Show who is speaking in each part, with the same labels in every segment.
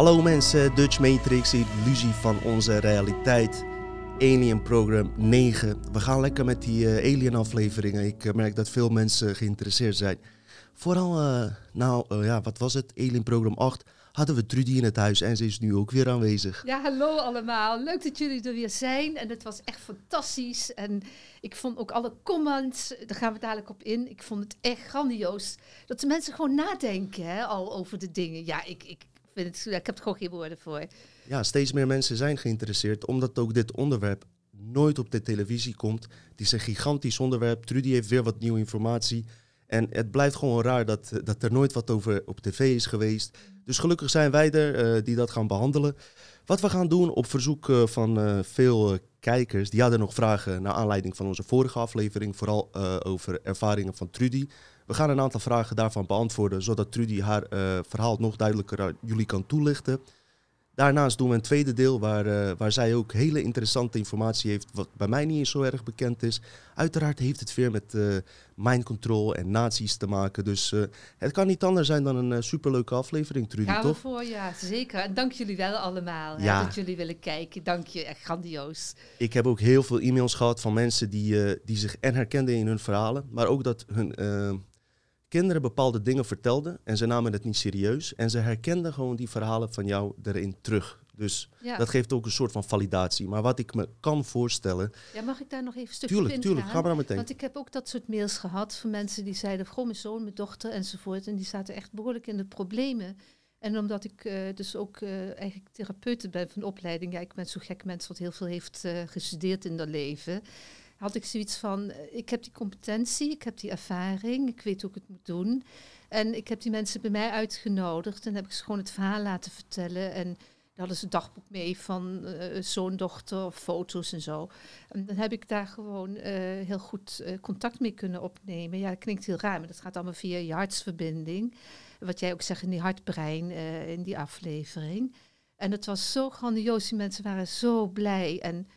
Speaker 1: Hallo mensen, Dutch Matrix, illusie van onze realiteit. Alien Program 9. We gaan lekker met die uh, Alien afleveringen. Ik uh, merk dat veel mensen geïnteresseerd zijn. Vooral, uh, nou ja, wat was het? Alien Program 8 hadden we Trudy in het huis en ze is nu ook weer aanwezig.
Speaker 2: Ja, hallo allemaal. Leuk dat jullie er weer zijn. En het was echt fantastisch. En ik vond ook alle comments, daar gaan we dadelijk op in. Ik vond het echt grandioos. Dat de mensen gewoon nadenken hè, al over de dingen. Ja, ik, ik, ik heb er gewoon geen woorden voor.
Speaker 1: Ja, steeds meer mensen zijn geïnteresseerd, omdat ook dit onderwerp nooit op de televisie komt. Het is een gigantisch onderwerp. Trudy heeft weer wat nieuwe informatie. En het blijft gewoon raar dat, dat er nooit wat over op tv is geweest. Dus gelukkig zijn wij er uh, die dat gaan behandelen. Wat we gaan doen op verzoek uh, van veel kijkers, die hadden nog vragen naar aanleiding van onze vorige aflevering, vooral over ervaringen van Trudy. We gaan een aantal vragen daarvan beantwoorden, zodat Trudy haar verhaal nog duidelijker aan jullie kan toelichten. Daarnaast doen we een tweede deel waar, uh, waar zij ook hele interessante informatie heeft, wat bij mij niet eens zo erg bekend is. Uiteraard heeft het weer met uh, mind control en nazi's te maken. Dus uh, het kan niet anders zijn dan een superleuke aflevering, Trudy,
Speaker 2: Gaan
Speaker 1: toch?
Speaker 2: we voor, ja, zeker. En dank jullie wel allemaal ja. hè, dat jullie willen kijken. Dank je, echt grandioos.
Speaker 1: Ik heb ook heel veel e-mails gehad van mensen die, die zich en herkenden in hun verhalen, maar ook dat hun kinderen bepaalde dingen vertelden en ze namen het niet serieus. En ze herkenden gewoon die verhalen van jou erin terug. Dus ja. dat geeft ook een soort van validatie. Maar wat ik me kan voorstellen.
Speaker 2: Ja, mag ik daar nog even een stukje
Speaker 1: tuurlijk, Tuurlijk,
Speaker 2: gaan?
Speaker 1: ga maar meteen.
Speaker 2: Want ik heb ook dat soort mails gehad van mensen die zeiden: Goh, mijn zoon, mijn dochter enzovoort. En die zaten echt behoorlijk in de problemen. En omdat ik uh, dus ook uh, eigenlijk therapeute ben van opleiding. Ja, ik ben zo'n gek mens wat heel veel heeft uh, gestudeerd in dat leven had ik zoiets van, ik heb die competentie, ik heb die ervaring, ik weet hoe ik het moet doen. En ik heb die mensen bij mij uitgenodigd en heb ik ze gewoon het verhaal laten vertellen. En daar hadden ze een dagboek mee van uh, zoon, dochter, foto's en zo. En dan heb ik daar gewoon uh, heel goed contact mee kunnen opnemen. Ja, dat klinkt heel raar, maar dat gaat allemaal via je hartsverbinding. Wat jij ook zegt in die hartbrein, in die aflevering. En het was zo grandioos, die mensen waren zo blij. En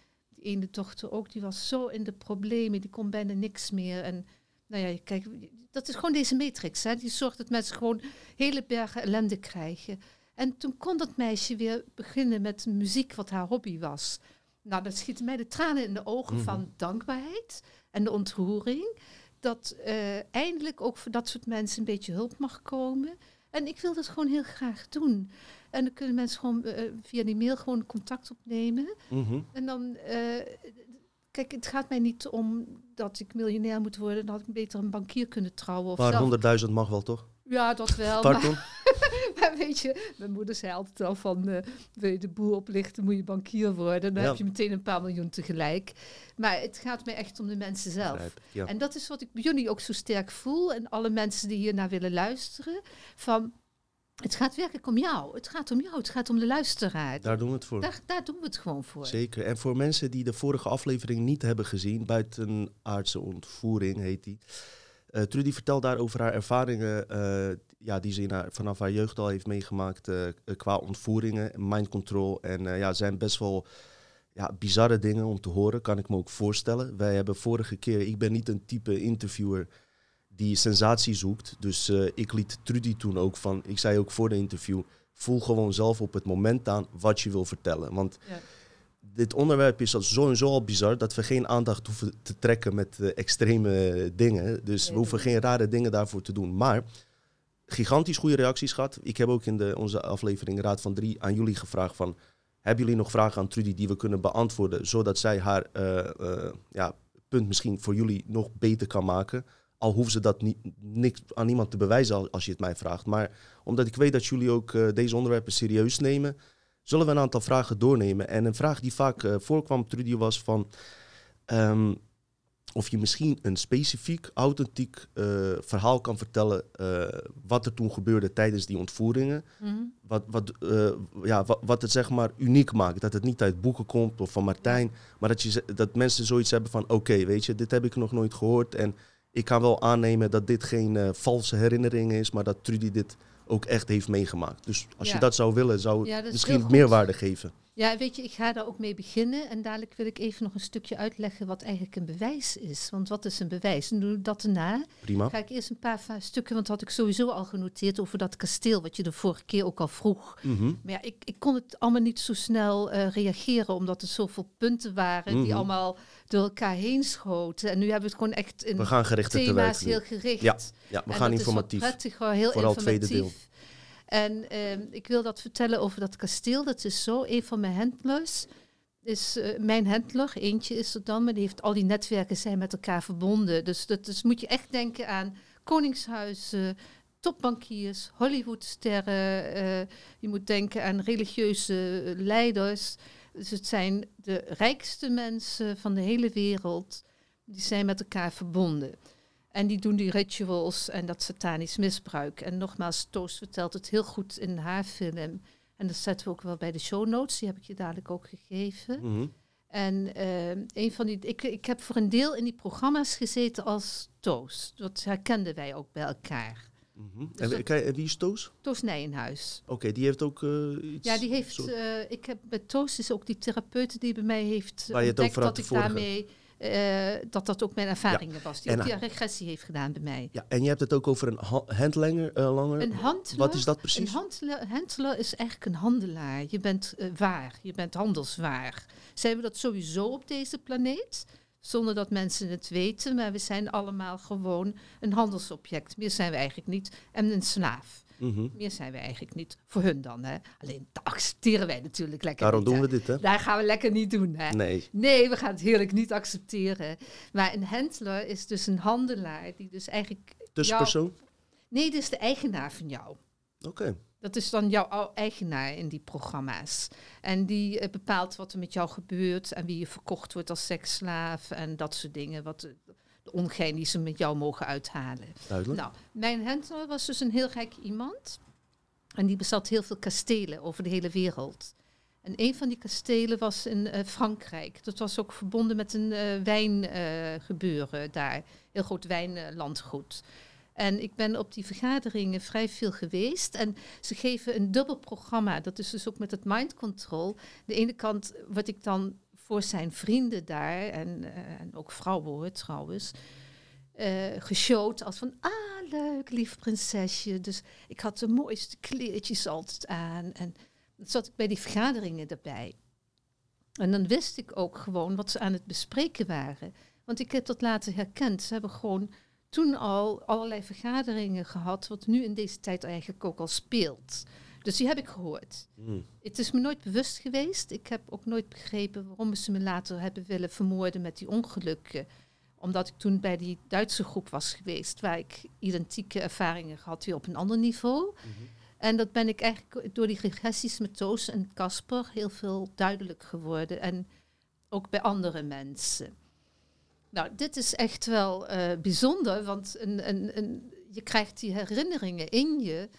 Speaker 2: ene dochter ook, die was zo in de problemen, die kon bijna niks meer. En nou ja, kijk, dat is gewoon deze matrix, hè? die zorgt dat mensen gewoon hele bergen ellende krijgen. En toen kon dat meisje weer beginnen met muziek, wat haar hobby was. Nou, dat schieten mij de tranen in de ogen
Speaker 1: Mhm.
Speaker 2: van dankbaarheid en de ontroering. Dat uh, eindelijk ook voor dat soort mensen een beetje hulp mag komen. En ik wil dat gewoon heel graag doen. En dan kunnen mensen gewoon uh, via die mail gewoon contact opnemen.
Speaker 1: Mm -hmm.
Speaker 2: En dan, uh, kijk, het gaat mij niet om dat ik miljonair moet worden. Dan had ik beter een bankier kunnen trouwen. Of
Speaker 1: maar
Speaker 2: zelf...
Speaker 1: honderdduizend mag wel, toch?
Speaker 2: Ja, dat wel.
Speaker 1: Pardon?
Speaker 2: Maar, weet je, mijn moeder zei altijd al van, uh, wil je de boel oplichten, moet je bankier worden. Dan
Speaker 1: Ja.
Speaker 2: heb je meteen een paar miljoen tegelijk. Maar het gaat mij echt om de mensen zelf.
Speaker 1: Ja.
Speaker 2: En dat is wat ik bij jullie ook zo sterk voel. En alle mensen die hier naar willen luisteren. Van, het gaat werkelijk om jou. Het gaat om jou. Het gaat om de luisteraar.
Speaker 1: Daar doen we het voor.
Speaker 2: Daar, daar doen we het gewoon voor.
Speaker 1: Zeker. En voor mensen die de vorige aflevering niet hebben gezien, buitenaardse ontvoering heet die. Uh, Trudy vertelt daar over haar ervaringen uh, ja, die ze in haar, vanaf haar jeugd al heeft meegemaakt uh, qua ontvoeringen, mind control. En uh, ja, zijn best wel ja, bizarre dingen om te horen, kan ik me ook voorstellen. Wij hebben vorige keer, ik ben niet een type interviewer die sensatie zoekt. Dus uh, ik liet Trudy toen ook van, ik zei ook voor de interview, voel gewoon zelf op het moment aan wat je wil vertellen. Want
Speaker 2: Ja.
Speaker 1: dit onderwerp is al zo en zo al bizar dat we geen aandacht hoeven te trekken met extreme dingen. Dus we
Speaker 2: Nee.
Speaker 1: hoeven geen rare dingen daarvoor te doen. Maar gigantisch goede reacties gehad. Ik heb ook in de, onze aflevering Raad van Drie aan jullie gevraagd van... Hebben jullie nog vragen aan Trudy die we kunnen beantwoorden... zodat zij haar uh, uh, ja, punt misschien voor jullie nog beter kan maken... Al hoeven ze dat niet, niks aan niemand te bewijzen als je het mij vraagt. Maar omdat ik weet dat jullie ook uh, deze onderwerpen serieus nemen, zullen we een aantal vragen doornemen. En een vraag die vaak voorkwam, Trudy, was van um, of je misschien een specifiek, authentiek uh, verhaal kan vertellen wat er toen gebeurde tijdens die ontvoeringen.
Speaker 2: Mhm.
Speaker 1: Wat, wat, ja, wat, wat, het zeg maar uniek maakt. Dat het niet uit boeken komt of van Martijn, maar dat, je, dat mensen zoiets hebben van oké, okay, weet je, dit heb ik nog nooit gehoord en ik kan wel aannemen dat dit geen valse herinnering is, maar dat Trudy dit ook echt heeft meegemaakt. Dus als
Speaker 2: Ja.
Speaker 1: je dat zou willen, zou het
Speaker 2: Ja,
Speaker 1: misschien meerwaarde geven.
Speaker 2: Ja, weet je, ik ga daar ook mee beginnen. En dadelijk wil ik even nog een stukje uitleggen wat eigenlijk een bewijs is. Want wat is een bewijs? En doe ik dat daarna.
Speaker 1: Prima.
Speaker 2: Ga ik eerst een paar stukken, want dat had ik sowieso al genoteerd over dat kasteel, wat je de vorige keer ook al vroeg.
Speaker 1: Mhm.
Speaker 2: Maar ja, ik, ik kon het allemaal niet zo snel eh, reageren, omdat er zoveel punten waren
Speaker 1: Mhm.
Speaker 2: die allemaal door elkaar heen schoten. En nu hebben we het gewoon echt in
Speaker 1: We gaan
Speaker 2: thema's
Speaker 1: nu.
Speaker 2: heel gericht.
Speaker 1: Ja, Ja, we
Speaker 2: En
Speaker 1: gaan informatief.
Speaker 2: Is wel prettig, hoor, heel
Speaker 1: Vooral het tweede
Speaker 2: informatief. En ehm, ik wil dat vertellen over dat kasteel. Dat is zo, een van mijn handlers is eh, mijn handler. Eentje is er dan, maar die heeft al die netwerken zijn met elkaar verbonden. Dus dat dus moet je echt denken aan koningshuizen, topbankiers, Hollywoodsterren. eh, je moet denken aan religieuze leiders. Dus het zijn de rijkste mensen van de hele wereld. Die zijn met elkaar verbonden. En die doen die rituals en dat satanisch misbruik. En nogmaals, Toos vertelt het heel goed in haar film. En dat zetten we ook wel bij de show notes. Die heb ik je dadelijk ook gegeven.
Speaker 1: Mhm.
Speaker 2: En eh, een van die, ik, ik heb voor een deel in die programma's gezeten als Toos. Dat herkenden wij ook bij elkaar.
Speaker 1: Mhm.
Speaker 2: Dus
Speaker 1: En
Speaker 2: dat-
Speaker 1: kijk, en wie is Toos?
Speaker 2: Toos Nijenhuis.
Speaker 1: Oké, die heeft ook eh, iets...
Speaker 2: Ja, die heeft. eh, ik heb bij Toos is ook die therapeut die bij mij heeft
Speaker 1: Waar je het
Speaker 2: ontdekt
Speaker 1: over had
Speaker 2: dat ik
Speaker 1: vorige.
Speaker 2: Eh, dat dat ook mijn ervaringen was. Die
Speaker 1: En
Speaker 2: ook die regressie heeft gedaan bij mij.
Speaker 1: Ja, en je hebt het ook over een ha- handlanger, eh, langer.
Speaker 2: Een handler,
Speaker 1: Wat is dat
Speaker 2: Een
Speaker 1: precies?
Speaker 2: handelaar, handelaar is eigenlijk een handelaar. Je bent eh, waar, je bent handelswaar. Zijn we dat sowieso op deze planeet? Zonder dat mensen het weten, maar we zijn allemaal gewoon een handelsobject. Meer zijn we eigenlijk niet. En een slaaf.
Speaker 1: Mhm.
Speaker 2: Meer zijn we eigenlijk niet. Voor hun dan, hè. Alleen dat accepteren wij natuurlijk lekker
Speaker 1: Daarom
Speaker 2: niet,
Speaker 1: doen
Speaker 2: hè.
Speaker 1: we dit, hè?
Speaker 2: Daar gaan we lekker niet doen, hè.
Speaker 1: Nee.
Speaker 2: Nee, we gaan het heerlijk niet accepteren. Maar een handler is dus een handelaar die dus eigenlijk...
Speaker 1: Tussenpersoon?
Speaker 2: Nee, dit is de eigenaar van jou.
Speaker 1: Oké.
Speaker 2: Dat is dan jouw ou- eigenaar in die programma's. En die eh, bepaalt wat er met jou gebeurt en wie je verkocht wordt als seksslaaf en dat soort dingen. Wat de, ongein die ze met jou mogen uithalen.
Speaker 1: Duidelijk.
Speaker 2: Nou, mijn handler was dus een heel rijk iemand. En die bezat heel veel kastelen over de hele wereld. En een van die kastelen was in eh, Frankrijk. Dat was ook verbonden met een eh wijngebeuren daar. Heel groot wijnlandgoed. En ik ben op die vergaderingen vrij veel geweest. En ze geven een dubbel programma. Dat is dus ook met het mind control. De ene kant word ik dan voor zijn vrienden daar, en, eh, en ook vrouwen hoor trouwens, eh geshowd als van, ah leuk, lief prinsesje. Dus ik had de mooiste kleertjes altijd aan. En zat ik bij die vergaderingen erbij. En dan wist ik ook gewoon wat ze aan het bespreken waren. Want ik heb dat later herkend. Ze hebben gewoon toen al allerlei vergaderingen gehad, wat nu in deze tijd eigenlijk ook al speelt. Dus die heb ik gehoord.
Speaker 1: Mm.
Speaker 2: Het is me nooit bewust geweest. Ik heb ook nooit begrepen waarom ze me later hebben willen vermoorden met die ongelukken. Omdat ik toen bij die Duitse groep was geweest, waar ik identieke ervaringen had, weer op een ander niveau.
Speaker 1: Mhm.
Speaker 2: En dat ben ik eigenlijk door die regressies met Toos en Casper heel veel duidelijk geworden. En ook bij andere mensen. Nou, dit is echt wel eh, bijzonder, want een, een, een, je krijgt die herinneringen in je.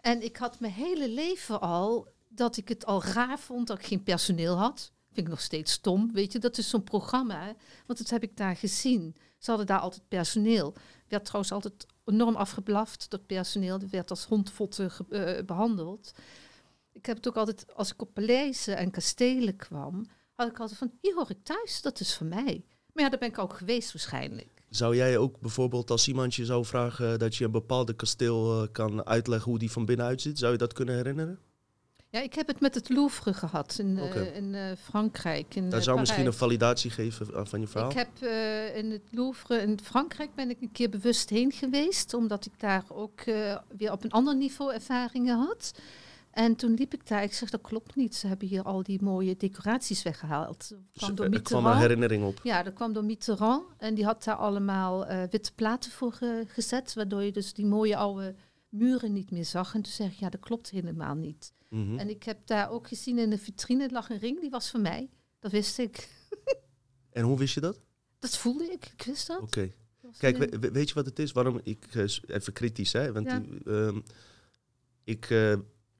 Speaker 2: En ik had mijn hele leven al dat ik het al raar vond dat ik geen personeel had. Vind ik nog steeds stom, weet je. Dat is zo'n programma, want dat heb ik daar gezien. Ze hadden daar altijd personeel. Werd trouwens altijd enorm afgeblaft, dat personeel. Dat werd als hondvotten eh, behandeld. Ik heb het ook altijd, als ik op paleizen en kastelen kwam, had ik altijd van, hier hoor ik thuis, dat is voor mij. Maar ja, daar ben ik ook geweest waarschijnlijk.
Speaker 1: Zou jij ook bijvoorbeeld als iemand je zou vragen dat je een bepaalde kasteel eh, kan uitleggen hoe die van binnen uitziet, zou je dat kunnen herinneren?
Speaker 2: Ja, ik heb het met het Louvre gehad in, eh, in eh, Frankrijk. In,
Speaker 1: Dat zou misschien een validatie geven van je verhaal.
Speaker 2: Ik heb in het Louvre in Frankrijk ben ik een keer bewust heen geweest, omdat ik daar ook weer op een ander niveau ervaringen had. En toen liep ik daar, ik zeg dat klopt niet, ze hebben hier al die mooie decoraties weggehaald. Dat kwam door
Speaker 1: er kwam een herinnering op.
Speaker 2: Ja, dat kwam door Mitterrand en die had daar allemaal eh, witte platen voor eh, gezet, waardoor je dus die mooie oude muren niet meer zag. En toen zeg ik, ja, dat klopt helemaal niet.
Speaker 1: Mhm.
Speaker 2: En ik heb daar ook gezien in de vitrine lag een ring, die was van mij. Dat wist ik.
Speaker 1: En hoe wist je dat?
Speaker 2: Dat voelde ik, ik wist dat.
Speaker 1: Oké. Kijk, we- weet je wat het is? Waarom ik, eh, even kritisch, hè? Want
Speaker 2: Ja.
Speaker 1: ehm, ik,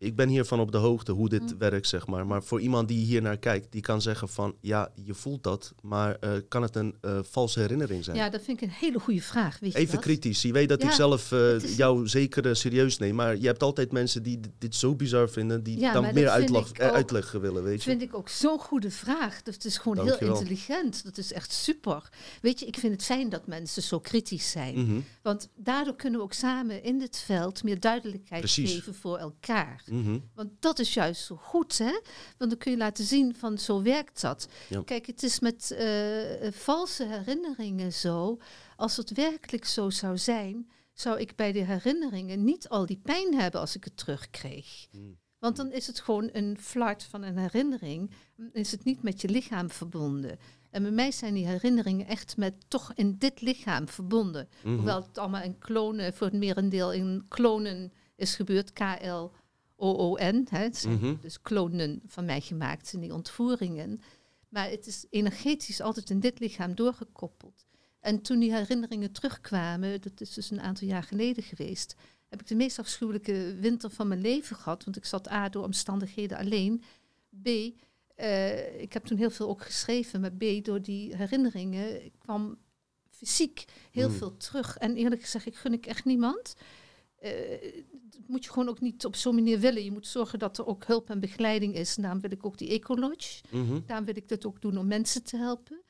Speaker 1: ik ben hiervan op de hoogte hoe dit
Speaker 2: Mm.
Speaker 1: werkt, zeg maar. Maar voor iemand die hier naar kijkt, die kan zeggen van... ja, je voelt dat, maar eh, kan het een eh, valse herinnering zijn?
Speaker 2: Ja, dat vind ik een hele goede vraag. Weet
Speaker 1: Even kritisch. Je weet dat ik zelf eh,
Speaker 2: is-
Speaker 1: jou zeker serieus neem. Maar je hebt altijd mensen die dit- zo bizar vinden... die
Speaker 2: Ja,
Speaker 1: dan meer uitleg, willen, weet je.
Speaker 2: vind ik ook zo'n goede vraag. Dat is gewoon heel intelligent. Dat is echt super. Weet je, ik vind het fijn dat mensen zo kritisch zijn.
Speaker 1: Mhm,
Speaker 2: Want daardoor kunnen we ook samen in dit veld meer duidelijkheid
Speaker 1: Precies.
Speaker 2: geven voor elkaar.
Speaker 1: Mhm.
Speaker 2: Want dat is juist zo goed, hè? Want dan kun je laten zien van zo werkt dat.
Speaker 1: Ja.
Speaker 2: Kijk, het is met eh, eh, valse herinneringen zo. Als het werkelijk zo zou zijn, zou ik bij de herinneringen niet al die pijn hebben als ik het terugkreeg.
Speaker 1: Mm.
Speaker 2: Want dan is het gewoon een flirt van een herinnering. Is het niet met je lichaam verbonden. En bij mij zijn die herinneringen echt met toch in dit lichaam verbonden.
Speaker 1: Mhm.
Speaker 2: Hoewel het allemaal in klonen, voor het merendeel in klonen is gebeurd. K-L-O-O-N. hè.
Speaker 1: Mhm.
Speaker 2: dus klonen van mij gemaakt in die ontvoeringen. Maar het is energetisch altijd in dit lichaam doorgekoppeld. En toen die herinneringen terugkwamen, dat is dus een aantal jaar geleden geweest, heb ik de meest afschuwelijke winter van mijn leven gehad. Want ik zat A door omstandigheden alleen. B, eh, ik heb toen heel veel ook geschreven, maar B, door die herinneringen kwam fysiek heel
Speaker 1: Hmm.
Speaker 2: veel terug. En eerlijk gezegd, ik gun ik echt niemand. Eh, dat moet je gewoon ook niet op zo'n manier willen. Je moet zorgen dat er ook hulp en begeleiding is. En daarom wil ik ook die Ecolodge.
Speaker 1: Mhm.
Speaker 2: Daarom wil ik dit ook doen om mensen te helpen.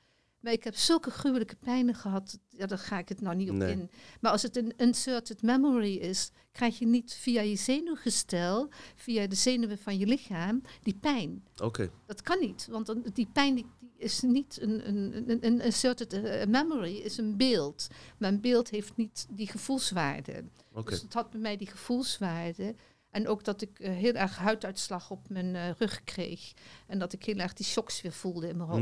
Speaker 2: Maar ik heb zulke gruwelijke pijnen gehad, ja, daar ga ik het nou niet op
Speaker 1: Nee.
Speaker 2: in. Maar als het een inserted memory is, krijg je niet via je zenuwgestel, via de zenuwen van je lichaam, die pijn.
Speaker 1: Oké,
Speaker 2: Dat kan niet, want die pijn die, is niet een, een, een, een inserted eh, memory, is een beeld. Maar een beeld heeft niet die gevoelswaarde.
Speaker 1: oké.
Speaker 2: Dus het had bij mij die gevoelswaarde. En ook dat ik eh, heel erg huiduitslag op mijn eh, rug kreeg. En dat ik heel erg die shocks weer voelde in mijn
Speaker 1: Mm.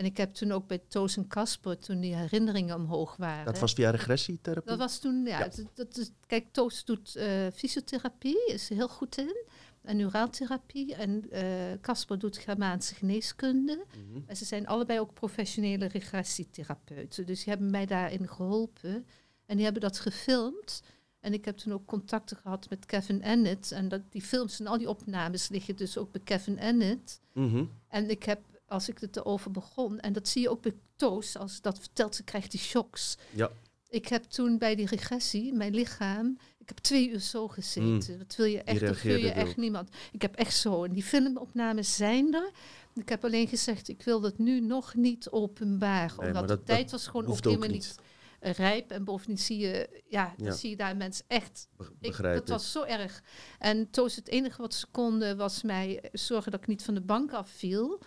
Speaker 2: En ik heb toen ook bij Toos en Casper, toen die herinneringen omhoog waren.
Speaker 1: Dat was via regressietherapie?
Speaker 2: Dat was toen, ja.
Speaker 1: Ja.
Speaker 2: Dat, dat is, kijk, Toos doet eh, fysiotherapie, is er heel goed in. En neuraaltherapie. En eh, Casper doet Germaanse geneeskunde.
Speaker 1: Mhm.
Speaker 2: En ze zijn allebei ook professionele regressietherapeuten. Dus die hebben mij daarin geholpen. En die hebben dat gefilmd. En ik heb toen ook contacten gehad met Kevin Ennett. En dat, die films en al die opnames liggen dus ook bij Kevin Ennett.
Speaker 1: Mhm.
Speaker 2: En ik heb, als ik het erover begon, en dat zie je ook bij Toos, als ze dat vertelt, ze krijgt die shocks.
Speaker 1: Ja.
Speaker 2: Ik heb toen bij die regressie, mijn lichaam, ik heb twee uur zo gezeten. Dat wil je echt, dat wil je echt niemand. Ik heb echt zo, en die filmopnames zijn er. Ik heb alleen gezegd, ik wil dat nu nog niet openbaar.
Speaker 1: Nee,
Speaker 2: omdat de tijd was gewoon ook helemaal
Speaker 1: niet.
Speaker 2: eh, rijp. En bovendien zie je, ja, dan zie je daar mensen echt ik, dat was zo erg. En Toos, het enige wat ze konden was mij zorgen dat ik niet van de bank afviel.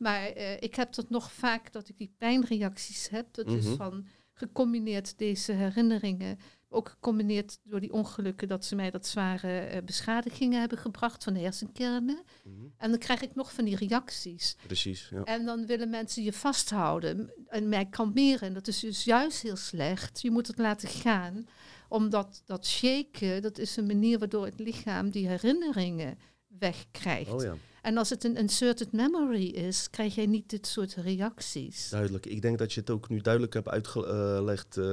Speaker 2: Maar eh, ik heb dat nog vaak, dat ik die pijnreacties heb. Dat is
Speaker 1: Mhm.
Speaker 2: van gecombineerd deze herinneringen. Ook gecombineerd door die ongelukken dat ze mij dat zware eh, beschadigingen hebben gebracht van de hersenkernen.
Speaker 1: Mhm.
Speaker 2: En dan krijg ik nog van die reacties.
Speaker 1: Precies, ja.
Speaker 2: En dan willen mensen je vasthouden en mij kalmeren. Dat is dus juist heel slecht. Je moet het laten gaan. Omdat dat shaken, dat is een manier waardoor het lichaam die herinneringen wegkrijgt.
Speaker 1: Oh ja,
Speaker 2: En als het een inserted memory is, krijg jij niet dit soort reacties.
Speaker 1: duidelijk. Ik denk dat je het ook nu duidelijk hebt uitgelegd. eh,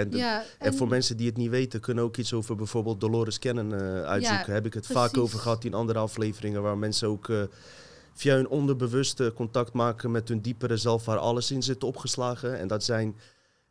Speaker 1: en,
Speaker 2: Ja,
Speaker 1: en voor mensen die het niet weten, kunnen ook iets over bijvoorbeeld Dolores Cannon eh, uitzoeken.
Speaker 2: Ja,
Speaker 1: Heb ik het
Speaker 2: precies.
Speaker 1: vaak over gehad in andere afleveringen, waar mensen ook eh, via hun onderbewuste contact maken met hun diepere zelf, waar alles in zit opgeslagen. En dat zijn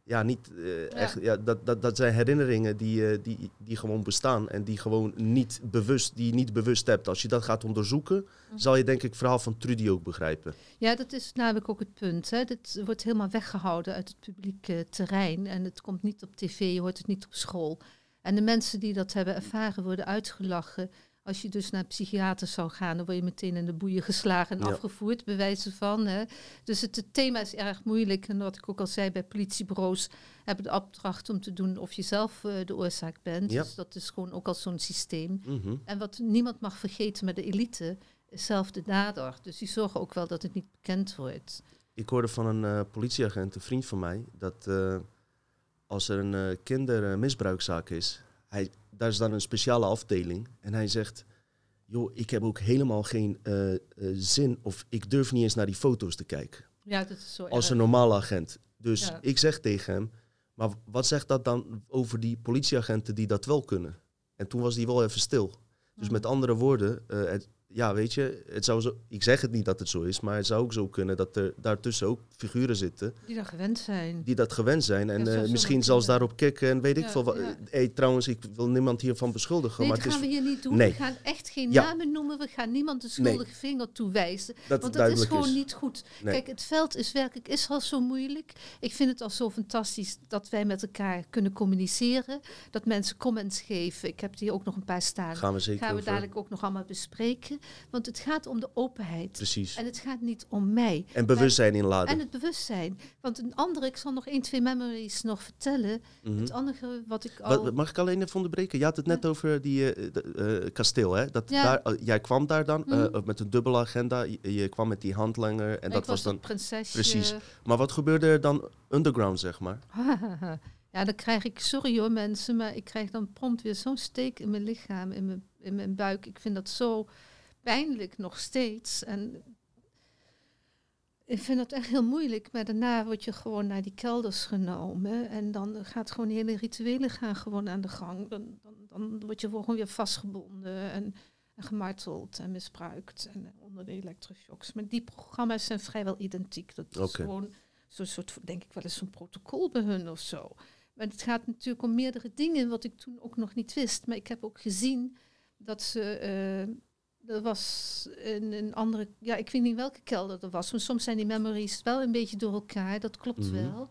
Speaker 1: ja, niet eh, echt, ja, dat, dat, dat zijn herinneringen die, eh, die, die gewoon bestaan en die gewoon niet bewust, die je niet bewust hebt. Als je dat gaat onderzoeken,
Speaker 2: Mhm.
Speaker 1: zal je denk ik het verhaal van Trudy ook begrijpen.
Speaker 2: Ja, dat is namelijk ook het punt. Hè. Dit wordt helemaal weggehouden uit het publieke terrein. En het komt niet op tv, je hoort het niet op school. En de mensen die dat hebben ervaren worden uitgelachen. Als je dus naar een psychiater zou gaan, dan word je meteen in de boeien geslagen en
Speaker 1: Ja.
Speaker 2: afgevoerd, bij wijze van. Hè. Dus het, het thema is erg moeilijk. En wat ik ook al zei, bij politiebureaus hebben de opdracht om te doen of je zelf eh, de oorzaak bent.
Speaker 1: Ja.
Speaker 2: Dus dat is gewoon ook al zo'n systeem.
Speaker 1: Mhm.
Speaker 2: En wat niemand mag vergeten met de elite, is zelf de dader. Dus die zorgen ook wel dat het niet bekend wordt.
Speaker 1: Ik hoorde van een eh, politieagent, een vriend van mij, dat eh, als er een kindermisbruikzaak is, hij, daar is dan een speciale afdeling. En hij zegt, joh, ik heb ook helemaal geen eh, eh, zin of ik durf niet eens naar die foto's te kijken.
Speaker 2: Ja, dat is zo
Speaker 1: Als
Speaker 2: erg.
Speaker 1: een normale agent. Dus
Speaker 2: Ja.
Speaker 1: ik zeg tegen hem, maar wat zegt dat dan over die politieagenten die dat wel kunnen? En toen was hij wel even stil. Dus met andere woorden, eh, het, ja, weet je, het zou zo, ik zeg het niet dat het zo is, maar het zou ook zo kunnen dat er daartussen ook figuren zitten
Speaker 2: Die daar gewend zijn.
Speaker 1: die dat gewend zijn. En
Speaker 2: Ja, zo
Speaker 1: misschien zelfs daarop kicken en weet ik veel. wat.
Speaker 2: ja.
Speaker 1: Hey, trouwens, ik wil niemand hiervan beschuldigen.
Speaker 2: Nee,
Speaker 1: maar
Speaker 2: dat
Speaker 1: het
Speaker 2: gaan
Speaker 1: is
Speaker 2: we hier niet doen.
Speaker 1: Nee.
Speaker 2: We gaan echt geen namen noemen. We gaan niemand de
Speaker 1: Nee.
Speaker 2: schuldige vinger toewijzen.
Speaker 1: dat
Speaker 2: Want
Speaker 1: het
Speaker 2: dat is gewoon
Speaker 1: is.
Speaker 2: niet goed.
Speaker 1: Nee.
Speaker 2: Kijk, het veld is werkelijk is al zo moeilijk. Ik vind het al zo fantastisch dat wij met elkaar kunnen communiceren. Dat mensen comments geven. Ik heb hier ook nog een paar staan.
Speaker 1: Gaan we zeker
Speaker 2: gaan we
Speaker 1: over.
Speaker 2: dadelijk ook nog allemaal bespreken. Want het gaat om de openheid.
Speaker 1: Precies.
Speaker 2: En het gaat niet om mij.
Speaker 1: En bewustzijn inladen.
Speaker 2: En het bewustzijn. Want een andere, ik zal nog één, twee memories nog vertellen.
Speaker 1: Mhm.
Speaker 2: Het andere wat ik al...
Speaker 1: Wat- mag ik alleen even onderbreken? Je had het net over die eh, eh, kasteel, hè? Dat
Speaker 2: Ja.
Speaker 1: daar, eh, jij kwam daar dan
Speaker 2: Mhm.
Speaker 1: met een dubbele agenda. Je, je kwam met die handlanger en dat was dan.
Speaker 2: prinsesje.
Speaker 1: Precies. Maar wat gebeurde er dan underground, zeg maar?
Speaker 2: ja, dan krijg ik, sorry hoor mensen, maar ik krijg dan prompt weer zo'n steek in mijn lichaam, in mijn, in mijn buik. Ik vind dat zo pijnlijk nog steeds. En ik vind dat echt heel moeilijk. Maar daarna word je gewoon naar die kelders genomen. En dan gaat gewoon hele rituelen gaan gewoon aan de gang. Dan, dan, dan word je gewoon weer vastgebonden en, en gemarteld en misbruikt. En onder de elektroshocks. Maar die programma's zijn vrijwel identiek. Dat is gewoon zo'n soort, denk ik wel eens, zo'n protocol bij hun of zo. Maar het gaat natuurlijk om meerdere dingen, wat ik toen ook nog niet wist. Maar ik heb ook gezien dat ze. eh, er was een, een andere. Ja, ik weet niet welke kelder er was. Maar soms zijn die memories wel een beetje door elkaar. Dat klopt
Speaker 1: Mhm.
Speaker 2: wel.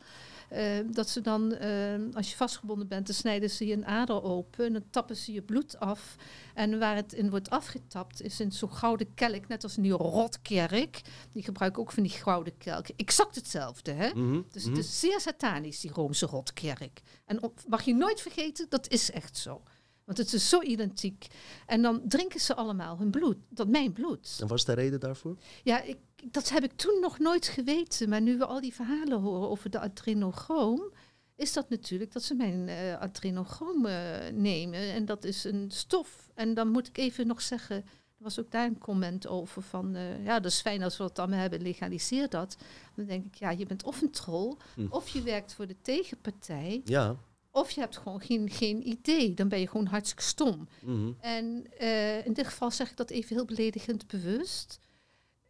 Speaker 2: Eh, dat ze dan, eh, als je vastgebonden bent, dan snijden ze je een ader open. En dan tappen ze je bloed af. En waar het in wordt afgetapt, is in zo'n gouden kelk. Net als in die rotkerk. Die gebruiken ook van die gouden kelk. Exact hetzelfde, hè?
Speaker 1: Mhm,
Speaker 2: Dus
Speaker 1: mhm.
Speaker 2: het is zeer satanisch, die Roomse rotkerk. En op- mag je nooit vergeten, dat is echt zo. Want het is zo identiek. En dan drinken ze allemaal hun bloed, dat mijn bloed.
Speaker 1: En was de reden daarvoor?
Speaker 2: Ja, ik, dat heb ik toen nog nooit geweten. Maar nu we al die verhalen horen over de adrenochroom, is dat natuurlijk dat ze mijn adrenochroom eh, nemen. En dat is een stof. En dan moet ik even nog zeggen, er was ook daar een comment over van, eh, ja, dat is fijn als we het allemaal hebben, legaliseer dat. Dan denk ik, ja, je bent of een troll,
Speaker 1: Hm.
Speaker 2: of je werkt voor de tegenpartij,
Speaker 1: Ja.
Speaker 2: Of je hebt gewoon geen, geen idee. Dan ben je gewoon hartstikke stom.
Speaker 1: Mhm.
Speaker 2: En eh, in dit geval zeg ik dat even heel beledigend bewust.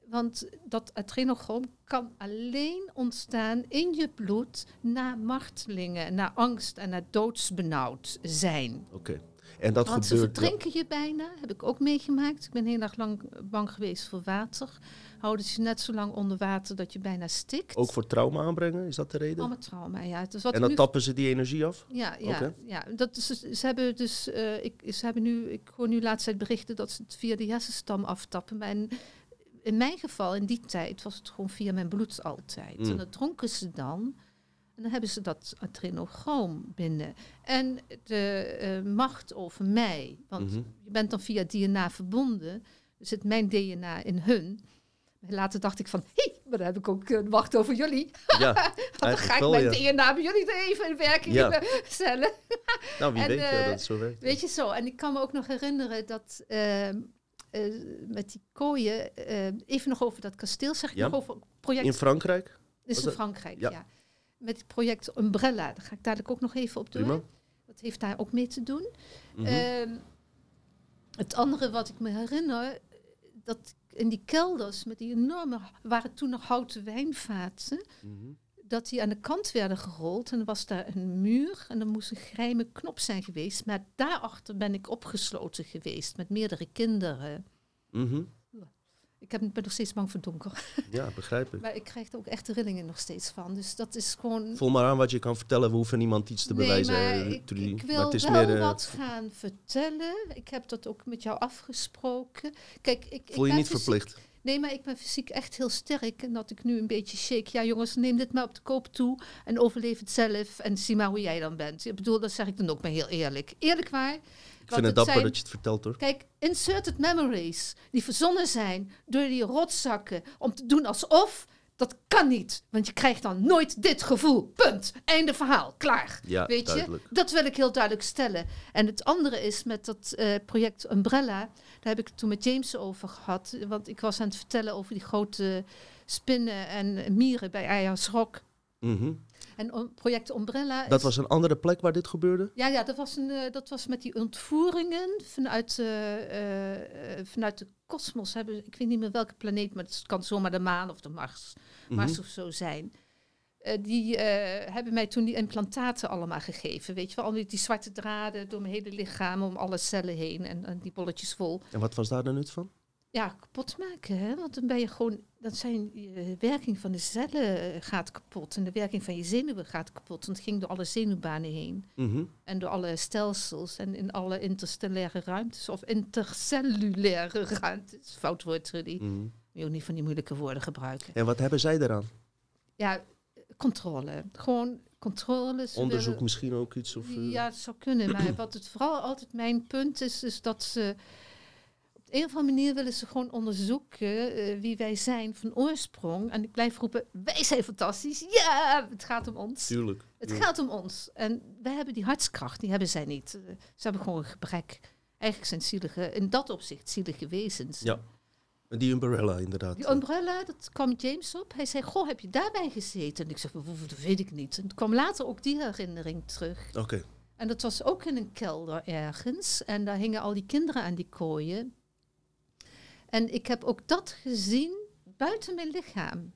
Speaker 2: Want dat adrenochroom kan alleen ontstaan in je bloed na martelingen, na angst en na doodsbenauwd zijn.
Speaker 1: Oké. En dat
Speaker 2: Want ze
Speaker 1: gebeurt.
Speaker 2: verdrinken je bijna, heb ik ook meegemaakt. Ik ben heel erg lang bang geweest voor water. Houden ze net zo lang onder water dat je bijna stikt.
Speaker 1: Ook voor trauma aanbrengen, is dat de reden?
Speaker 2: Allemaal trauma, ja. Dus wat
Speaker 1: en dan
Speaker 2: nu
Speaker 1: tappen ze die energie af?
Speaker 2: ja, ja, ja. Dat is, ze hebben dus, eh, ik, ze hebben nu, ik hoor nu laatst uit berichten dat ze het via de hersenstam aftappen. Maar in, in mijn geval, in die tijd, was het gewoon via mijn bloed altijd.
Speaker 1: Mm.
Speaker 2: En dat dronken ze dan. En dan hebben ze dat adrenochroom binnen. En de eh, macht over mij, want
Speaker 1: Mhm.
Speaker 2: je bent dan via DNA verbonden. Dus zit mijn DNA in hun. Later dacht ik van, hé, maar dan heb ik ook eh, macht over jullie.
Speaker 1: Ja,
Speaker 2: dan ga ik
Speaker 1: wel,
Speaker 2: mijn
Speaker 1: ja.
Speaker 2: DNA bij jullie er even in werking
Speaker 1: Ja.
Speaker 2: stellen.
Speaker 1: Nou, wie
Speaker 2: En,
Speaker 1: weet ja,
Speaker 2: eh,
Speaker 1: dat het zo werkt.
Speaker 2: Weet je zo, en ik kan me ook nog herinneren dat ehm, eh, met die kooien, even nog over dat kasteel, zeg ik
Speaker 1: Ja.
Speaker 2: nog over project,
Speaker 1: In Frankrijk?
Speaker 2: is in
Speaker 1: dat-
Speaker 2: Frankrijk,
Speaker 1: ja.
Speaker 2: Met het project Umbrella, daar ga ik dadelijk ook nog even op door.
Speaker 1: Prima.
Speaker 2: Dat heeft daar ook mee te doen.
Speaker 1: Mhm.
Speaker 2: Ehm, het andere wat ik me herinner, dat in die kelders met die enorme, waren toen nog houten wijnvaten,
Speaker 1: Mhm.
Speaker 2: dat die aan de kant werden gerold. En er was daar een muur en er moest een geheime knop zijn geweest. Maar daarachter ben ik opgesloten geweest met meerdere kinderen.
Speaker 1: Mhm.
Speaker 2: Ik heb, ben nog steeds bang voor donker.
Speaker 1: Ja, begrijp ik.
Speaker 2: Maar ik krijg er ook echt rillingen nog steeds van. Dus dat is gewoon...
Speaker 1: Voel maar aan wat je kan vertellen. We hoeven niemand iets te bewijzen.
Speaker 2: nee,
Speaker 1: eh,
Speaker 2: maar ik,
Speaker 1: Trudy.
Speaker 2: ik wil
Speaker 1: Maar het is
Speaker 2: wel
Speaker 1: meer, eh,
Speaker 2: wat gaan vertellen. Ik heb dat ook met jou afgesproken. Kijk, ik, ik
Speaker 1: Voel je
Speaker 2: ben
Speaker 1: niet
Speaker 2: fysiek-
Speaker 1: verplicht?
Speaker 2: Nee, maar ik ben fysiek echt heel sterk. En dat ik nu een beetje shake. Ja, jongens, neem dit maar op de koop toe. En overleef het zelf. En zie maar hoe jij dan bent. Ik bedoel, dat zeg ik dan ook maar heel eerlijk. Eerlijk waar.
Speaker 1: Ik vind het dapper dat je het vertelt hoor.
Speaker 2: Kijk, inserted memories die verzonnen zijn door die rotzakken om te doen alsof, dat kan niet. Want je krijgt dan nooit dit gevoel. Punt. Einde verhaal. Klaar.
Speaker 1: Ja,
Speaker 2: Weet
Speaker 1: duidelijk.
Speaker 2: je? Dat wil ik heel duidelijk stellen. En het andere is met dat eh, project Umbrella. Daar heb ik het toen met James over gehad. Want ik was aan het vertellen over die grote spinnen en mieren bij Ayers Rock.
Speaker 1: Mhm.
Speaker 2: En project Umbrella.
Speaker 1: Dat
Speaker 2: is-
Speaker 1: was een andere plek waar dit gebeurde?
Speaker 2: Ja, ja dat, was een, eh, dat was met die ontvoeringen vanuit, eh, eh, vanuit de kosmos. Hebben, ik weet niet meer welke planeet, maar het kan zomaar de maan of de Mars,
Speaker 1: Mhm.
Speaker 2: Mars of zo zijn. Die hebben mij toen die implantaten allemaal gegeven. Weet je wel, al die, die zwarte draden door mijn hele lichaam, om alle cellen heen en, en die bolletjes vol.
Speaker 1: En wat was daar de nut van?
Speaker 2: Ja, kapot maken, hè? want dan ben je gewoon, dan zijn je werking van de cellen eh, gaat kapot en de werking van je zenuwen gaat kapot. Want het ging door alle zenuwbanen heen.
Speaker 1: Mhm.
Speaker 2: En door alle stelsels en in alle interstellaire ruimtes of intercellulaire ruimtes. Fout woord, Trudy.
Speaker 1: Mhm.
Speaker 2: Moet je ook niet van die moeilijke woorden gebruiken.
Speaker 1: En wat hebben zij eraan?
Speaker 2: Ja, controle. Gewoon controle.
Speaker 1: Onderzoek
Speaker 2: willen-
Speaker 1: misschien ook iets? Of, eh,
Speaker 2: Ja, het zou kunnen. Maar wat het vooral altijd mijn punt is, is dat ze... Een of andere manier willen ze gewoon onderzoeken eh, wie wij zijn van oorsprong. En ik blijf roepen, wij zijn fantastisch. Ja, het gaat om ons.
Speaker 1: Tuurlijk.
Speaker 2: Het
Speaker 1: Ja.
Speaker 2: gaat om ons. En wij hebben die hartskracht, die hebben zij niet. Eh, ze hebben gewoon een gebrek. Eigenlijk zijn het zielige, in dat opzicht zielige wezens.
Speaker 1: Ja. Die umbrella inderdaad.
Speaker 2: Die umbrella, dat kwam James op. Hij zei, goh, heb je daarbij gezeten? En ik "Woe, dat weet ik niet. En toen kwam later ook die herinnering terug.
Speaker 1: Oké.
Speaker 2: En dat was ook in een kelder ergens. En daar hingen al die kinderen aan die kooien. En ik heb ook dat gezien buiten mijn lichaam.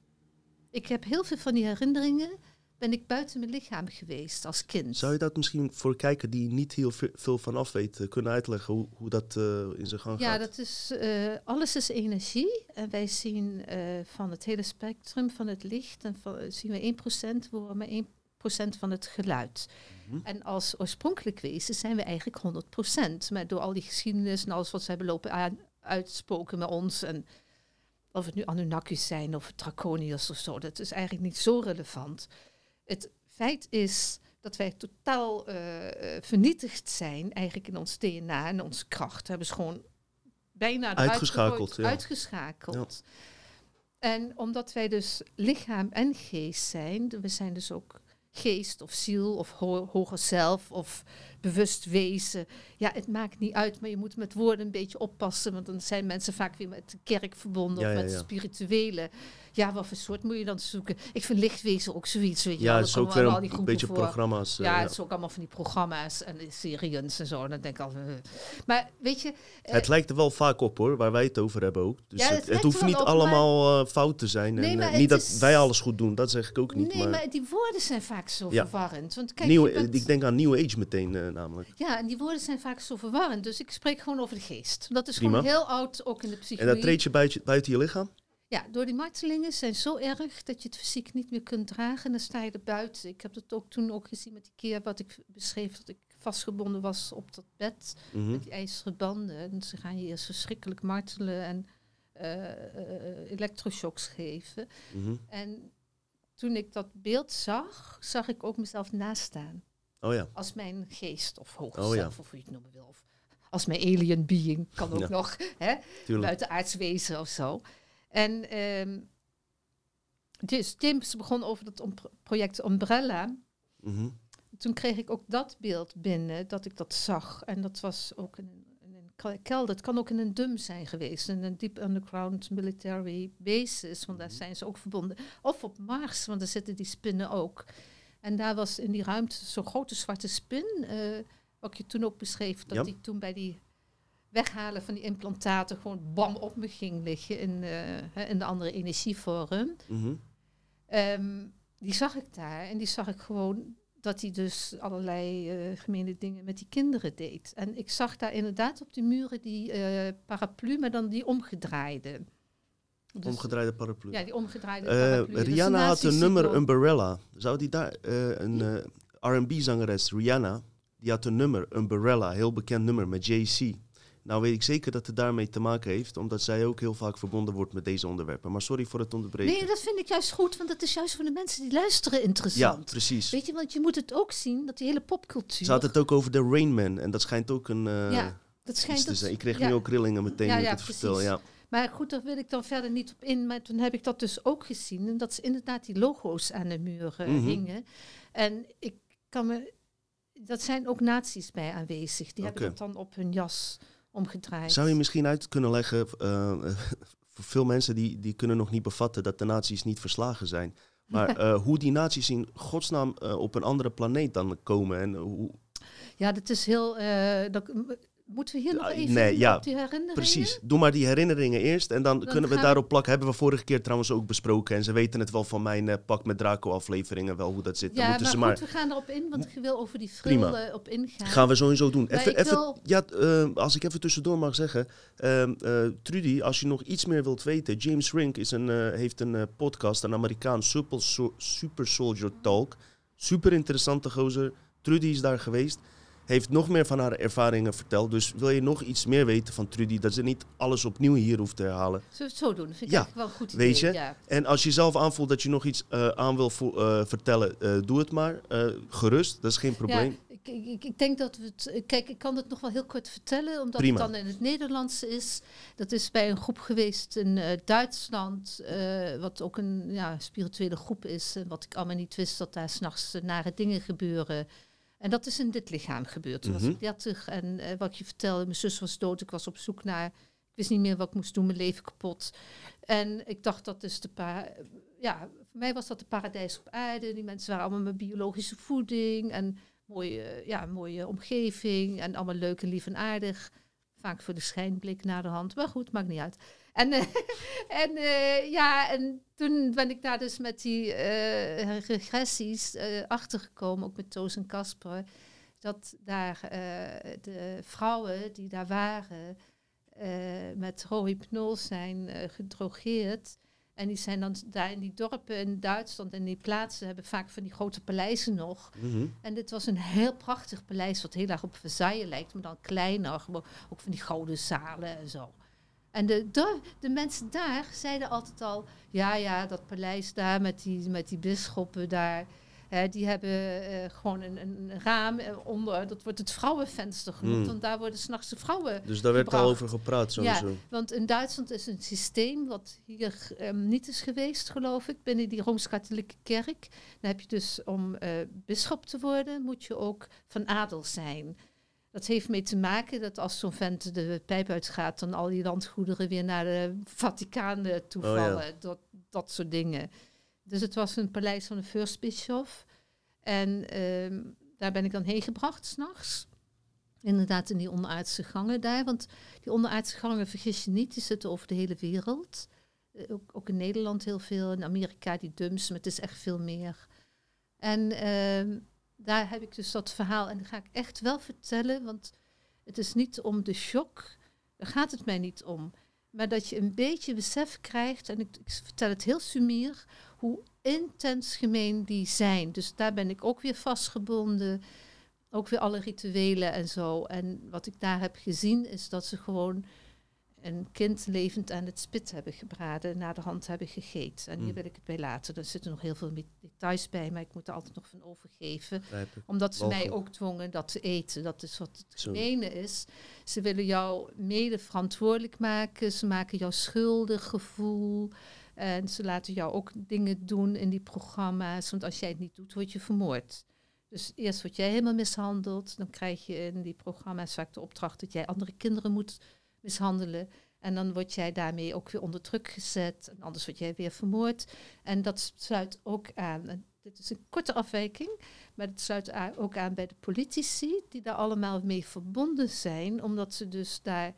Speaker 2: Ik heb heel veel van die herinneringen, ben ik buiten mijn lichaam geweest als kind.
Speaker 1: Zou je dat misschien voor kijken die niet heel ve- veel van af weet, eh, kunnen uitleggen hoe, hoe dat eh, in zijn gang
Speaker 2: Ja,
Speaker 1: gaat?
Speaker 2: dat is, eh, alles is energie. En wij zien van het hele spectrum van het licht, en van, zien we 1%, we horen maar 1% van het geluid.
Speaker 1: Mhm.
Speaker 2: En als oorspronkelijk wezen zijn we eigenlijk 100%. Maar door al die geschiedenis en alles wat ze hebben lopen aan, uitspoken met ons. En of het nu Anunnakis zijn of Draconiërs of zo, dat is eigenlijk niet zo relevant. Het feit is dat wij totaal eh, eh, vernietigd zijn, eigenlijk in ons DNA en onze kracht. We hebben ze gewoon bijna
Speaker 1: Uitgeschakeld, ja.
Speaker 2: Uitgeschakeld. En omdat wij dus lichaam en geest zijn, we zijn dus ook geest of ziel of ho- hoger zelf of bewust wezen. Ja, het maakt niet uit, maar je moet met woorden een beetje oppassen, want dan zijn mensen vaak weer met de kerk verbonden
Speaker 1: Ja,
Speaker 2: of
Speaker 1: ja,
Speaker 2: met
Speaker 1: ja.
Speaker 2: spirituele. Ja, wat voor soort moet je dan zoeken? Ik vind lichtwezen ook zoiets, weet je
Speaker 1: Ja, het is ook weer een beetje
Speaker 2: voor.
Speaker 1: programma's. eh,
Speaker 2: Ja,
Speaker 1: ja.
Speaker 2: het is ook allemaal van die programma's en series en zo. En dan denk ik al. eh. Maar weet je, eh,
Speaker 1: Het lijkt er wel vaak op hoor, waar wij het over hebben ook. Dus
Speaker 2: Ja, het
Speaker 1: het, het
Speaker 2: lijkt
Speaker 1: hoeft niet
Speaker 2: op,
Speaker 1: allemaal fout te zijn.
Speaker 2: Nee,
Speaker 1: en, niet dat
Speaker 2: is-
Speaker 1: wij alles goed doen, dat zeg ik ook niet.
Speaker 2: nee,
Speaker 1: maar
Speaker 2: maar die woorden zijn vaak zo
Speaker 1: Ja.
Speaker 2: verwarrend. Want kijk,
Speaker 1: nieuwe,
Speaker 2: je bent-
Speaker 1: ik denk aan New Age meteen eh, namelijk.
Speaker 2: Ja, en die woorden zijn vaak zo verwarrend. Dus ik spreek gewoon over de geest. Dat is
Speaker 1: Prima.
Speaker 2: gewoon heel oud, ook in de
Speaker 1: En
Speaker 2: psychologie.
Speaker 1: dat treedt je buiten, buiten je lichaam?
Speaker 2: Ja, door die martelingen zijn zo erg dat je het fysiek niet meer kunt dragen. En dan sta je er buiten. Ik heb dat ook toen ook gezien met die keer wat ik beschreef. Dat ik vastgebonden was op dat bed.
Speaker 1: Mhm.
Speaker 2: Met die ijzeren banden. En ze gaan je eerst verschrikkelijk martelen en eh, elektroshocks geven.
Speaker 1: Mhm.
Speaker 2: En toen ik dat beeld zag, zag ik ook mezelf naast staan.
Speaker 1: Oh ja,
Speaker 2: Als mijn geest of
Speaker 1: Oh ja.
Speaker 2: zelf, of hoe je het noemen wil. Of als mijn alien being, kan ook
Speaker 1: Ja.
Speaker 2: nog. Hè? buitenaards wezen of zo. En ehm, dus James begon over dat project Umbrella.
Speaker 1: Mhm.
Speaker 2: Toen kreeg ik ook dat beeld binnen, dat ik dat zag. En dat was ook in een, een ke- kelder. Het kan ook in een DUM zijn geweest, in een Deep Underground Military Bases, want daar
Speaker 1: Mhm.
Speaker 2: zijn ze ook verbonden. Of op Mars, want daar zitten die spinnen ook. En daar was in die ruimte zo'n grote zwarte spin, eh, wat je toen ook beschreef, dat
Speaker 1: Ja.
Speaker 2: die toen bij die weghalen van die implantaten gewoon bam op me ging liggen in, eh, in de andere energievorm.
Speaker 1: Mhm.
Speaker 2: Ehm, die zag ik daar en die zag ik gewoon dat hij dus allerlei eh gemene dingen met die kinderen deed. En ik zag daar inderdaad op die muren die eh, paraplu, maar dan die omgedraaide. Dus-
Speaker 1: Omgedraaide paraplu.
Speaker 2: Ja, die omgedraaide
Speaker 1: Eh,
Speaker 2: paraplu.
Speaker 1: Rihanna had een nummer. Umbrella. Zou die daar, eh, een eh, R&B-zangeres, Rihanna, die had een nummer, Umbrella, heel bekend nummer met JC. Nou weet ik zeker dat het daarmee te maken heeft, omdat zij ook heel vaak verbonden wordt met deze onderwerpen. Maar sorry voor het onderbreken.
Speaker 2: Nee, dat vind ik juist goed, want dat is juist voor de mensen die luisteren
Speaker 1: ja,
Speaker 2: interessant.
Speaker 1: precies.
Speaker 2: Weet je, want je moet het ook zien, dat die hele popcultuur...
Speaker 1: Ze had het ook over de Rain Man en dat schijnt ook een eh,
Speaker 2: Ja, dat schijnt
Speaker 1: te
Speaker 2: dat,
Speaker 1: zijn. Ik kreeg
Speaker 2: ja.
Speaker 1: nu ook rillingen meteen
Speaker 2: Ja,
Speaker 1: toen ik
Speaker 2: ja,
Speaker 1: het vertel.
Speaker 2: precies.
Speaker 1: Ja.
Speaker 2: Maar goed, daar wil ik dan verder niet op in. Maar toen heb ik dat dus ook gezien. En dat ze inderdaad die logo's aan de muren
Speaker 1: Mhm.
Speaker 2: hingen. En ik kan me... Dat zijn ook nazi's bij aanwezig. Die hebben dat dan op hun jas omgedraaid.
Speaker 1: Zou je misschien uit kunnen leggen, eh, voor veel mensen die, die kunnen nog niet bevatten dat de nazi's niet verslagen zijn. Maar eh, hoe die nazi's in godsnaam eh, op een andere planeet dan komen en hoe...
Speaker 2: Ja, dat is heel... eh, dat, moeten we hier nog even
Speaker 1: nee, ja,
Speaker 2: op die herinneringen?
Speaker 1: Precies, doe maar die herinneringen eerst en dan,
Speaker 2: Dan
Speaker 1: kunnen we daarop plakken. Hebben we vorige keer trouwens ook besproken en ze weten het wel van mijn eh, Pak met Draco afleveringen wel hoe dat zit. Dan
Speaker 2: Ja, maar
Speaker 1: moeten
Speaker 2: goed,
Speaker 1: ze maar...
Speaker 2: we gaan erop in, want ik wil over die fril op ingaan.
Speaker 1: Gaan we sowieso doen.
Speaker 2: Maar
Speaker 1: Even, even,
Speaker 2: wil-
Speaker 1: ja, eh, als ik even tussendoor mag zeggen. ehm, eh, Trudy, als je nog iets meer wilt weten. James Rink is een, heeft een podcast, een Amerikaans Super, Super Soldier Talk. Super interessante gozer. Trudy is daar geweest. Heeft nog meer van haar ervaringen verteld. Dus wil je nog iets meer weten van Trudy, dat ze niet alles opnieuw hier hoeft te herhalen.
Speaker 2: Zullen we het zo doen? Dat vind ik
Speaker 1: Ja,
Speaker 2: eigenlijk wel goed idee.
Speaker 1: weet je,
Speaker 2: Ja.
Speaker 1: En als je zelf aanvoelt dat je nog iets eh, aan wil eh, vertellen, eh, doe het maar. Gerust, dat is geen probleem.
Speaker 2: Ja, ik, ik, ik denk dat we het. Kijk, ik kan het nog wel heel kort vertellen, omdat
Speaker 1: Prima.
Speaker 2: het dan in het Nederlands is. Dat is bij een groep geweest in Duitsland, wat ook een ja, spirituele groep is. En wat ik allemaal niet wist, dat daar s'nachts nare dingen gebeuren. En dat is in dit lichaam gebeurd. Toen was
Speaker 1: Mhm.
Speaker 2: ik 30 en eh, wat je vertelde, mijn zus was dood. Ik was op zoek naar. Ik wist niet meer wat ik moest doen, mijn leven kapot. En ik dacht dat is de pa. Ja, voor mij was dat de paradijs op aarde. Die mensen waren allemaal met biologische voeding en mooie, ja, mooie omgeving en allemaal leuk en lief en aardig. Vaak voor de schijnblik naar de hand. Maar goed, maakt niet uit. En, eh, en eh, ja, en toen ben ik daar dus met die eh, regressies achtergekomen, ook met Toos en Kasper, dat daar de vrouwen die daar waren met rohypnol zijn gedrogeerd. En die zijn dan daar in die dorpen in Duitsland en die plaatsen hebben vaak van die grote paleizen nog.
Speaker 1: Mhm.
Speaker 2: En dit was een heel prachtig paleis, wat heel erg op Versailles lijkt, maar dan kleiner. Ook van die gouden zalen en zo. En de, de, de mensen daar zeiden altijd al, ja, ja, dat paleis daar met die, met die bisschoppen daar, hè, die hebben eh, gewoon een, een raam eh, onder, dat wordt het vrouwenvenster genoemd,
Speaker 1: Mm.
Speaker 2: want daar worden s'nachts de vrouwen
Speaker 1: Dus daar werd al over gepraat sowieso.
Speaker 2: want in Duitsland is een systeem wat hier ehm, niet is geweest, geloof ik, binnen die Rooms-Katholieke Kerk. Dan heb je dus om eh bisschop te worden, moet je ook van adel zijn. Dat heeft mee te maken dat als zo'n vent de pijp uitgaat, dan al die landgoederen weer naar de Vaticaan eh, toevallen.
Speaker 1: Oh ja.
Speaker 2: dat, dat soort dingen. Dus het was een paleis van de furstbischof. En ehm, daar ben ik dan heen gebracht s'nachts. Inderdaad, in die onderaardse gangen daar. Want die onderaardse gangen, vergis je niet, die zitten over de hele wereld. Eh, ook, ook in Nederland heel veel, in Amerika die dumps, maar het is echt veel meer. En ehm, daar heb ik dus dat verhaal, en dat ga ik echt wel vertellen, want het is niet om de shock, daar gaat het mij niet om. Maar dat je een beetje besef krijgt, en ik, ik vertel het heel sumier, hoe intens gemeen die zijn. Dus daar ben ik ook weer vastgebonden. Ook weer alle rituelen en zo. En wat ik daar heb gezien is dat ze gewoon een kind levend aan het spit hebben gebraden, naar de hand hebben gegeten. En hier
Speaker 1: Mm.
Speaker 2: wil ik het bij laten. Er zitten nog heel veel details bij, maar ik moet er altijd nog van overgeven. Omdat ze mij ook dwongen dat te eten. Dat is wat het gemene is. Ze willen jou mede verantwoordelijk maken. Ze maken jou schuldig gevoel. En ze laten jou ook dingen doen in die programma's. Want als jij het niet doet, word je vermoord. Dus eerst word jij helemaal mishandeld. Dan krijg je in die programma's vaak de opdracht dat jij andere kinderen moet mishandelen. En dan word jij daarmee ook weer onder druk gezet. En anders word jij weer vermoord. En dat sluit ook aan. En dit is een korte afwijking. Maar het sluit ook aan bij de politici, die daar allemaal mee verbonden zijn. Omdat ze dus daar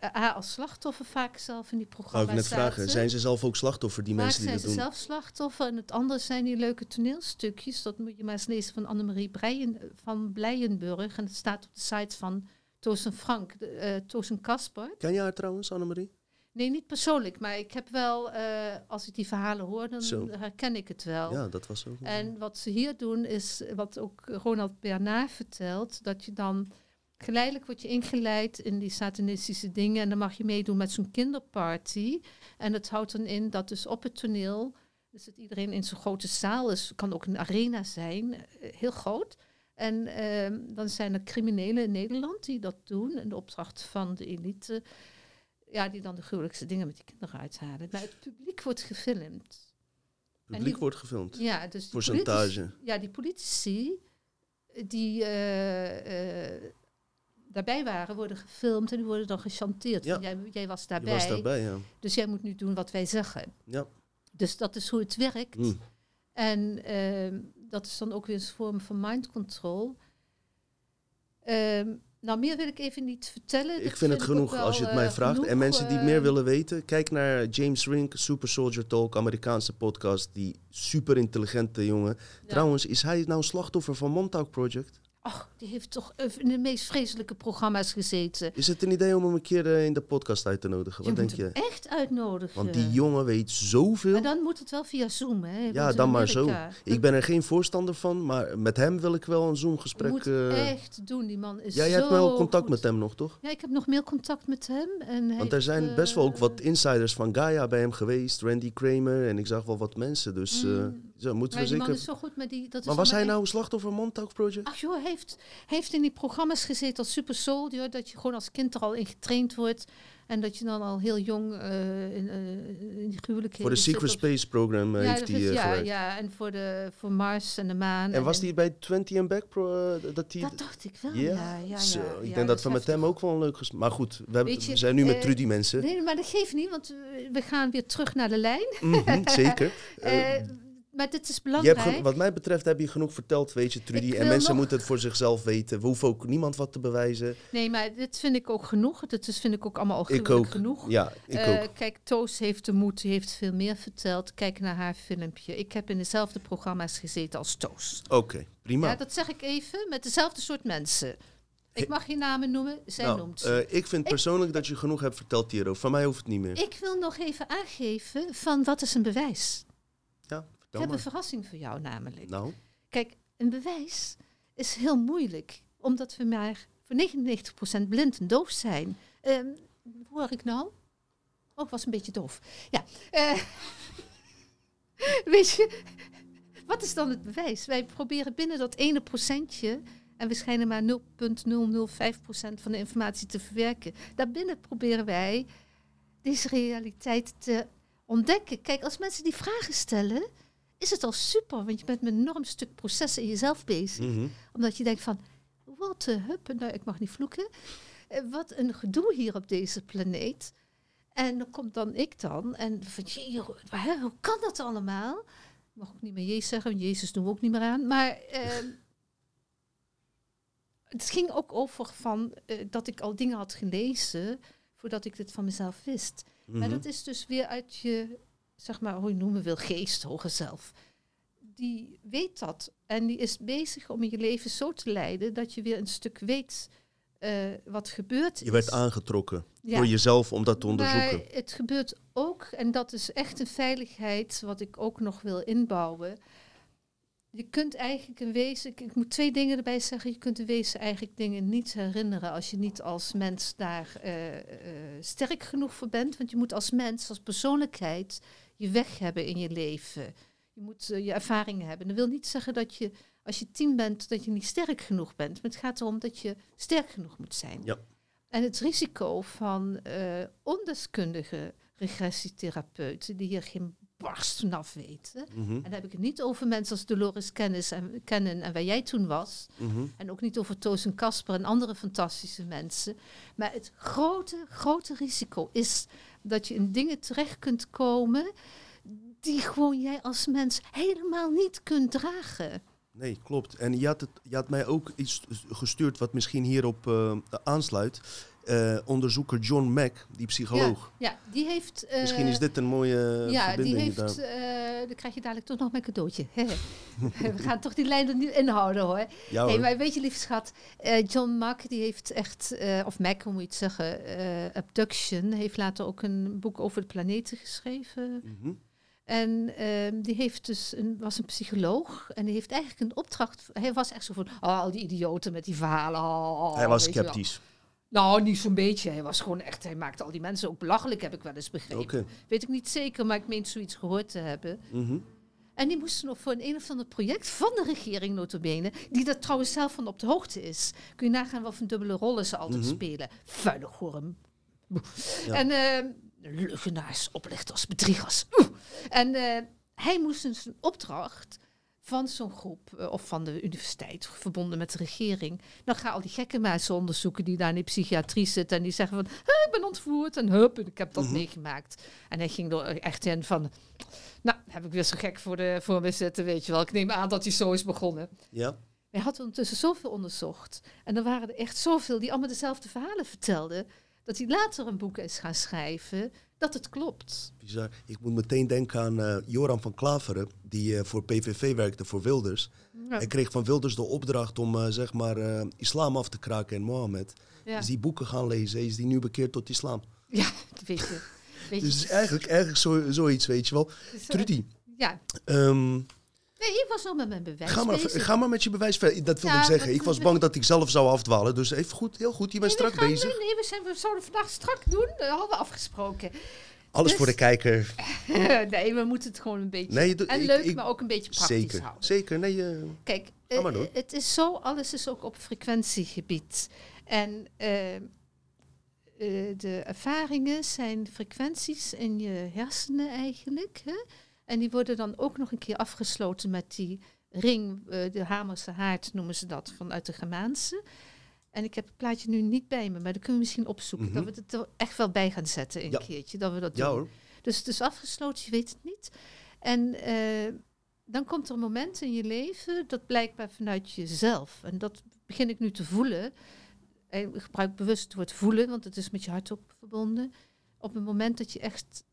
Speaker 2: eh, A, als slachtoffer vaak zelf in die
Speaker 1: Wou ik
Speaker 2: programma's
Speaker 1: net vragen, zijn ze zelf ook slachtoffer, die
Speaker 2: Vaak
Speaker 1: mensen die
Speaker 2: zijn
Speaker 1: dat
Speaker 2: ze
Speaker 1: doen?
Speaker 2: zelf slachtoffer. En het andere zijn die leuke toneelstukjes. Dat moet je maar eens lezen van Annemarie Breien, van Blijenburg. En het staat op de site van Toos en Frank, de, eh, Toos en Kasper.
Speaker 1: Ken je haar trouwens, Annemarie?
Speaker 2: Nee, niet persoonlijk, maar ik heb wel, eh, als ik die verhalen hoor, dan
Speaker 1: Zo.
Speaker 2: herken ik het wel.
Speaker 1: Ja, dat was ook.
Speaker 2: En wat ze hier doen is, wat ook Ronald Bernard vertelt, dat je dan geleidelijk wordt je ingeleid in die satanistische dingen en dan mag je meedoen met zo'n kinderparty. En het houdt dan in dat dus op het toneel, dus dat iedereen in zo'n grote zaal is, kan ook een arena zijn, eh, heel groot. En ehm, dan zijn er criminelen in Nederland die dat doen, in de opdracht van de elite. Ja, die dan de gruwelijkste dingen met die kinderen uithalen. Maar het publiek wordt gefilmd.
Speaker 1: publiek
Speaker 2: die-
Speaker 1: wordt gefilmd.
Speaker 2: Ja, dus die
Speaker 1: Voor
Speaker 2: politici-
Speaker 1: chantage.
Speaker 2: Ja, die politici die eh, eh, daarbij waren, worden gefilmd en die worden dan gechanteerd.
Speaker 1: Ja.
Speaker 2: Jij, jij was daarbij,
Speaker 1: was daarbij, ja.
Speaker 2: dus jij moet nu doen wat wij zeggen.
Speaker 1: Ja.
Speaker 2: Dus dat is hoe het werkt.
Speaker 1: Hm.
Speaker 2: En ehm, dat is dan ook weer een vorm van mind control. Ehm, nou, meer wil ik even niet vertellen.
Speaker 1: Ik vind het genoeg als je het mij
Speaker 2: eh,
Speaker 1: vraagt.
Speaker 2: genoeg,
Speaker 1: en mensen die
Speaker 2: eh,
Speaker 1: meer willen weten, kijk naar James Rink, Super Soldier Talk, Amerikaanse podcast. Die super intelligente jongen.
Speaker 2: ja.
Speaker 1: Trouwens, is hij nou slachtoffer van Montauk Project?
Speaker 2: Ach, die heeft toch eh, in de meest vreselijke programma's gezeten.
Speaker 1: Is het een idee om hem een keer eh, in de podcast uit te nodigen?
Speaker 2: Je
Speaker 1: Wat
Speaker 2: moet
Speaker 1: denk je?
Speaker 2: hem echt uitnodigen.
Speaker 1: Want die jongen weet zoveel.
Speaker 2: Maar dan moet het wel via Zoom, hè?
Speaker 1: Ja,
Speaker 2: in
Speaker 1: dan maar zo.
Speaker 2: Amerika.
Speaker 1: Ik ben er geen voorstander van, maar met hem wil ik wel een
Speaker 2: Dat
Speaker 1: Zoom-gesprek.
Speaker 2: moet
Speaker 1: eh,
Speaker 2: echt doen. Die man is
Speaker 1: Ja, je
Speaker 2: zo
Speaker 1: hebt wel contact
Speaker 2: goed.
Speaker 1: met hem nog, toch?
Speaker 2: Ja, ik heb nog meer contact met hem. En
Speaker 1: Want er zijn best wel ook
Speaker 2: eh,
Speaker 1: wat insiders van Gaia bij hem geweest. Randy Kramer en ik zag wel wat mensen. Dus eh,
Speaker 2: Mm.
Speaker 1: Zo moeten
Speaker 2: Maar
Speaker 1: we
Speaker 2: die man is zo goed met die... Dat
Speaker 1: Maar
Speaker 2: is
Speaker 1: was hij nou een slachtoffer Montauk Project?
Speaker 2: Ach joh, heeft, heeft in die programma's gezeten als super soldier, dat je gewoon als kind er al in getraind wordt. En dat je dan al heel jong eh, in, eh, in die gruwelijkheden
Speaker 1: Voor de Secret Space Program eh,
Speaker 2: ja,
Speaker 1: heeft
Speaker 2: dat
Speaker 1: hij
Speaker 2: ja,
Speaker 1: gewerkt.
Speaker 2: ja, en voor, de, voor Mars en de maan.
Speaker 1: En was hij bij 20 and Back Pro? dat die...
Speaker 2: Dat dacht ik wel,
Speaker 1: Ja?
Speaker 2: ja. ja,
Speaker 1: ik denk dat
Speaker 2: is
Speaker 1: we met hem ook wel een leuk gesprek... Maar goed, we, hebben,
Speaker 2: Weet je,
Speaker 1: we zijn nu met Trudy mensen.
Speaker 2: Nee, maar dat geeft niet, want we- gaan weer terug naar de lijn.
Speaker 1: Mhm, zeker.
Speaker 2: Maar dit is
Speaker 1: je hebt
Speaker 2: belangrijk.
Speaker 1: wat mij betreft heb je genoeg verteld, weet je, Trudy. En mensen
Speaker 2: nog-
Speaker 1: moeten het voor zichzelf weten. We hoeven ook niemand wat te bewijzen.
Speaker 2: Nee, maar dit vind ik ook genoeg. Dit is, vind ik ook allemaal al
Speaker 1: Ik ook.
Speaker 2: genoeg.
Speaker 1: Ja, ik
Speaker 2: Eh,
Speaker 1: ook.
Speaker 2: Kijk, Toos heeft de moed, heeft veel meer verteld. Kijk naar haar filmpje. Ik heb in dezelfde programma's gezeten als Toos.
Speaker 1: Oké, prima.
Speaker 2: Ja, dat zeg ik even, met dezelfde soort mensen. Ik mag geen namen noemen, zij
Speaker 1: nou,
Speaker 2: noemt ze.
Speaker 1: eh, ik vind persoonlijk dat je genoeg hebt verteld hierover. Van mij hoeft het niet meer.
Speaker 2: ik wil nog even aangeven van wat is een bewijs.
Speaker 1: Ja,
Speaker 2: Ik heb een verrassing voor jou namelijk.
Speaker 1: Nou,
Speaker 2: Kijk, een bewijs is heel moeilijk, omdat we maar voor 99% blind en doof zijn. Ehm, hoe hoor ik nou? Oh, ik was een beetje doof. Ja. eh, weet je, wat is dan het bewijs? Wij proberen binnen dat ene procentje, en we schijnen maar 0,005% van de informatie te verwerken, daarbinnen proberen wij deze realiteit te ontdekken. Kijk, als mensen die vragen stellen, is het al super, want je bent met een enorm stuk proces in jezelf bezig.
Speaker 1: mhm.
Speaker 2: Omdat je denkt van, wat een hup, nou ik mag niet vloeken. Eh, Wat een gedoe hier op deze planeet. En dan komt dan ik dan en van, jee, hoe, kan dat allemaal? Ik mag ook niet meer Jezus zeggen, want Jezus doen we ook niet meer aan. Maar ehm, het ging ook over van eh, dat ik al dingen had gelezen voordat ik dit van mezelf wist. Maar
Speaker 1: Mhm.
Speaker 2: dat is dus weer uit je, zeg maar, hoe je noemen wil, geest, hoger zelf. Die weet dat en die is bezig om je leven zo te leiden dat je weer een stuk weet eh, wat gebeurt.
Speaker 1: Je werd aangetrokken
Speaker 2: Ja.
Speaker 1: door jezelf om dat te onderzoeken.
Speaker 2: Maar het gebeurt ook, en dat is echt een veiligheid wat ik ook nog wil inbouwen. Je kunt eigenlijk een wezen, ik, ik moet twee dingen erbij zeggen. Je kunt een wezen eigenlijk dingen niet herinneren als je niet als mens daar eh, eh, sterk genoeg voor bent. Want je moet als mens, als persoonlijkheid, je weg hebben in je leven. Je moet eh, je ervaringen hebben. Dat wil niet zeggen dat je, als je tien bent, dat je niet sterk genoeg bent. Maar het gaat erom dat je sterk genoeg moet zijn.
Speaker 1: Ja.
Speaker 2: En het risico van eh, ondeskundige regressietherapeuten die hier geen barst vanaf weten.
Speaker 1: Mhm,
Speaker 2: En dan heb ik het niet over mensen als Dolores Kennis en, Kennen en waar jij toen was.
Speaker 1: mhm.
Speaker 2: En ook niet over Toos en Kasper en andere fantastische mensen. Maar het grote, grote risico is dat je in dingen terecht kunt komen die gewoon jij als mens helemaal niet kunt dragen.
Speaker 1: Nee, klopt. En je had, het, je had mij ook iets gestuurd wat misschien hierop eh, aansluit. Eh, onderzoeker John Mack, die psycholoog.
Speaker 2: Ja, die heeft... eh,
Speaker 1: Misschien is dit een mooie
Speaker 2: ja,
Speaker 1: verbinding.
Speaker 2: die heeft,
Speaker 1: daar.
Speaker 2: eh, dan krijg je dadelijk toch nog mijn cadeautje. We gaan toch die lijn er nu inhouden hoor.
Speaker 1: Ja,
Speaker 2: Hey, maar weet je, lieve schat, John Mack, die heeft echt, of Mac, hoe moet je het zeggen, Abduction, heeft later ook een boek over de planeten geschreven.
Speaker 1: Mhm.
Speaker 2: En ehm, die heeft dus een, was een psycholoog en die heeft eigenlijk een opdracht. Hij was echt zo van, oh, al die idioten met die verhalen. oh,
Speaker 1: Hij was sceptisch.
Speaker 2: Nou, niet zo'n beetje. Hij was gewoon echt, hij maakte al die mensen ook belachelijk, heb ik wel eens begrepen. Weet ik niet zeker, maar ik meen zoiets gehoord te hebben.
Speaker 1: Mhm.
Speaker 2: En die moesten nog voor een een of ander project van de regering notabene, die daar trouwens zelf van op de hoogte is. Kun je nagaan wat voor dubbele rollen ze altijd
Speaker 1: Mhm.
Speaker 2: spelen. Vuile gorm.
Speaker 1: Ja.
Speaker 2: En eh, leugenaars, oplichters, bedriegers. Oeh. En eh, hij moest dus een opdracht van zo'n groep, eh, of van de universiteit, verbonden met de regering. Dan ga al die gekke mensen onderzoeken die daar in de psychiatrie zitten. En die zeggen van, "Hè, ik ben ontvoerd en hup, ik heb dat
Speaker 1: Mhm.
Speaker 2: meegemaakt. En hij ging er echt in van, Nou, heb ik weer zo gek voor, de, voor me zitten, weet je wel. Ik neem aan dat hij zo is begonnen.
Speaker 1: Ja.
Speaker 2: Wij hadden ondertussen zoveel onderzocht. En er waren er echt zoveel die allemaal dezelfde verhalen vertelden. Dat hij later een boek is gaan schrijven. Dat het klopt.
Speaker 1: Bizar. Ik moet meteen denken aan uh, Joram van Klaveren, die uh, voor PVV werkte voor Wilders.
Speaker 2: Ja.
Speaker 1: Hij kreeg van Wilders de opdracht om uh, zeg maar islam af te kraken en Mohammed.
Speaker 2: Ja.
Speaker 1: Is die boeken gaan lezen, is die nu bekeerd tot islam.
Speaker 2: Ja, weet je. Weet je
Speaker 1: Dus het is eigenlijk, eigenlijk zo, zoiets, weet je wel.
Speaker 2: dus, eh,
Speaker 1: Trudy,
Speaker 2: Ja,
Speaker 1: ehm,
Speaker 2: nee, ik was al met mijn bewijs
Speaker 1: ga, maar,
Speaker 2: bezig.
Speaker 1: ga maar met je bewijs verder. Dat wil
Speaker 2: Ja,
Speaker 1: ik zeggen.
Speaker 2: dat-
Speaker 1: Ik was bang dat ik zelf zou afdwalen. Dus even goed, heel goed. Je bent
Speaker 2: Nee,
Speaker 1: strak bezig.
Speaker 2: nee, we, zijn, we zouden vandaag strak doen. Dat hadden we afgesproken.
Speaker 1: Alles
Speaker 2: dus-
Speaker 1: voor de kijker.
Speaker 2: nee, we moeten het gewoon een beetje...
Speaker 1: Nee,
Speaker 2: en
Speaker 1: ik-
Speaker 2: leuk,
Speaker 1: ik-
Speaker 2: maar ook een beetje praktisch
Speaker 1: Zeker,
Speaker 2: houden.
Speaker 1: zeker. Nee, eh,
Speaker 2: Kijk, eh, het is zo, alles is ook op frequentiegebied. En eh, de ervaringen zijn frequenties in je hersenen eigenlijk. Hè? En die worden dan ook nog een keer afgesloten met die ring, eh, de Hamerse haard noemen ze dat, vanuit de Germaanse. En ik heb het plaatje nu niet bij me, maar dat kunnen we misschien opzoeken.
Speaker 1: Mhm.
Speaker 2: Dat we het er echt wel bij gaan zetten een
Speaker 1: Ja.
Speaker 2: keertje. Dat we dat
Speaker 1: ja
Speaker 2: doen.
Speaker 1: hoor.
Speaker 2: Dus het is afgesloten, je weet het niet. En eh, dan komt er een moment in je leven dat blijkbaar vanuit jezelf. En dat begin ik nu te voelen. En ik gebruik bewust het woord voelen, want het is met je hart ook verbonden. Op het moment dat je echt eh,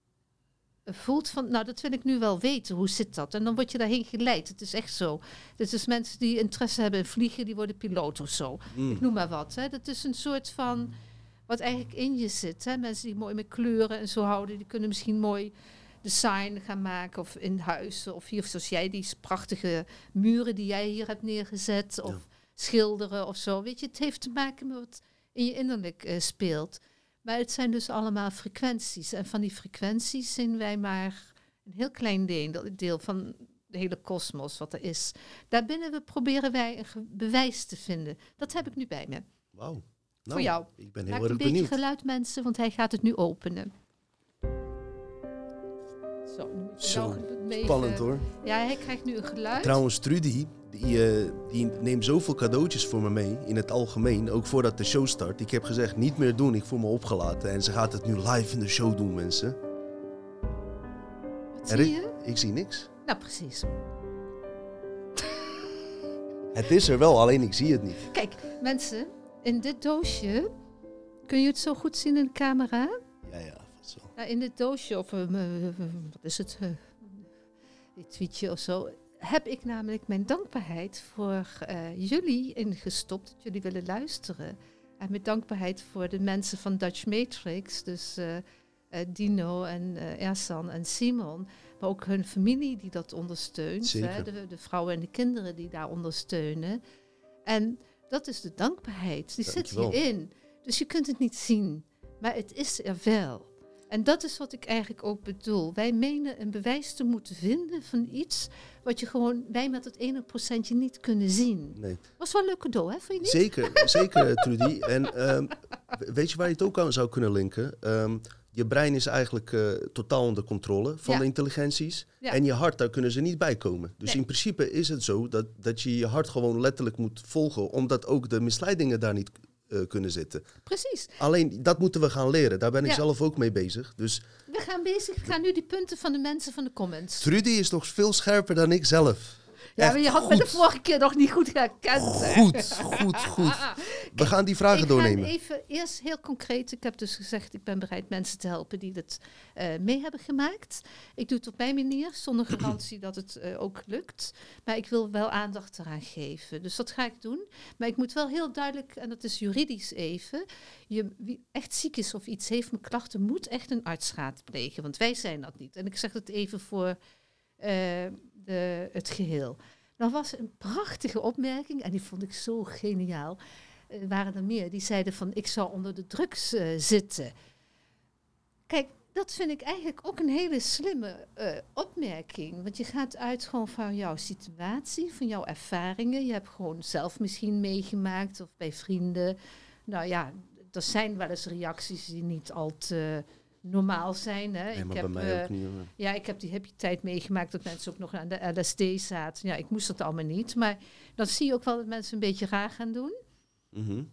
Speaker 2: voelt van, nou dat wil ik nu wel weten, hoe zit dat? En dan word je daarheen geleid. Het is echt zo. Dus is mensen die interesse hebben in vliegen, die worden piloot of zo.
Speaker 1: Mm.
Speaker 2: Ik noem maar wat. Hè. Dat is een soort van wat eigenlijk in je zit. Hè. Mensen die mooi met kleuren en zo houden, die kunnen misschien mooi design gaan maken of in huizen. Of hier, zoals jij, die prachtige muren die jij hier hebt neergezet. Of
Speaker 1: Ja.
Speaker 2: schilderen of zo. Weet je, het heeft te maken met wat in je innerlijk eh, speelt. Maar het zijn dus allemaal frequenties. En van die frequenties zijn wij maar een heel klein deel, deel van de hele kosmos wat er is. Daarbinnen we proberen wij een bewijs te vinden. Dat heb ik nu bij me.
Speaker 1: Wauw.
Speaker 2: Voor jou.
Speaker 1: Ik ben
Speaker 2: Maak
Speaker 1: heel
Speaker 2: een
Speaker 1: erg
Speaker 2: beetje
Speaker 1: benieuwd.
Speaker 2: geluid, mensen, want hij gaat het nu openen. Zo,
Speaker 1: Zo,
Speaker 2: een beetje-
Speaker 1: Spannend hoor.
Speaker 2: Ja, hij krijgt nu een geluid.
Speaker 1: Trouwens, Trudy, die, eh, die neemt zoveel cadeautjes voor me mee. In het algemeen, ook voordat de show start. Ik heb gezegd, niet meer doen, ik voel me opgelaten. En ze gaat het nu live in de show doen, mensen.
Speaker 2: Wat zie je?
Speaker 1: Ik zie niks.
Speaker 2: Nou, precies.
Speaker 1: Het is er wel, alleen ik zie het niet.
Speaker 2: Kijk, mensen, in dit doosje... Kun je het zo goed zien in de camera?
Speaker 1: Ja, ja, vast wel.
Speaker 2: In dit doosje, of eh, eh, wat is het? eh, dit tweetje of zo. Heb ik namelijk mijn dankbaarheid voor eh, jullie ingestopt. Dat jullie willen luisteren. En mijn dankbaarheid voor de mensen van Dutch Matrix. Dus eh, eh, Dino en Ersan en Simon. Maar ook hun familie die dat ondersteunt. Hè, de, de vrouwen en de kinderen die daar ondersteunen. En dat is de dankbaarheid. Die zit hierin. Dus je kunt het niet zien. Maar het is er wel. En dat is wat ik eigenlijk ook bedoel. Wij menen een bewijs te moeten vinden van iets wat je gewoon, wij met het ene procentje niet kunnen zien.
Speaker 1: Nee.
Speaker 2: Was wel een leuk cadeau, hè? Vind je niet?
Speaker 1: Zeker, zeker, Trudy. En ehm, weet je waar je het ook aan zou kunnen linken? Ehm, je brein is eigenlijk eh, totaal onder controle van
Speaker 2: Ja.
Speaker 1: de intelligenties.
Speaker 2: Ja.
Speaker 1: En je hart, daar kunnen ze niet bij komen. Dus
Speaker 2: Nee.
Speaker 1: in principe is het zo dat, dat je je hart gewoon letterlijk moet volgen. Omdat ook de misleidingen daar niet eh, kunnen zitten.
Speaker 2: Precies.
Speaker 1: Alleen, dat moeten we gaan leren. Daar ben ik
Speaker 2: Ja.
Speaker 1: zelf ook mee bezig. Dus
Speaker 2: We gaan bezig. We gaan nu die punten van de mensen van de comments.
Speaker 1: Trudy is nog veel scherper dan ik zelf.
Speaker 2: Ja,
Speaker 1: Echt
Speaker 2: maar je had me de
Speaker 1: goed.
Speaker 2: vorige keer nog niet goed herkend.
Speaker 1: Goed, goed, goed. We gaan die vragen
Speaker 2: ik
Speaker 1: doornemen.
Speaker 2: ga even eerst heel concreet. Ik heb dus gezegd, ik ben bereid mensen te helpen die het eh, mee hebben gemaakt. Ik doe het op mijn manier, zonder garantie dat het eh, ook lukt. Maar ik wil wel aandacht eraan geven. Dus dat ga ik doen. Maar ik moet wel heel duidelijk, en dat is juridisch even. Je, wie echt ziek is of iets heeft met klachten, moet echt een arts raadplegen. Want wij zijn dat niet. En ik zeg het even voor de, het geheel. Nou was een prachtige opmerking en die vond ik zo geniaal. Er waren er meer die zeiden van ik zou onder de drugs eh, zitten. Kijk, dat vind ik eigenlijk ook een hele slimme eh, opmerking. Want je gaat uit gewoon van jouw situatie, van jouw ervaringen. Je hebt gewoon zelf misschien meegemaakt of bij vrienden. Nou ja, er zijn wel eens reacties die niet al te normaal zijn. Hè.
Speaker 1: Nee,
Speaker 2: ik heb,
Speaker 1: bij mij
Speaker 2: eh,
Speaker 1: ook niet. hoor.
Speaker 2: ja, ik heb die hippie tijd meegemaakt dat mensen ook nog aan de LSD zaten. Ja, ik moest dat allemaal niet. Maar dan zie je ook wel dat mensen een beetje raar gaan doen.
Speaker 1: Mhm.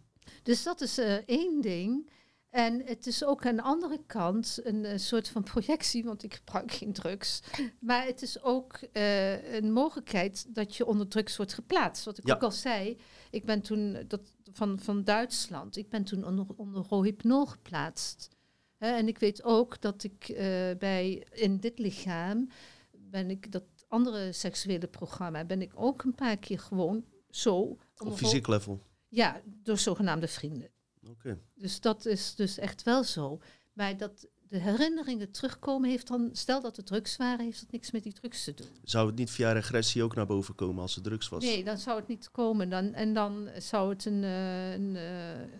Speaker 2: Dus dat is eh, één ding. En het is ook aan de andere kant een, eh, soort van projectie, want ik gebruik geen drugs. Maar het is ook eh, een mogelijkheid dat je onder drugs wordt geplaatst. Wat ik
Speaker 1: Ja.
Speaker 2: ook al zei, ik ben toen eh, dat, van, van Duitsland, ik ben toen onder, onder rohypnol geplaatst. En ik weet ook dat ik eh, bij in dit lichaam ben ik dat andere seksuele programma ben ik ook een paar keer gewoon zo
Speaker 1: Op fysiek level.
Speaker 2: ja, door zogenaamde vrienden.
Speaker 1: Oké.
Speaker 2: Dus dat is dus echt wel zo. Maar dat de herinneringen terugkomen heeft dan, stel dat het drugs waren, heeft dat niks met die drugs te doen.
Speaker 1: Zou het niet via regressie ook naar boven komen als het drugs was?
Speaker 2: Nee, dan zou het niet komen. Dan, en dan zou het een, eh, een, eh, een,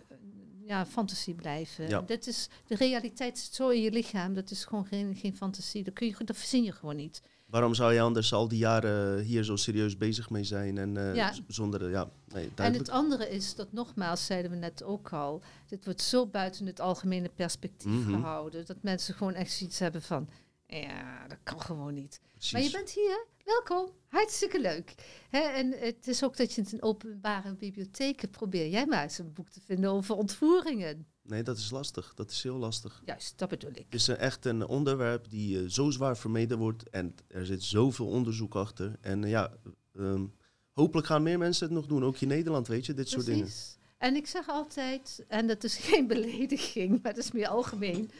Speaker 2: ja, fantasie blijven.
Speaker 1: Ja.
Speaker 2: Dit is, de realiteit zit zo in je lichaam, dat is gewoon geen, geen fantasie. Dat, kun je, dat verzin je gewoon niet.
Speaker 1: Waarom zou je anders al die jaren hier zo serieus bezig mee zijn en eh,
Speaker 2: Ja.
Speaker 1: zonder, de- ja, nee,
Speaker 2: En het andere is dat nogmaals, zeiden we net ook al, dit wordt zo buiten het algemene perspectief
Speaker 1: Mhm.
Speaker 2: gehouden, dat mensen gewoon echt zoiets hebben van, ja, dat kan gewoon niet.
Speaker 1: Precies.
Speaker 2: Maar je bent hier, welkom, hartstikke leuk. Hè, en het is ook dat je het in openbare bibliotheken probeer jij maar eens een boek te vinden over ontvoeringen.
Speaker 1: Nee, dat is lastig. Dat is heel lastig.
Speaker 2: Juist, dat bedoel ik.
Speaker 1: Het is echt een onderwerp die eh, zo zwaar vermeden wordt en er zit zoveel onderzoek achter. En eh, ja, ehm, hopelijk gaan meer mensen het nog doen, ook in Nederland, weet je, dit soort dingen.
Speaker 2: Precies. En ik zeg altijd, en dat is geen belediging, maar dat is meer algemeen,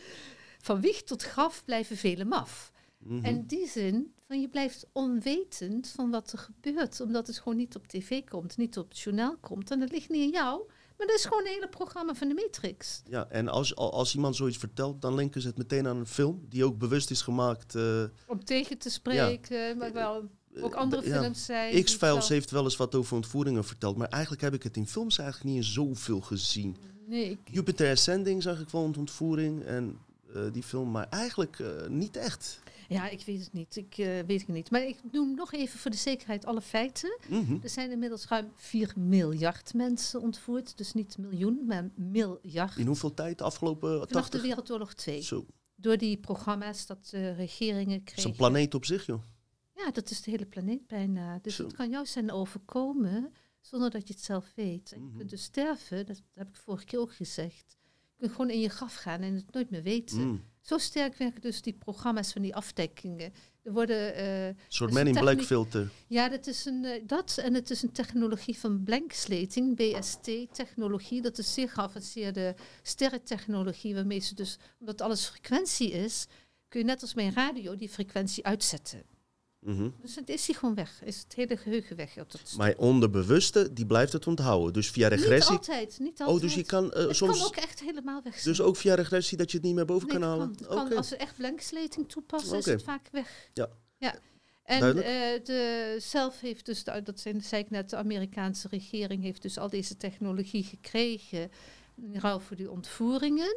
Speaker 2: van wieg tot graf blijven velen maf.
Speaker 1: Mhm.
Speaker 2: En die zin, van je blijft onwetend van wat er gebeurt, omdat het gewoon niet op tv komt, niet op het journaal komt. En dat ligt niet in jou, maar dat is gewoon een hele programma van de Matrix.
Speaker 1: Ja, en als, al- als iemand zoiets vertelt, dan linken ze het meteen aan een film die ook bewust is gemaakt. eh,
Speaker 2: Om tegen te spreken, maar wel ook andere
Speaker 1: eh, ja.
Speaker 2: films zijn.
Speaker 1: X-Files heeft wel eens wat over ontvoeringen verteld, maar eigenlijk heb ik het in films eigenlijk niet zoveel gezien.
Speaker 2: Nee, ik,
Speaker 1: Jupiter Ascending zag ik wel een ontvoering en eh, die film, maar eigenlijk eh, niet echt.
Speaker 2: ja, ik weet het niet. Ik eh, weet het niet. Maar ik noem nog even voor de zekerheid alle feiten.
Speaker 1: Mhm.
Speaker 2: Er zijn inmiddels ruim 4 miljard mensen ontvoerd. Dus niet miljoen, maar miljard.
Speaker 1: In hoeveel tijd? De afgelopen
Speaker 2: Vanaf de
Speaker 1: 80?
Speaker 2: Wereldoorlog 2.
Speaker 1: Zo,
Speaker 2: Door die programma's dat de regeringen
Speaker 1: het is
Speaker 2: kregen.
Speaker 1: een planeet op zich, joh.
Speaker 2: Ja, dat is de hele planeet bijna. Dus
Speaker 1: Zo.
Speaker 2: het kan jou zijn overkomen zonder dat je het zelf weet. En je
Speaker 1: Mhm.
Speaker 2: kunt dus sterven, dat heb ik vorige keer ook gezegd. Je kunt gewoon in je graf gaan en het nooit meer weten.
Speaker 1: Mm.
Speaker 2: Zo sterk werken dus die programma's van die afdekkingen. Er worden, eh,
Speaker 1: Een soort Man in Black filter.
Speaker 2: ja, dat is een, eh, dat en het is een technologie van blankslating, BST-technologie. Dat is zeer geavanceerde sterrentechnologie, waarmee ze dus, omdat alles frequentie is, kun je net als bij een radio die frequentie uitzetten.
Speaker 1: Mhm.
Speaker 2: Dus het is die gewoon weg, is het hele geheugen weg. Op dat stuk.
Speaker 1: Maar onderbewuste, die blijft het onthouden. Dus via
Speaker 2: Niet
Speaker 1: regressie.
Speaker 2: altijd, niet altijd.
Speaker 1: Oh, dus je kan eh,
Speaker 2: het
Speaker 1: soms.
Speaker 2: kan ook echt helemaal weg zijn.
Speaker 1: Dus ook via regressie dat je het niet meer boven
Speaker 2: Nee,
Speaker 1: kan halen.
Speaker 2: kan. Als ze echt blankslating toepassen, is het vaak weg.
Speaker 1: Ja.
Speaker 2: ja. En eh, de, zelf heeft dus, de, dat zei ik net, de Amerikaanse regering heeft dus al deze technologie gekregen in ruil voor die ontvoeringen.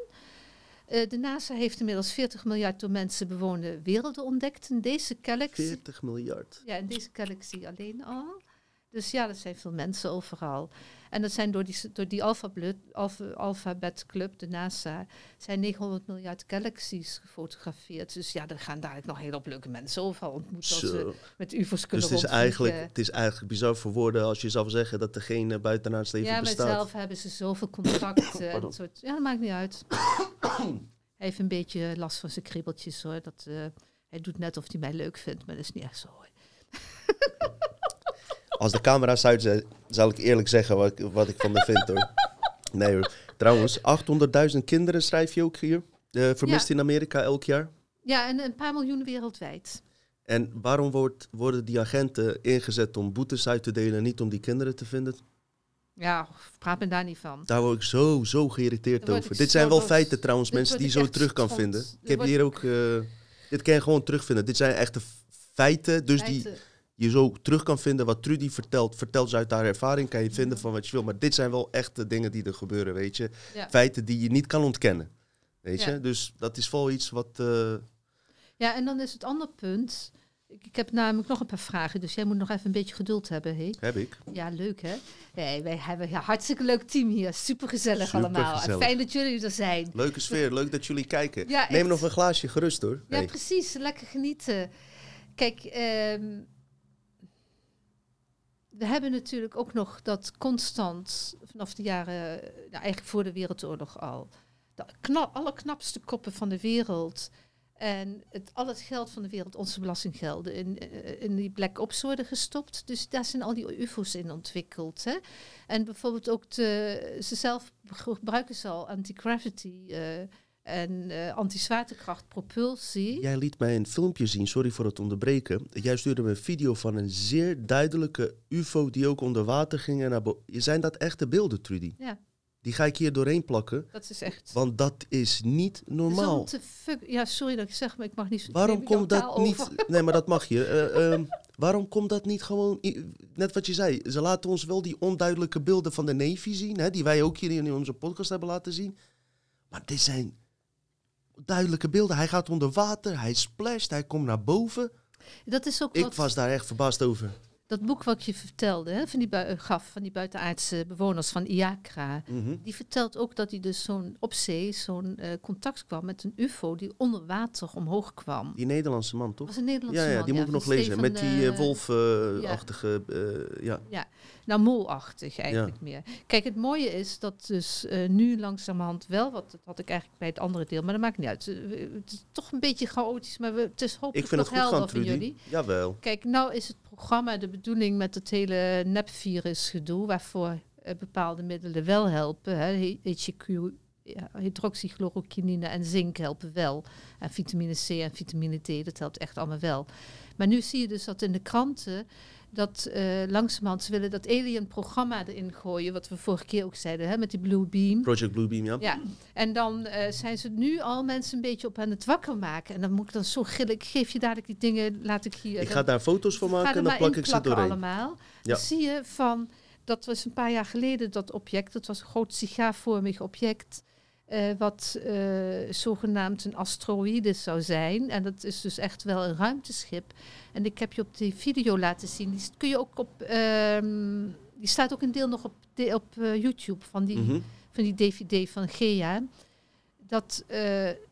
Speaker 2: Eh, de NASA heeft inmiddels 40 miljard door mensen bewoonde werelden ontdekt in deze galaxy.
Speaker 1: 40 miljard.
Speaker 2: Ja, in deze galaxy alleen al. Dus ja, dat zijn veel mensen overal. En dat zijn door die, door die alphabet, alpha, alphabet club, de NASA, zijn 900 miljard galaxies gefotografeerd. Dus ja, er gaan dadelijk nog heel hoop leuke mensen overal ontmoeten als ze met UFO's
Speaker 1: Dus
Speaker 2: kunnen
Speaker 1: het is, eigenlijk, het is eigenlijk bizar voor woorden als je zou zeggen dat er geen buitenaards leven
Speaker 2: ja,
Speaker 1: bestaat.
Speaker 2: zelf hebben ze zoveel contacten. en
Speaker 1: Pardon.
Speaker 2: het soort, ja, dat maakt niet uit. hij heeft een beetje last van zijn kriebeltjes hoor. Dat, eh, hij doet net of hij mij leuk vindt, maar dat is niet echt zo hoor.
Speaker 1: Als de camera's uit zijn, zal ik eerlijk zeggen wat, ik- wat ik van de vind hoor. Nee hoor. Trouwens, 800.000 kinderen schrijf je ook hier. eh, vermist in Amerika elk jaar.
Speaker 2: Ja, en een paar miljoen wereldwijd.
Speaker 1: En waarom wordt, worden die agenten ingezet om boetes uit te delen en niet om die kinderen te vinden?
Speaker 2: Ja, praat me daar niet van.
Speaker 1: Daar word ik zo, zo geïrriteerd over. Dit
Speaker 2: zo
Speaker 1: zijn wel feiten trouwens, mensen die zo terug kan vinden. Ik heb hier ook... eh, dit kan je gewoon terugvinden. Dit zijn echte feiten, dus die. Je zo terug kan vinden. Wat Trudy vertelt, vertelt ze uit haar ervaring. Kan je vinden van wat je wil. Maar dit zijn wel echte dingen die er gebeuren, weet je.
Speaker 2: Ja.
Speaker 1: Feiten die je niet kan ontkennen. Weet
Speaker 2: Ja.
Speaker 1: je? Dus dat is wel iets wat... eh,
Speaker 2: Ja, en dan is het andere punt. Ik, ik heb namelijk nog een paar vragen, dus jij moet nog even een beetje geduld hebben. Hè?
Speaker 1: heb ik.
Speaker 2: Ja, leuk hè? Hey, wij hebben een hartstikke leuk team hier. Super gezellig allemaal. En
Speaker 1: Supergezellig.
Speaker 2: fijn dat jullie er zijn.
Speaker 1: Leuke sfeer, leuk dat jullie kijken.
Speaker 2: Ja,
Speaker 1: Neem
Speaker 2: echt.
Speaker 1: nog een glaasje gerust hoor.
Speaker 2: Ja,
Speaker 1: Hey.
Speaker 2: precies. Lekker genieten. Kijk, ehm, we hebben natuurlijk ook nog dat constant, vanaf de jaren, nou, eigenlijk voor de Wereldoorlog al, de kna- allerknapste koppen van de wereld en het, al het geld van de wereld, onze belastinggelden, in, eh, in die black ops worden gestopt. Dus daar zijn al die UFO's in ontwikkeld. Hè? En bijvoorbeeld ook de, ze zelf gebruiken ze al anti-gravity eh, en eh anti-zwaartekracht propulsie.
Speaker 1: Jij liet mij een filmpje zien, sorry voor het onderbreken. Jij stuurde me een video van een zeer duidelijke UFO die ook onder water ging. En naar zijn dat echte beelden, Trudy?
Speaker 2: Ja.
Speaker 1: Die ga ik hier doorheen plakken,
Speaker 2: Dat is echt.
Speaker 1: want dat is niet normaal.
Speaker 2: Te fuck. Ja, sorry dat ik zeg, maar ik mag niet.
Speaker 1: Waarom komt dat niet...
Speaker 2: over.
Speaker 1: Nee, maar dat mag je. Eh, ehm, waarom komt dat niet gewoon... Net wat je zei, ze laten ons wel die onduidelijke beelden van de Navy zien, hè, die wij ook hier in onze podcast hebben laten zien. Maar dit zijn duidelijke beelden. Hij gaat onder water, hij splasht, hij komt naar boven.
Speaker 2: Dat is ook
Speaker 1: Ik
Speaker 2: wat,
Speaker 1: was daar echt verbaasd over.
Speaker 2: dat boek wat je vertelde, hè, van die bui- gaf van die buitenaardse bewoners van Iakra.
Speaker 1: Mhm.
Speaker 2: Die vertelt ook dat hij dus zo'n op zee zo'n eh, contact kwam met een UFO die onder water omhoog kwam.
Speaker 1: Die Nederlandse man, toch?
Speaker 2: was een Nederlandse
Speaker 1: Ja, ja,
Speaker 2: man.
Speaker 1: die moet ik nog lezen. Met die
Speaker 2: eh,
Speaker 1: eh, wolfachtige... eh, ja.
Speaker 2: Nou, molachtig eigenlijk meer. Kijk, het mooie is dat dus eh, nu langzamerhand wel, wat dat had ik eigenlijk bij het andere deel, maar dat maakt niet uit. Het is toch een beetje chaotisch, maar we, het is hopelijk
Speaker 1: Ik vind het goed
Speaker 2: helder
Speaker 1: gaan,
Speaker 2: voor
Speaker 1: Trudy.
Speaker 2: jullie.
Speaker 1: Jawel.
Speaker 2: Kijk, nou is het programma de bedoeling met het hele nepvirus gedoe, waarvoor eh, bepaalde middelen wel helpen. Hè. HCQ, ja, hydroxychloroquine en zink helpen wel. En vitamine C en vitamine D, dat helpt echt allemaal wel. Maar nu zie je dus dat in de kranten dat eh langzamerhand ze willen dat alien-programma erin gooien, wat we vorige keer ook zeiden, hè, met die Blue Beam.
Speaker 1: Project Bluebeam, ja.
Speaker 2: Ja, en dan eh, zijn ze nu al mensen een beetje op aan het wakker maken. En dan moet ik dan zo gillen. Ik geef je dadelijk die dingen, laat ik hier.
Speaker 1: Ik ga daar foto's van maken en dan plak ik ze doorheen.
Speaker 2: allemaal.
Speaker 1: Ja.
Speaker 2: Dan zie je van, dat was een paar jaar geleden dat object. Dat was een groot sigaarvormig object. Eh, wat eh, zogenaamd een asteroïde zou zijn. En dat is dus echt wel een ruimteschip. En ik heb je op die video laten zien. Die kun je ook op. ehm, die staat ook een deel nog op, de- op eh, YouTube van die,
Speaker 1: Mhm.
Speaker 2: van die DVD van Gea. Dat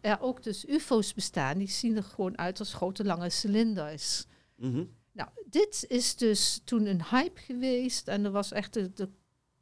Speaker 2: er ook dus UFO's bestaan. Die zien er gewoon uit als grote lange cilinders.
Speaker 1: Mhm.
Speaker 2: Nou, dit is dus toen een hype geweest. En er was echt de, de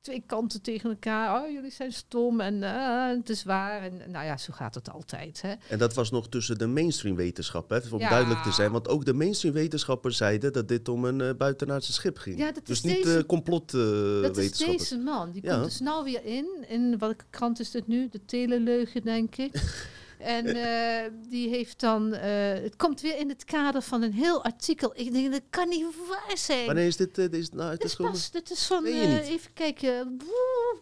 Speaker 2: twee kanten tegen elkaar. Oh, jullie zijn stom en eh, het is waar. En nou ja, zo gaat het altijd. Hè.
Speaker 1: En dat was nog tussen de mainstream wetenschap, hè, om
Speaker 2: Ja.
Speaker 1: duidelijk te zijn. Want ook de mainstream wetenschappers zeiden dat dit om een eh, buitenaardse schip ging.
Speaker 2: Ja, dat
Speaker 1: dus
Speaker 2: is
Speaker 1: niet
Speaker 2: deze-
Speaker 1: eh complot
Speaker 2: dat is deze man. Die
Speaker 1: Ja.
Speaker 2: komt dus nou weer in. In welke krant is dit nu? De Teleleugen, denk ik. en eh, die heeft dan... eh, het komt weer in het kader van een heel artikel. Ik denk, dat kan niet waar zijn.
Speaker 1: Wanneer is dit, eh, is, nou, het
Speaker 2: Dit
Speaker 1: is
Speaker 2: pas, dit is van,
Speaker 1: je
Speaker 2: even kijken, een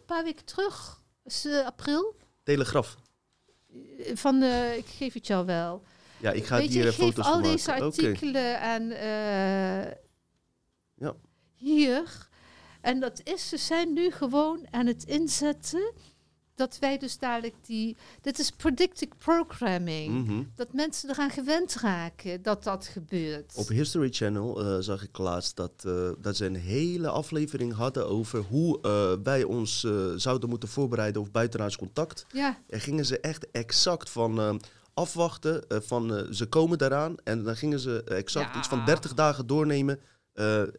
Speaker 2: paar weken terug. is april.
Speaker 1: Telegraaf.
Speaker 2: Eh, Van, ik geef het jou wel.
Speaker 1: Ja, ik ga
Speaker 2: Weet je,
Speaker 1: hier
Speaker 2: ik
Speaker 1: eh,
Speaker 2: geef
Speaker 1: foto's
Speaker 2: al deze artikelen aan eh,
Speaker 1: Ja.
Speaker 2: hier. En dat is, ze zijn nu gewoon aan het inzetten dat wij dus dadelijk die... Dit is predictive programming.
Speaker 1: Mhm.
Speaker 2: Dat mensen eraan gewend raken dat dat gebeurt.
Speaker 1: Op History Channel eh, zag ik laatst dat, eh, dat ze een hele aflevering hadden over hoe eh, wij ons zouden moeten voorbereiden op buitenaards contact.
Speaker 2: ja,
Speaker 1: En gingen ze echt exact van afwachten, van ze komen daaraan. En dan gingen ze exact
Speaker 2: Ja.
Speaker 1: iets van 30 dagen doornemen.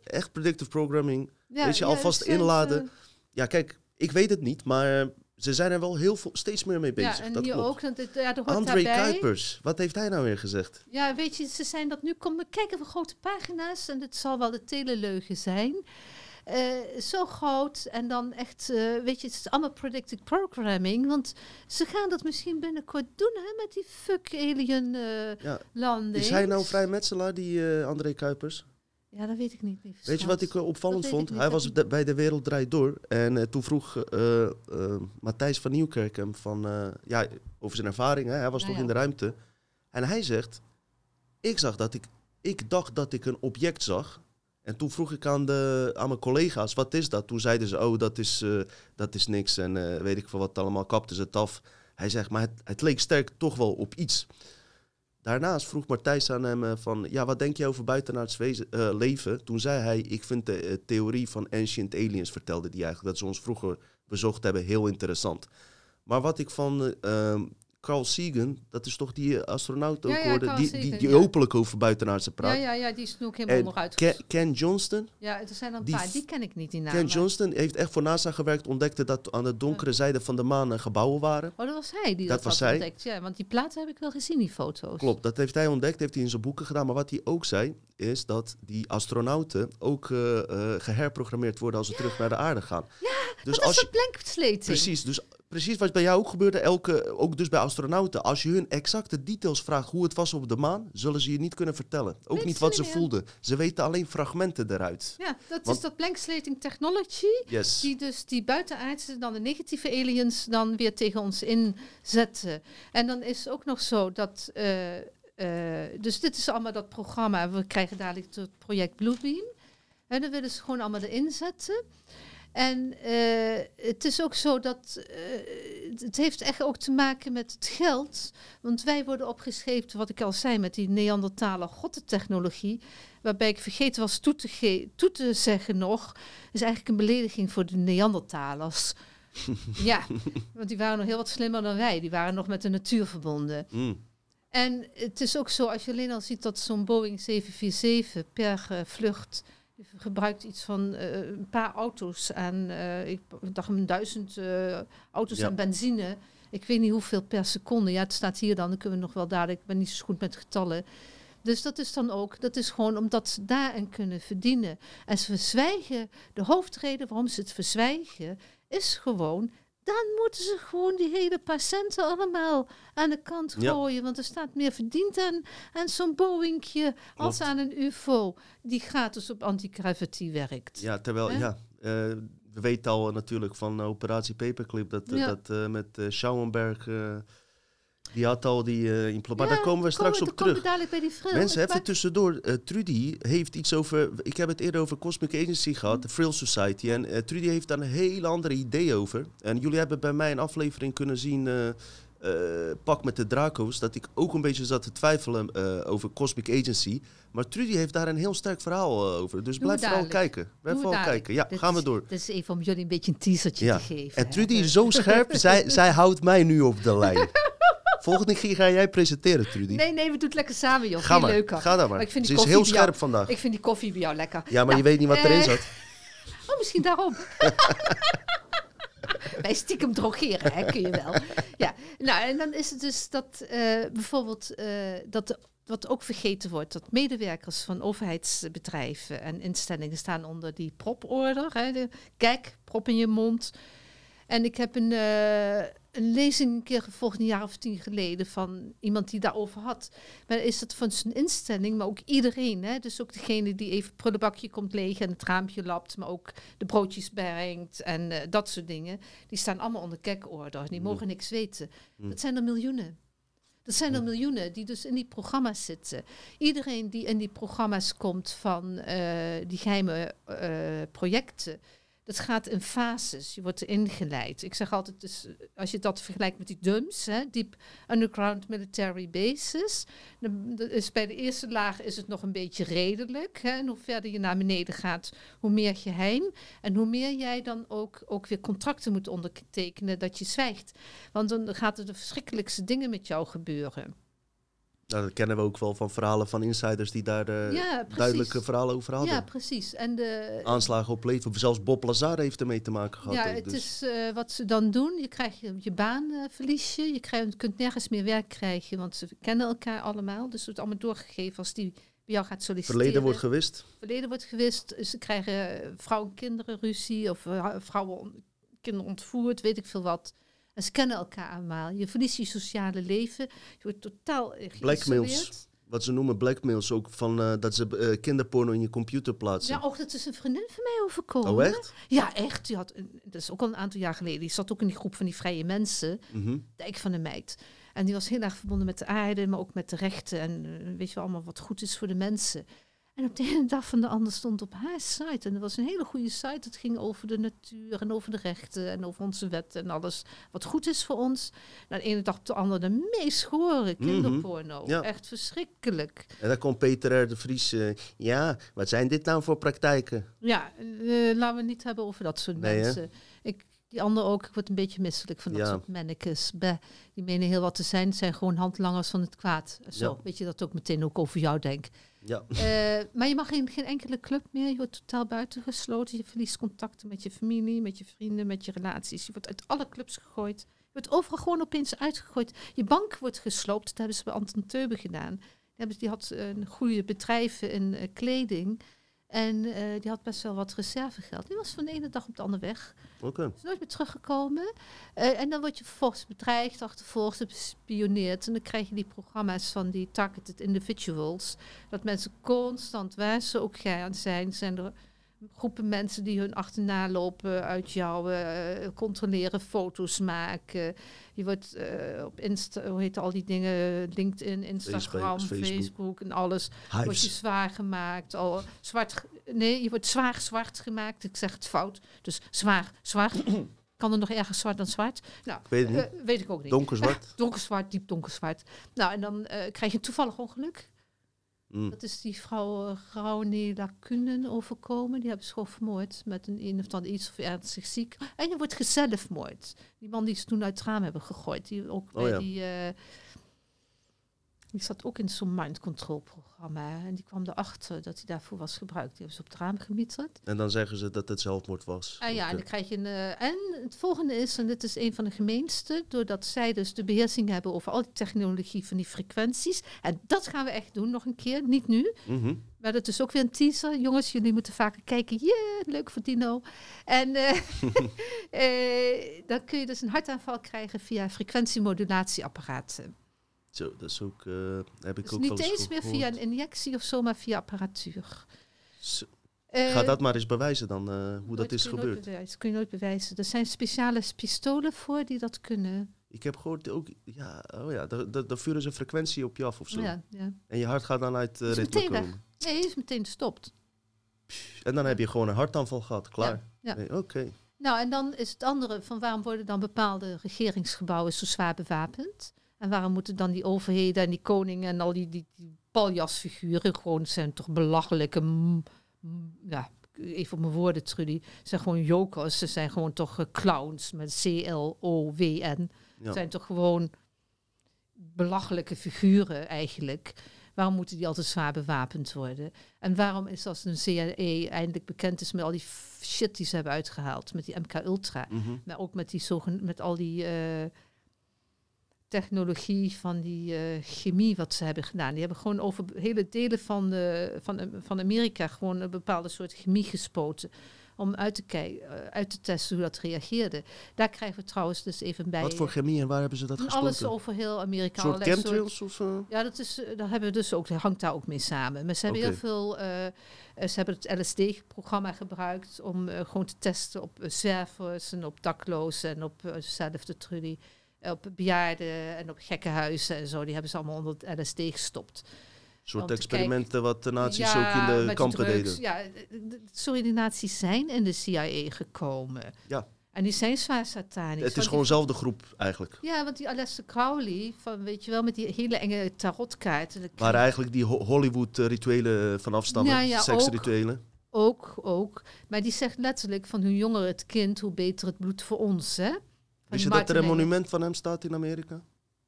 Speaker 1: Echt predictive programming.
Speaker 2: ja,
Speaker 1: Weet je, alvast inladen. Ja, kijk, ik weet het niet, maar ze zijn er wel heel veel, steeds meer mee bezig.
Speaker 2: Ja, en
Speaker 1: dat
Speaker 2: hier
Speaker 1: klopt.
Speaker 2: ook. Dat, het- ja, hoort
Speaker 1: André
Speaker 2: daarbij.
Speaker 1: Kuipers, wat heeft hij nou weer gezegd?
Speaker 2: Ja, weet je, ze zijn dat nu. Kom, kijk even grote pagina's. En dit zal wel de teleleugen zijn. Eh, zo groot. En dan echt, eh, weet je, het is allemaal predictive programming. Want ze gaan dat misschien binnenkort doen, hè, met die fuck alien eh
Speaker 1: Ja.
Speaker 2: landing.
Speaker 1: Is hij nou vrijmetselaar, die eh, André Kuipers?
Speaker 2: Ja, dat weet ik niet.
Speaker 1: Weet je wat ik eh, opvallend
Speaker 2: Dat
Speaker 1: vond?
Speaker 2: ik
Speaker 1: hij was de- bij De Wereld Draait Door. En eh, toen vroeg eh, Matthijs van Nieuwkerk hem van, ja, over zijn ervaring. Hè? Hij was
Speaker 2: Nou ja.
Speaker 1: in de ruimte. En hij zegt, ik zag dat ik, ik dacht dat ik een object zag. En toen vroeg ik aan, de, aan mijn collega's, wat is dat? Toen zeiden ze, oh, dat is, dat is niks. En weet ik veel wat allemaal, kapten ze het af. Hij zegt, maar het, het leek sterk toch wel op iets. Daarnaast vroeg Martijs aan hem eh, van, ja, wat denk je over buitenaards eh, leven? Toen zei hij, ik vind de eh, theorie van ancient aliens, vertelde die eigenlijk, dat ze ons vroeger bezocht hebben, heel interessant. Maar wat ik van eh, ehm, Carl Sagan, dat is toch die astronaut ook
Speaker 2: Ja, ja,
Speaker 1: geworden,
Speaker 2: Carl
Speaker 1: die,
Speaker 2: Sagan,
Speaker 1: die, die
Speaker 2: ja.
Speaker 1: openlijk over buitenaardse
Speaker 2: Ja,
Speaker 1: praat.
Speaker 2: ja, ja, die is ook helemaal
Speaker 1: En
Speaker 2: onderuit.
Speaker 1: Ken, Ken Johnston,
Speaker 2: Ja, er zijn een
Speaker 1: die
Speaker 2: paar. Die ken ik niet, die naam.
Speaker 1: Ken Johnston heeft echt voor NASA gewerkt, ontdekte dat aan de donkere zijde van de maan eh, gebouwen waren.
Speaker 2: Oh, dat was hij die
Speaker 1: Dat
Speaker 2: dat,
Speaker 1: was
Speaker 2: had
Speaker 1: hij.
Speaker 2: ontdekt. Ja, want die platen heb ik wel gezien, die foto's.
Speaker 1: Klopt, dat heeft hij ontdekt, heeft hij in zijn boeken gedaan. Maar wat hij ook zei, is dat die astronauten ook eh, eh, geherprogrammeerd worden als ze terug naar de aarde gaan. Ja, dus
Speaker 2: dat
Speaker 1: als
Speaker 2: is een.
Speaker 1: Precies, dus precies wat bij jou ook gebeurde, elke, ook dus bij astronauten. Als je hun exacte details vraagt hoe het was op de maan, zullen ze je niet kunnen vertellen. Ook niet wat ze
Speaker 2: ja.
Speaker 1: voelden. Ze weten alleen fragmenten eruit.
Speaker 2: Ja, dat
Speaker 1: Want-
Speaker 2: is dat blankslating technology.
Speaker 1: Yes.
Speaker 2: Die dus die buitenaardse, dan de negatieve aliens, dan weer tegen ons inzetten. En dan is ook nog zo dat. eh, eh, dus dit is allemaal dat programma. We krijgen dadelijk het project Bluebeam. En dan willen ze gewoon allemaal erin zetten. En eh, het is ook zo dat eh, het- heeft echt ook te maken met het geld. Want wij worden opgescheept, wat ik al zei, met die Neandertaler gottentechnologie. Waarbij ik vergeten was toe te, ge- toe te zeggen nog. is eigenlijk een belediging voor de Neandertalers. ja, want die waren nog heel wat slimmer dan wij. Die waren nog met de natuur verbonden.
Speaker 1: Mm.
Speaker 2: En het is ook zo, als je alleen al ziet dat zo'n Boeing 747 per eh, vlucht gebruikt iets van eh, een paar auto's aan, eh, ik dacht een duizend eh, auto's
Speaker 1: Ja.
Speaker 2: aan benzine. Ik weet niet hoeveel per seconde. Ja, het staat hier dan, dan kunnen we nog wel dadelijk, ik ben niet zo goed met getallen. Dus dat is dan ook, dat is gewoon omdat ze daarin kunnen verdienen. En ze verzwijgen, de hoofdreden waarom ze het verzwijgen, is gewoon, dan moeten ze gewoon die hele patiënten allemaal aan de kant
Speaker 1: Ja.
Speaker 2: gooien. Want er staat meer verdiend aan, aan zo'n Boeingje als aan een UFO die gratis op anti-gravity werkt.
Speaker 1: Ja, terwijl, ja, eh, we weten al natuurlijk van Operatie Paperclip dat, eh,
Speaker 2: Ja.
Speaker 1: dat eh, met eh Schauenberg, die had al die implement. Maar
Speaker 2: Ja,
Speaker 1: daar komen we straks op terug.
Speaker 2: dadelijk bij die.
Speaker 1: Mensen, even tussendoor. Eh, Trudy heeft iets over. Ik heb het eerder over Cosmic Agency gehad, de Frill Society. En eh, Trudy heeft daar een heel andere idee over. En jullie hebben bij mij een aflevering kunnen zien. pak met de Draco's. Dat ik ook een beetje zat te twijfelen over Cosmic Agency. Maar Trudy heeft daar een heel sterk verhaal over. Dus blijf vooral kijken. Blijf vooral kijken. Ja,
Speaker 2: Dit
Speaker 1: gaan we door.
Speaker 2: Dit is even om jullie een beetje een teasertje
Speaker 1: Ja.
Speaker 2: te geven.
Speaker 1: En. Trudy is zo scherp. zij, zij houdt mij nu op de lijn. Volgende keer ga jij presenteren, Trudy.
Speaker 2: Nee, nee, we doen het lekker samen, joh.
Speaker 1: Ga maar.
Speaker 2: leuker.
Speaker 1: Ga dan maar.
Speaker 2: Maar ik vind
Speaker 1: Ze
Speaker 2: die
Speaker 1: is
Speaker 2: koffie
Speaker 1: heel
Speaker 2: jou-
Speaker 1: scherp vandaag.
Speaker 2: Ik vind die koffie bij jou lekker.
Speaker 1: Ja, maar
Speaker 2: Nou,
Speaker 1: je weet niet wat erin
Speaker 2: eh,
Speaker 1: zat.
Speaker 2: Oh, misschien daarom. Wij stiekem drogeren, hè, kun je wel. Ja, nou, en dan is het dus dat eh, bijvoorbeeld eh, dat de- wat ook vergeten wordt, dat medewerkers van overheidsbedrijven en instellingen staan onder die proporder. Hè, de, kijk, prop in je mond. En ik heb een, een lezing een keer gevolgd, een jaar of tien geleden, van iemand die daarover had. Maar is dat van zijn instelling, maar ook iedereen. Hè? Dus ook degene die even het prullenbakje komt leeg en het raampje lapt, maar ook de broodjes brengt en eh, dat soort dingen. Die staan allemaal onder kekorder. Die mogen niks weten. Dat zijn er miljoenen. Dat zijn er miljoenen die dus in die programma's zitten. Iedereen die in die programma's komt van eh, die geheime eh, projecten, dat gaat in fases. Je wordt erin geleid. Ik zeg altijd, dus, als je dat vergelijkt met die DUMS, hè, Deep Underground Military Bases, dan is bij de eerste laag is het nog een beetje redelijk. Hè, en hoe verder je naar beneden gaat, hoe meer geheim. En hoe meer jij dan ook, ook weer contracten moet ondertekenen dat je zwijgt. Want dan gaat er de verschrikkelijkste dingen met jou gebeuren.
Speaker 1: Nou, dat kennen we ook wel van verhalen van insiders die daar eh,
Speaker 2: ja,
Speaker 1: duidelijke verhalen over hadden.
Speaker 2: Ja, precies. En de,
Speaker 1: Aanslagen op leven. Zelfs Bob Lazar heeft ermee te maken gehad.
Speaker 2: ja,
Speaker 1: ook,
Speaker 2: het
Speaker 1: dus.
Speaker 2: is eh, wat ze dan doen. Je krijgt je, je baan eh, verlies je. Je krijgt, kunt nergens meer werk krijgen, want ze kennen elkaar allemaal. Dus het wordt allemaal doorgegeven als die bij jou gaat solliciteren.
Speaker 1: Verleden wordt gewist.
Speaker 2: verleden wordt gewist. Ze krijgen vrouwen en kinderen ruzie of vrouwen kinderen ontvoerd, weet ik veel wat. En ze kennen elkaar allemaal. Je verliest je sociale leven. Je wordt totaal
Speaker 1: Blackmails. Wat ze noemen blackmails. Ook van eh, dat ze eh, kinderporno in je computer plaatsen.
Speaker 2: Ja, ook dat is een vriendin van mij overkomen.
Speaker 1: oh, echt?
Speaker 2: Ja, echt. Die had, dat is ook al een aantal jaar geleden. Die zat ook in die groep van die vrije mensen.
Speaker 1: Mhm.
Speaker 2: Dijk van de meid. En die was heel erg verbonden met de aarde, maar ook met de rechten. En eh, weet je wel, allemaal wat goed is voor de mensen. En op de ene dag van de ander stond op haar site. En dat was een hele goede site. Het ging over de natuur en over de rechten en over onze wetten en alles wat goed is voor ons. En de ene dag op de andere de meest gore kinderporno.
Speaker 1: Mhm. Ja.
Speaker 2: Echt verschrikkelijk.
Speaker 1: En dan komt Peter R. de Vries. eh, ja, wat zijn dit nou voor praktijken?
Speaker 2: Ja, eh, laten we het niet hebben over dat soort
Speaker 1: Nee, hè?
Speaker 2: mensen. Ik Die andere ook, ik word een beetje misselijk van dat
Speaker 1: Ja.
Speaker 2: soort mannekes. Die menen heel wat te zijn, zijn gewoon handlangers van het kwaad. Zo,
Speaker 1: Ja.
Speaker 2: weet je dat ook meteen ook over jou denk.
Speaker 1: Ja,
Speaker 2: Eh, maar je mag in geen enkele club meer. Je wordt totaal buitengesloten. Je verliest contacten met je familie, met je vrienden, met je relaties. Je wordt uit alle clubs gegooid. Je wordt overal gewoon opeens uitgegooid. Je bank wordt gesloopt. Dat hebben ze bij Anton Teube gedaan. Die, had eh, een goede bedrijven in eh, kleding. En eh, die had best wel wat reservegeld. Die was van de ene dag op de andere weg.
Speaker 1: oké.
Speaker 2: Is nooit meer teruggekomen. Eh, en dan word je vervolgens bedreigd, achtervolgd, bespioneerd. En dan krijg je die programma's van die targeted individuals. Dat mensen constant, waar ze ook gaan zijn, zijn er groepen mensen die hun achterna lopen, uit jou eh, controleren, foto's maken. Je wordt eh, op Insta, hoe heet al die dingen, LinkedIn, Instagram,
Speaker 1: Facebook.
Speaker 2: Facebook. en alles. Word je
Speaker 1: Hives.
Speaker 2: zwaar gemaakt, al zwart, nee, je wordt zwaar zwart gemaakt. Ik zeg het fout. Dus zwaar, zwart. kan er nog ergens zwart dan zwart? Nou,
Speaker 1: Ik weet
Speaker 2: eh, weet ik ook niet.
Speaker 1: Donkerzwart.
Speaker 2: Donkerzwart, diep donkerzwart. Nou, en dan krijg je een toevallig ongeluk.
Speaker 1: Mm.
Speaker 2: Dat is die vrouw uh, Rauni Lacunen overkomen. Die hebben ze gewoon vermoord met een een of ander iets of ernstig ziek. En je wordt gezelfmoord. Die man die ze toen uit het raam hebben gegooid. Die ook
Speaker 1: Oh
Speaker 2: bij
Speaker 1: ja.
Speaker 2: die... eh, die zat ook in zo'n mind control programma. En die kwam erachter dat hij daarvoor was gebruikt. Die hebben ze op het raam gemieterd.
Speaker 1: En dan zeggen ze dat het zelfmoord was.
Speaker 2: Ah ja, en dan krijg je een. eh, en het volgende is, en dit is een van de gemeenste, doordat zij dus de beheersing hebben over al die technologie van die frequenties. En dat gaan we echt doen nog een keer, niet nu.
Speaker 1: Mhm.
Speaker 2: Maar dat is ook weer een teaser. Jongens, jullie moeten vaker kijken. Yeah, leuk voor Dino. En eh, eh, dan kun je dus een hartaanval krijgen via frequentiemodulatieapparaten.
Speaker 1: Zo, dat is ook, eh, heb ik
Speaker 2: Dus
Speaker 1: ook
Speaker 2: niet
Speaker 1: eens
Speaker 2: eens meer
Speaker 1: gehoord.
Speaker 2: via een injectie of zo, maar via apparatuur.
Speaker 1: Zo,
Speaker 2: Eh,
Speaker 1: Ga dat maar eens bewijzen dan, eh, hoe dat is gebeurd.
Speaker 2: bewijzen, kun je nooit bewijzen. Er zijn speciale pistolen voor die dat kunnen.
Speaker 1: Ik heb gehoord ook, ja, oh ja, daar vuren ze een frequentie op je af of zo.
Speaker 2: Ja, ja.
Speaker 1: En je hart gaat dan uit uh,
Speaker 2: Is
Speaker 1: ritme
Speaker 2: meteen weg.
Speaker 1: komen.
Speaker 2: Nee, is meteen gestopt.
Speaker 1: En dan heb je gewoon een hartaanval gehad, klaar.
Speaker 2: Ja.
Speaker 1: Nee, Oké.
Speaker 2: Nou, en dan is het andere van waarom worden dan bepaalde regeringsgebouwen zo zwaar bewapend? En waarom moeten dan die overheden en die koningen en al die, die, die paljasfiguren gewoon zijn toch belachelijke, mm, ja, even op mijn woorden Trudy, zijn gewoon jokers. Ze zijn gewoon toch eh, clowns met C-L-O-W-N.
Speaker 1: Ja.
Speaker 2: zijn toch gewoon belachelijke figuren eigenlijk. Waarom moeten die altijd zwaar bewapend worden? En waarom is als een CIA eindelijk bekend is met al die shit die ze hebben uitgehaald, met die MK Ultra,
Speaker 1: Mhm.
Speaker 2: maar ook met die zogen met al die eh, technologie van die eh, chemie wat ze hebben gedaan. Die hebben gewoon over hele delen van, de, van, van Amerika gewoon een bepaalde soort chemie gespoten. Om uit te, kijken, eh, uit te testen hoe dat reageerde. Daar krijgen we trouwens dus even bij.
Speaker 1: Wat voor chemie en waar hebben ze dat gesproken?
Speaker 2: Alles over heel Amerika.
Speaker 1: Soort chemtrails of... eh?
Speaker 2: ja, dat, is, eh, dat hebben we dus ook, dat hangt daar ook mee samen. Maar ze hebben heel veel, eh, eh, ze hebben het LSD-programma gebruikt om eh, gewoon te testen op eh, zwervers en op daklozen en op eh, zelfde Trudy, eh, op bejaarden en op gekkenhuizen en zo. Die hebben ze allemaal onder het LSD gestopt.
Speaker 1: Een soort experimenten wat de nazi's
Speaker 2: Ja,
Speaker 1: ook in de kampen
Speaker 2: drugs.
Speaker 1: deden.
Speaker 2: Ja, sorry, die nazi's zijn in de CIA gekomen.
Speaker 1: Ja.
Speaker 2: En die zijn zwaar satanisch.
Speaker 1: Het is gewoon dezelfde groep eigenlijk.
Speaker 2: Ja, want die Aleister Crowley, van, weet je wel, met die hele enge tarotkaarten.
Speaker 1: Waar eigenlijk die Ho- Hollywood-rituelen van afstammen.
Speaker 2: Ja, ja,
Speaker 1: Seksrituelen.
Speaker 2: Ook, ook. Maar die zegt letterlijk van hoe jonger het kind, hoe beter het bloed voor ons. Hè?
Speaker 1: Wist je dat er een monument van hem staat in Amerika?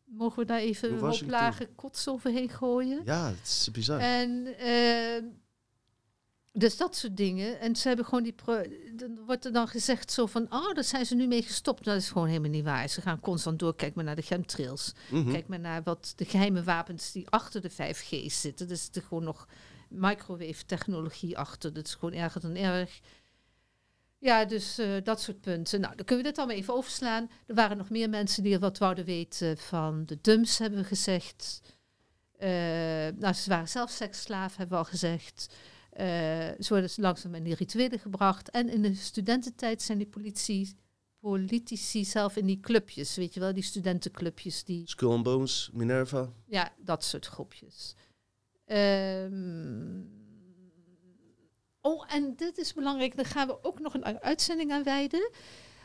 Speaker 2: Mogen we daar even een oplage kots overheen gooien?
Speaker 1: Ja, het is bizar.
Speaker 2: En eh, dus dat soort dingen. En ze hebben gewoon die. Dan wordt er dan gezegd zo van. Oh, daar zijn ze nu mee gestopt. Nou, dat is gewoon helemaal niet waar. Ze gaan constant door. Kijk maar naar de chemtrails.
Speaker 1: Mhm.
Speaker 2: Kijk maar naar wat de geheime wapens die achter de 5G zitten. Dus er gewoon nog microwave technologie achter. Dat is gewoon erger dan erg. Ja, dus eh, dat soort punten. Nou, dan kunnen we dit allemaal even overslaan. Er waren nog meer mensen die er wat wouden weten van de DUMS, hebben we gezegd. Eh, nou, ze waren zelf seksslaaf, hebben we al gezegd. Eh, ze worden langzaam in die rituelen gebracht. En in de studententijd zijn die politie, politici zelf in die clubjes, weet je wel, die studentenclubjes, die
Speaker 1: Skull and Bones, Minerva.
Speaker 2: ja, dat soort groepjes. Ehm, oh, en dit is belangrijk. Daar gaan we ook nog een uitzending aan wijden.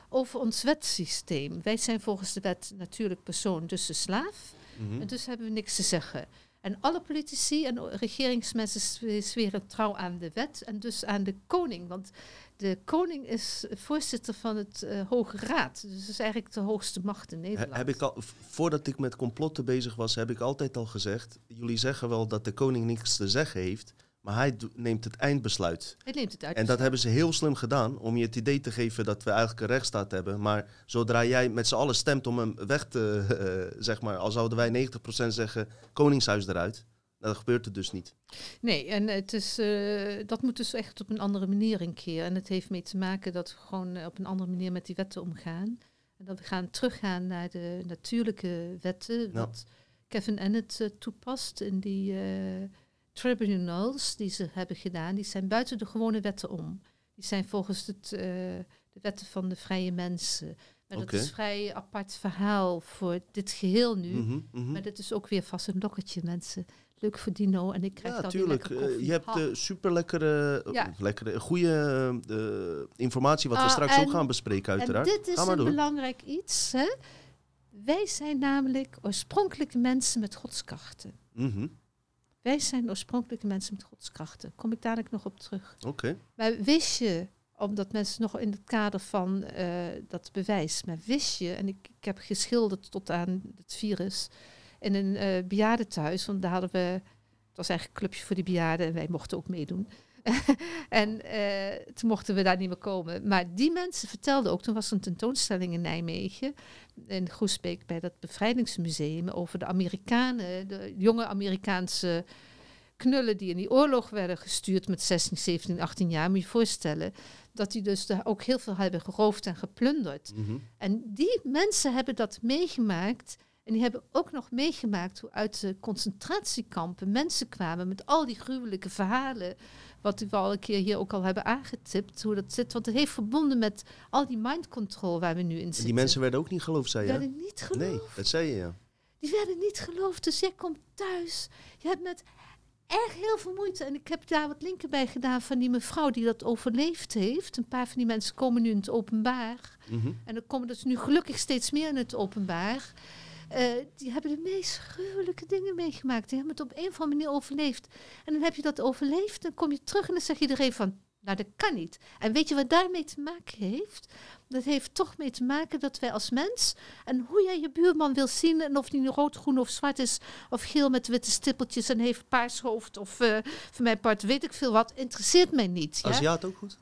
Speaker 2: Over ons wetsysteem. Wij zijn volgens de wet natuurlijk persoon, dus de slaaf.
Speaker 1: Mhm.
Speaker 2: En dus hebben we niks te zeggen. En alle politici en regeringsmensen zwe- zweren trouw aan de wet en dus aan de koning. Want de koning is voorzitter van het uh, Hoge Raad. Dus is eigenlijk de hoogste macht in Nederland.
Speaker 1: heb ik al, voordat ik met complotten bezig was, heb ik altijd al gezegd... jullie zeggen wel dat de koning niks te zeggen heeft... maar hij neemt het eindbesluit.
Speaker 2: Hij neemt het
Speaker 1: En dat hebben ze heel slim gedaan... om je het idee te geven dat we eigenlijk een rechtsstaat hebben. Maar zodra jij met z'n allen stemt om hem weg te... Uh, zeg maar, al zouden wij 90% zeggen... koningshuis eruit... Dat gebeurt er dus niet.
Speaker 2: Nee, en het is, uh, dat moet dus echt op een andere manier een keer. En het heeft mee te maken dat we gewoon eh, op een andere manier met die wetten omgaan. En dat we gaan teruggaan naar de natuurlijke wetten. Wat Kevin Annett uh, toepast in die tribunals die ze hebben gedaan. Die zijn buiten de gewone wetten om. Die zijn volgens het, de wetten van de vrije mensen. Maar dat is een vrij apart verhaal voor dit geheel nu. Mhm, mhm. Maar dit is ook weer vast een lokketje, mensen leuk voor Dino en ik krijg ja, dan tuurlijk. Uh,
Speaker 1: je hebt uh, super lekkere, ja. lekkere goede informatie wat we ah, straks ook gaan bespreken uiteraard.
Speaker 2: En dit is een belangrijk iets. Hè? Wij zijn namelijk oorspronkelijke mensen met godskrachten. Mm Wij zijn oorspronkelijke mensen met godskrachten. Kom ik dadelijk nog op terug.
Speaker 1: Oké.
Speaker 2: Maar wist je, omdat mensen nog in het kader van dat bewijs, maar wist je, en ik, ik heb geschilderd tot aan het virus in een uh, bejaardentehuis. Want daar hadden we, het was eigenlijk een clubje voor die bejaarden en wij mochten ook meedoen. en uh, toen mochten we daar niet meer komen. Maar die mensen vertelden ook, toen was er een tentoonstelling in Nijmegen, in Groesbeek bij dat bevrijdingsmuseum, over de Amerikanen, de jonge Amerikaanse knullen die in die oorlog werden gestuurd met 16, 17, 18 jaar. Moet je je voorstellen dat die dus daar ook heel veel hebben geroofd en geplunderd. Mhm. En die mensen hebben dat meegemaakt en die hebben ook nog meegemaakt hoe uit de concentratiekampen mensen kwamen met al die gruwelijke verhalen. Wat we al een keer hier ook al hebben aangetipt, hoe dat zit. Want het heeft verbonden met al die mind control waar we nu in zitten. En
Speaker 1: die mensen werden ook niet geloofd, zei je?
Speaker 2: Die werden niet geloofd.
Speaker 1: Nee, dat zei je, ja.
Speaker 2: Die werden niet geloofd. Dus jij komt thuis. Je hebt met erg heel veel moeite. En ik heb daar wat linken bij gedaan van die mevrouw die dat overleefd heeft. Een paar van die mensen komen nu in het openbaar. Mhm. En er komen dus nu gelukkig steeds meer in het openbaar. Uh, die hebben de meest gruwelijke dingen meegemaakt. Die hebben het op een of andere manier overleefd. En dan heb je dat overleefd, dan kom je terug en dan zegt iedereen van, nou dat kan niet. En weet je wat daarmee te maken heeft? Dat heeft toch mee te maken dat wij als mens, en hoe jij je buurman wil zien, en of die nu rood, groen of zwart is, of geel met witte stippeltjes en heeft paars hoofd, of uh, voor mijn part weet ik veel wat, interesseert mij niet.
Speaker 1: Ja? Aziat ook goed?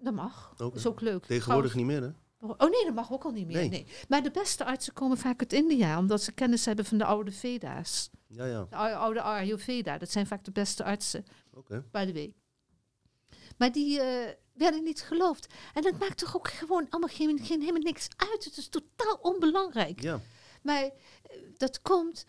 Speaker 2: Dat mag. Dat is ook leuk.
Speaker 1: Tegenwoordig niet meer, hè?
Speaker 2: Oh nee, dat mag ook al niet meer. Nee. Maar de beste artsen komen vaak uit India, omdat ze kennis hebben van de oude Veda's.
Speaker 1: Ja, ja.
Speaker 2: De oude Ayurveda, dat zijn vaak de beste artsen.
Speaker 1: Oké.
Speaker 2: By the way. Maar die uh, werden niet geloofd. En dat maakt toch ook gewoon allemaal geen, geen, helemaal niks uit. Het is totaal onbelangrijk.
Speaker 1: Ja.
Speaker 2: Maar uh, dat komt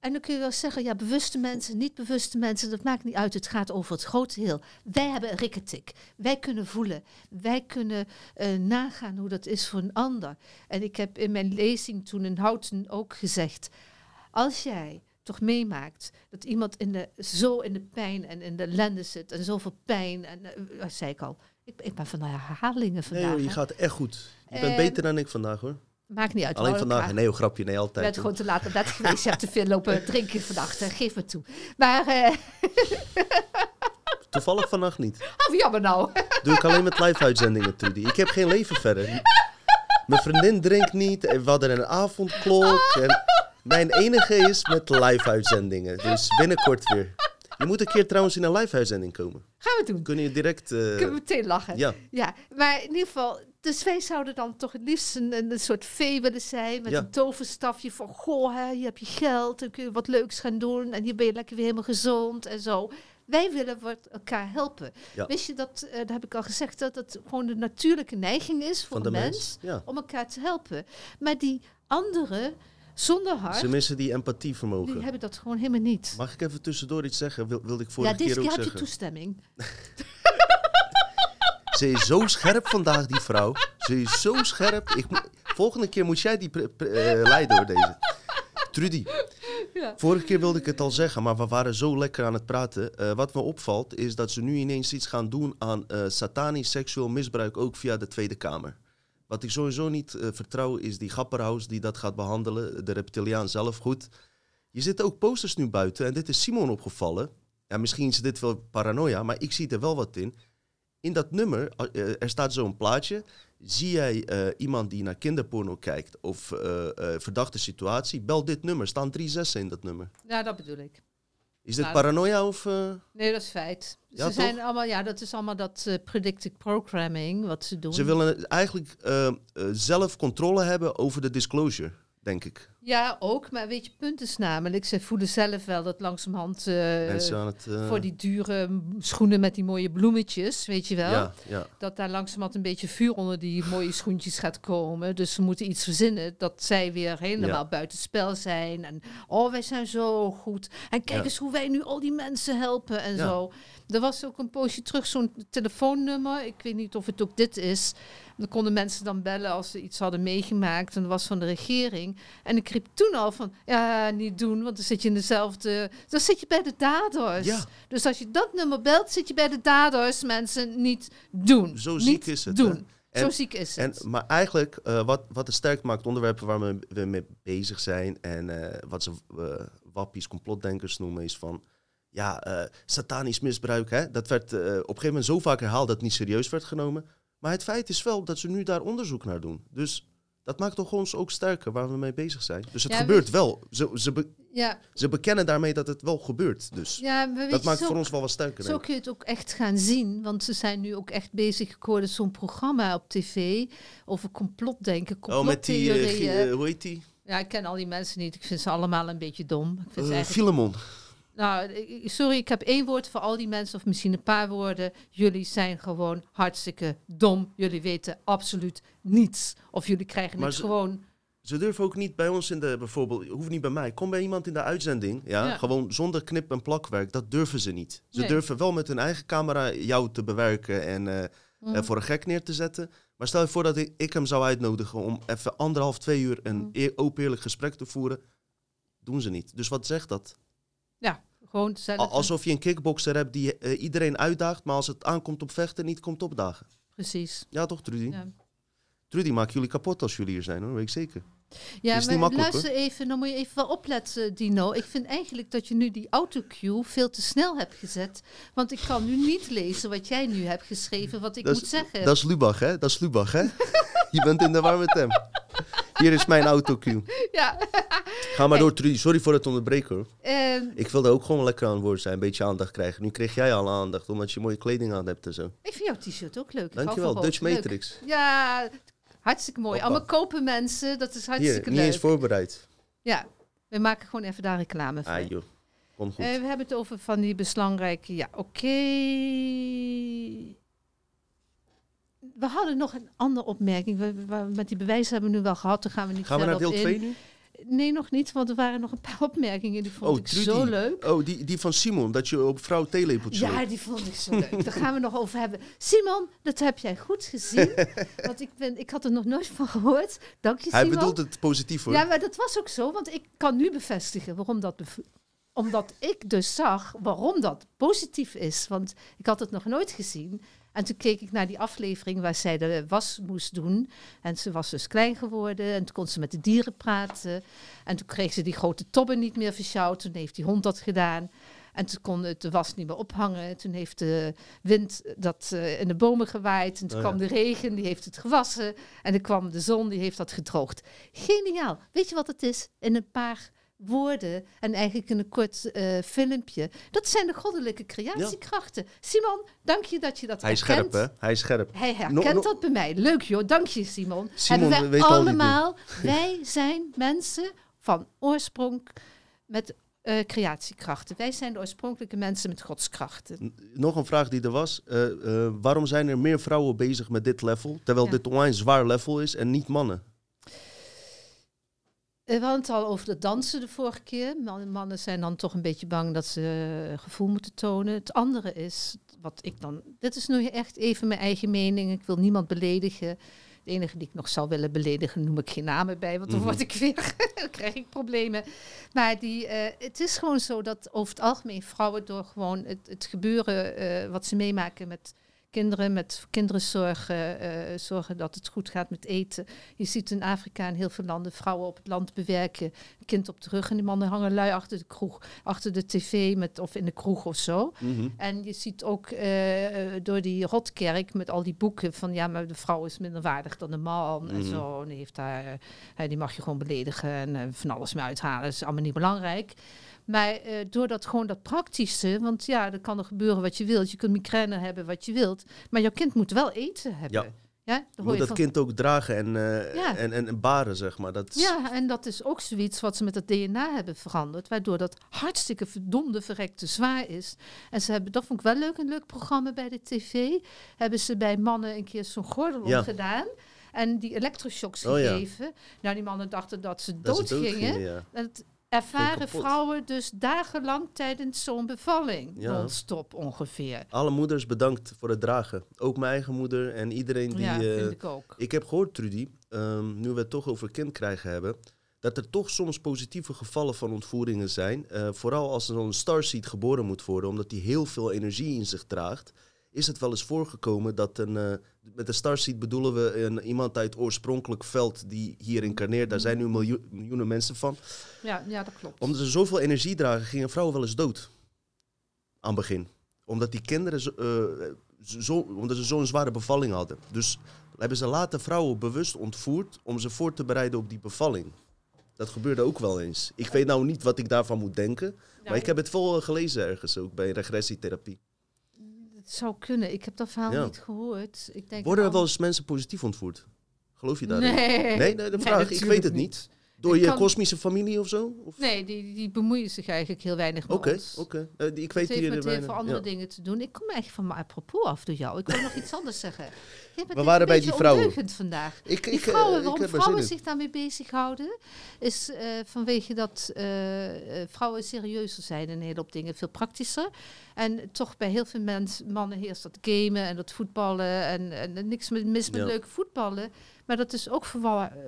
Speaker 2: en dan kun je wel zeggen, ja, bewuste mensen, niet bewuste mensen, dat maakt niet uit. Het gaat over het grote heel. Wij hebben rikketik. Wij kunnen voelen. Wij kunnen uh, nagaan hoe dat is voor een ander. En ik heb in mijn lezing toen in Houten ook gezegd, als jij toch meemaakt dat iemand in de, zo in de pijn en in de ellende zit en zoveel pijn, en uh, zei ik al, ik, ik ben van de herhalingen vandaag.
Speaker 1: Nee, je gaat echt goed. Je bent beter dan ik vandaag hoor.
Speaker 2: Maakt niet uit.
Speaker 1: Alleen vandaag. Nee, grapje. Nee, altijd.
Speaker 2: Ik ben gewoon te laat op bed geweest. Je hebt te veel lopen drinken vannacht. Geef me toe. Maar... Uh...
Speaker 1: Toevallig vannacht niet.
Speaker 2: Oh, jammer nou.
Speaker 1: Doe ik alleen met live-uitzendingen, Trudy. Ik heb geen leven verder. Mijn vriendin drinkt niet. En we hadden een avondklok. En mijn enige is met live-uitzendingen. Dus binnenkort weer. Je moet een keer trouwens in een live-uitzending komen.
Speaker 2: Gaan we doen.
Speaker 1: Kun je direct... Uh...
Speaker 2: Kunnen we meteen lachen.
Speaker 1: Ja.
Speaker 2: ja. Maar in ieder geval, dus wij zouden dan toch het liefst een, een soort fee willen zijn. Met een toverstafje van, goh, hè, hier heb je geld. Dan kun je wat leuks gaan doen. En hier ben je lekker weer helemaal gezond en zo. Wij willen elkaar helpen. Ja. Wist je dat, uh, dat heb ik al gezegd, dat het gewoon de natuurlijke neiging is voor de mens, om elkaar te helpen. Maar die anderen zonder hart.
Speaker 1: Ze missen die empathievermogen.
Speaker 2: Die hebben dat gewoon helemaal niet.
Speaker 1: Mag ik even tussendoor iets zeggen? Wil, wilde ik vorige ja, keer ook zeggen. Ja,
Speaker 2: deze keer had je toestemming.
Speaker 1: Ze is zo scherp vandaag, die vrouw. Ze is zo scherp. Ik, volgende keer moet jij die uh, leiden door deze. Trudy. Ja. Vorige keer wilde ik het al zeggen, maar we waren zo lekker aan het praten. Uh, wat me opvalt is dat ze nu ineens iets gaan doen aan uh, satanisch seksueel misbruik, ook via de Tweede Kamer. Wat ik sowieso niet uh, vertrouw is die Gapperhaus die dat gaat behandelen, de reptiliaan zelf goed. Je zit ook posters nu buiten en dit is Simon opgevallen. Ja, misschien is dit wel paranoia, maar ik zie er wel wat in in dat nummer, uh, er staat zo'n plaatje. Zie jij uh, iemand die naar kinderporno kijkt of uh, verdachte situatie, bel dit nummer. Staan drie zessen in dat nummer.
Speaker 2: Ja, dat bedoel ik.
Speaker 1: Is dit nou, paranoia of...
Speaker 2: Nee, dat is feit. Ja, ze zijn allemaal, ja, dat is allemaal dat predictive programming wat ze doen.
Speaker 1: Ze willen eigenlijk zelf controle hebben over de disclosure denk ik.
Speaker 2: Ja, ook. Maar weet je, punt is namelijk, ze voelen zelf wel dat langzamerhand uh, het, uh... voor die dure schoenen met die mooie bloemetjes, weet je wel,
Speaker 1: ja, ja.
Speaker 2: dat daar langzamerhand een beetje vuur onder die mooie schoentjes gaat komen. Dus ze moeten iets verzinnen dat zij weer helemaal ja. buitenspel zijn. En oh, wij zijn zo goed. En kijk eens hoe wij nu al die mensen helpen en zo. Er was ook een poosje terug zo'n telefoonnummer. Ik weet niet of het ook dit is. Dan konden mensen dan bellen als ze iets hadden meegemaakt. En dat was van de regering. En ik riep toen al van, ja, niet doen, want dan zit je in dezelfde... Dan zit je bij de daders.
Speaker 1: Ja.
Speaker 2: Dus als je dat nummer belt, zit je bij de daders. Mensen niet doen.
Speaker 1: Zo ziek is het.
Speaker 2: Doen. En, Zo ziek is
Speaker 1: het. En, maar eigenlijk, uh, wat, wat het sterk maakt, onderwerpen waar we, we mee bezig zijn... en uh, wat ze uh, wappies, complotdenkers noemen, is van ja, satanisch misbruik. Hè? Dat werd op een gegeven moment zo vaak herhaald dat het niet serieus werd genomen. Maar het feit is wel dat ze nu daar onderzoek naar doen. Dus dat maakt toch ons ook sterker waar we mee bezig zijn. Dus het gebeurt wel. Ze, ze, be
Speaker 2: ja.
Speaker 1: ze bekennen daarmee dat het wel gebeurt. Dus
Speaker 2: ja,
Speaker 1: dat maakt voor ons wel wat sterker.
Speaker 2: Zo kun je het ook echt gaan zien. Want ze zijn nu ook echt bezig geworden. Zo'n programma op tv over complotdenken, complottheorieën.
Speaker 1: Oh, met die, uh, hoe heet die?
Speaker 2: Ja, ik ken al die mensen niet. Ik vind ze allemaal een beetje dom. Ik vind
Speaker 1: uh, Filemon.
Speaker 2: Nou, sorry, ik heb één woord voor al die mensen, of misschien een paar woorden. Jullie zijn gewoon hartstikke dom. Jullie weten absoluut niets. Of jullie krijgen het gewoon.
Speaker 1: Ze durven ook niet bij ons in de, bijvoorbeeld, hoeft niet bij mij. Kom bij iemand in de uitzending, ja, gewoon zonder knip- en plakwerk. Dat durven ze niet. Ze durven wel met hun eigen camera jou te bewerken en uh, mm. voor een gek neer te zetten. Maar stel je voor dat ik, ik hem zou uitnodigen om even anderhalf, twee uur een mm. open eerlijk gesprek te voeren. Doen ze niet. Dus wat zegt dat?
Speaker 2: Ja, gewoon
Speaker 1: Alsof je een kickboxer hebt die uh, iedereen uitdaagt, maar als het aankomt op vechten niet komt opdagen.
Speaker 2: Precies.
Speaker 1: Ja, toch, Trudy? Ja. Trudy maakt jullie kapot als jullie hier zijn, hoor. Weet ik zeker.
Speaker 2: Ja, is maar luister even, dan moet je even wel opletten, Dino. Ik vind eigenlijk dat je nu die autocue veel te snel hebt gezet. Want ik kan nu niet lezen wat jij nu hebt geschreven, wat ik moet zeggen.
Speaker 1: Dat is Lubach, hè? Dat is Lubach, hè? je bent in de warme tem. Hier is mijn autocue.
Speaker 2: Ja.
Speaker 1: Ga maar door, Trudy. Sorry voor het onderbreken. Hoor. Ehm, ik wilde ook gewoon lekker aan het woord zijn. Een beetje aandacht krijgen. Nu kreeg jij al aandacht, omdat je mooie kleding aan hebt en zo.
Speaker 2: Ik vind jouw t-shirt ook leuk.
Speaker 1: Dankjewel, Dutch Matrix.
Speaker 2: Ja, hartstikke mooi. Allemaal kopen mensen, dat is hartstikke
Speaker 1: Hier, niet eens voorbereid.
Speaker 2: Ja, we maken gewoon even daar reclame voor.
Speaker 1: Ah joh, kom goed.
Speaker 2: Uh, we hebben het over van die belangrijke... Ja, oké we hadden nog een andere opmerking. We, we, met die bewijzen hebben we nu wel gehad. Dan gaan we niet
Speaker 1: gaan we naar deel 2 nu?
Speaker 2: Nee, nog niet, want er waren nog een paar opmerkingen. Die vond oh, ik zo leuk.
Speaker 1: Oh, die, die van Simon, dat je op vrouw theelepeltje
Speaker 2: Ja, die vond ik zo leuk. Daar gaan we nog over hebben. Simon, dat heb jij goed gezien. want ik, ben, ik had er nog nooit van gehoord. Dank je,
Speaker 1: Hij bedoelt het positief hoor.
Speaker 2: Ja, maar dat was ook zo, want ik kan nu bevestigen waarom dat... omdat ik dus zag waarom dat positief is. Want ik had het nog nooit gezien. En toen keek ik naar die aflevering waar zij de was moest doen. En ze was dus klein geworden. En toen kon ze met de dieren praten. En toen kreeg ze die grote tobben niet meer versjouwd. Toen heeft die hond dat gedaan. En toen kon het de was niet meer ophangen. Toen heeft de wind dat uh, in de bomen gewaaid. En toen oh kwam de regen, die heeft het gewassen. En dan kwam de zon, die heeft dat gedroogd. Geniaal. Weet je wat het is? In een paar woorden en eigenlijk in een kort uh, filmpje. Dat zijn de goddelijke creatiekrachten. Simon, dank je dat je dat
Speaker 1: Hij
Speaker 2: is scherp,
Speaker 1: hè? Hij is scherp.
Speaker 2: Hij herkent dat bij mij. Leuk, joh. Dank je, Simon. Simon Hebben wij allemaal... wij zijn mensen van oorsprong met uh, creatiekrachten. Wij zijn de oorspronkelijke mensen met godskrachten.
Speaker 1: Nog een vraag die er was. Uh, waarom zijn er meer vrouwen bezig met dit level, terwijl dit online zwaar level is en niet mannen?
Speaker 2: We hadden het al over het dansen de vorige keer. Mannen zijn dan toch een beetje bang dat ze eh, gevoel moeten tonen. Het andere is, wat ik dan... Dit is nu echt even mijn eigen mening. Ik wil niemand beledigen. De enige die ik nog zou willen beledigen, noem ik geen namen bij, want dan mhm. word ik weer, dan krijg ik problemen. Maar die, uh, het is gewoon zo dat over het algemeen vrouwen door gewoon het, het gebeuren uh, wat ze meemaken met kinderen, met kinderen zorgen, eh, zorgen dat het goed gaat met eten. Je ziet in Afrika in heel veel landen vrouwen op het land bewerken, kind op de rug en die mannen hangen lui achter de kroeg, achter de tv met, of in de kroeg of zo.
Speaker 1: Mhm.
Speaker 2: En je ziet ook eh, eh, door die rotkerk met al die boeken van ja, maar de vrouw is minder waardig dan de man en
Speaker 1: Mhm.
Speaker 2: zo. En die, heeft daar, die mag je gewoon beledigen en van alles mee uithalen. Dat is allemaal niet belangrijk. Maar eh, door dat gewoon dat praktische, want ja, er kan er gebeuren wat je wilt. Je kunt migraine hebben wat je wilt, maar jouw kind moet wel eten hebben.
Speaker 1: Ja.
Speaker 2: Ja,
Speaker 1: Je moet
Speaker 2: je
Speaker 1: dat
Speaker 2: van-
Speaker 1: kind ook dragen en, eh,
Speaker 2: Ja.
Speaker 1: en, en, en baren, zeg maar. Dat is-
Speaker 2: Ja, en dat is ook zoiets wat ze met het DNA hebben veranderd, waardoor dat hartstikke verdomde verrekte zwaar is. En ze hebben, dat vond ik wel leuk, een leuk programma bij de tv, hebben ze bij mannen een keer zo'n gordel
Speaker 1: Ja.
Speaker 2: om gedaan en die elektroshocks
Speaker 1: Oh ja.
Speaker 2: gegeven. Nou, die mannen dachten dat ze
Speaker 1: ze
Speaker 2: dood gingen.
Speaker 1: doodgingen, ja.
Speaker 2: En het ervaren vrouwen dus dagenlang tijdens zo'n bevalling,
Speaker 1: Ja.
Speaker 2: non-stop ongeveer.
Speaker 1: Alle moeders bedankt voor het dragen. Ook mijn eigen moeder en iedereen die...
Speaker 2: ja,
Speaker 1: eh,
Speaker 2: vind ik ook.
Speaker 1: Ik heb gehoord, Trudy, ehm, nu we het toch over kind krijgen hebben, dat er toch soms positieve gevallen van ontvoeringen zijn. Eh, vooral als er zo'n starseed geboren moet worden, omdat die heel veel energie in zich draagt. Is het wel eens voorgekomen dat een, eh, met een starseed bedoelen we een, iemand uit oorspronkelijk veld die hier incarneert. Daar zijn nu miljoen- miljoenen mensen van.
Speaker 2: Ja, ja, dat klopt.
Speaker 1: Omdat ze zoveel energie dragen, gingen vrouwen wel eens dood. Aan het begin. Omdat die kinderen eh, zo, omdat ze zo'n zware bevalling hadden. Dus hebben ze later vrouwen bewust ontvoerd om ze voor te bereiden op die bevalling. Dat gebeurde ook wel eens. Ik weet nou niet wat ik daarvan moet denken. Maar
Speaker 2: Nou,
Speaker 1: ik heb het vol gelezen ergens ook bij regressietherapie.
Speaker 2: Het zou kunnen. Ik heb dat verhaal
Speaker 1: Ja.
Speaker 2: niet gehoord. Ik denk
Speaker 1: Worden er wel eens mensen positief ontvoerd? Geloof je daarin?
Speaker 2: Nee.
Speaker 1: Nee, nee, de vraag, ik weet het niet. Door je
Speaker 2: kan-
Speaker 1: kosmische familie of zo? Of-
Speaker 2: Nee, die, die bemoeien zich eigenlijk heel weinig met
Speaker 1: Oké,
Speaker 2: ons.
Speaker 1: oké. Eh, die- ik weet
Speaker 2: heeft
Speaker 1: hier
Speaker 2: met heel veel andere
Speaker 1: ja.
Speaker 2: dingen te doen. Ik kom eigenlijk van mijn apropos af door jou. Ik wil nog iets anders zeggen.
Speaker 1: We waren bij die vrouwen.
Speaker 2: vandaag.
Speaker 1: Ik,
Speaker 2: Die
Speaker 1: ik, eh,
Speaker 2: vrouwen,
Speaker 1: ik
Speaker 2: waarom vrouwen zich daarmee bezighouden, is eh, vanwege dat vrouwen serieuzer zijn in een hele hoop dingen, veel praktischer. En toch bij heel veel mens, mannen heerst dat gamen en dat voetballen en, en niks met- mis met
Speaker 1: Ja.
Speaker 2: leuk voetballen. Maar dat is ook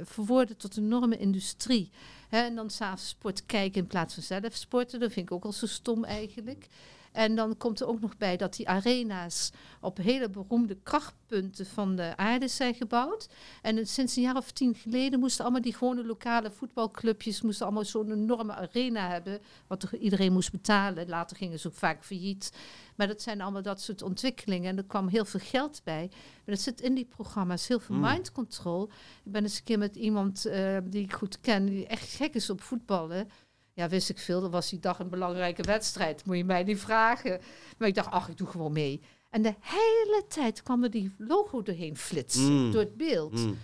Speaker 2: verworden tot een enorme industrie. En dan s'avonds sport kijken in plaats van zelf sporten. Dat vind ik ook al zo stom eigenlijk. En dan komt er ook nog bij dat die arena's op hele beroemde krachtpunten van de aarde zijn gebouwd. En sinds een jaar of tien geleden moesten allemaal die gewone lokale voetbalclubjes moesten allemaal zo'n enorme arena hebben, wat er iedereen moest betalen. Later gingen ze ook vaak failliet. Maar dat zijn allemaal dat soort ontwikkelingen. En er kwam heel veel geld bij. Maar dat zit in die programma's, heel veel
Speaker 1: Mm.
Speaker 2: mind control. Ik ben eens een keer met iemand eh, die ik goed ken, die echt gek is op voetballen. Ja, wist ik veel. Dat was die dag een belangrijke wedstrijd. Moet je mij niet vragen. Maar ik dacht, ach, ik doe gewoon mee. En de hele tijd kwam er die logo doorheen flitsen,
Speaker 1: Mm.
Speaker 2: door het beeld.
Speaker 1: Mm.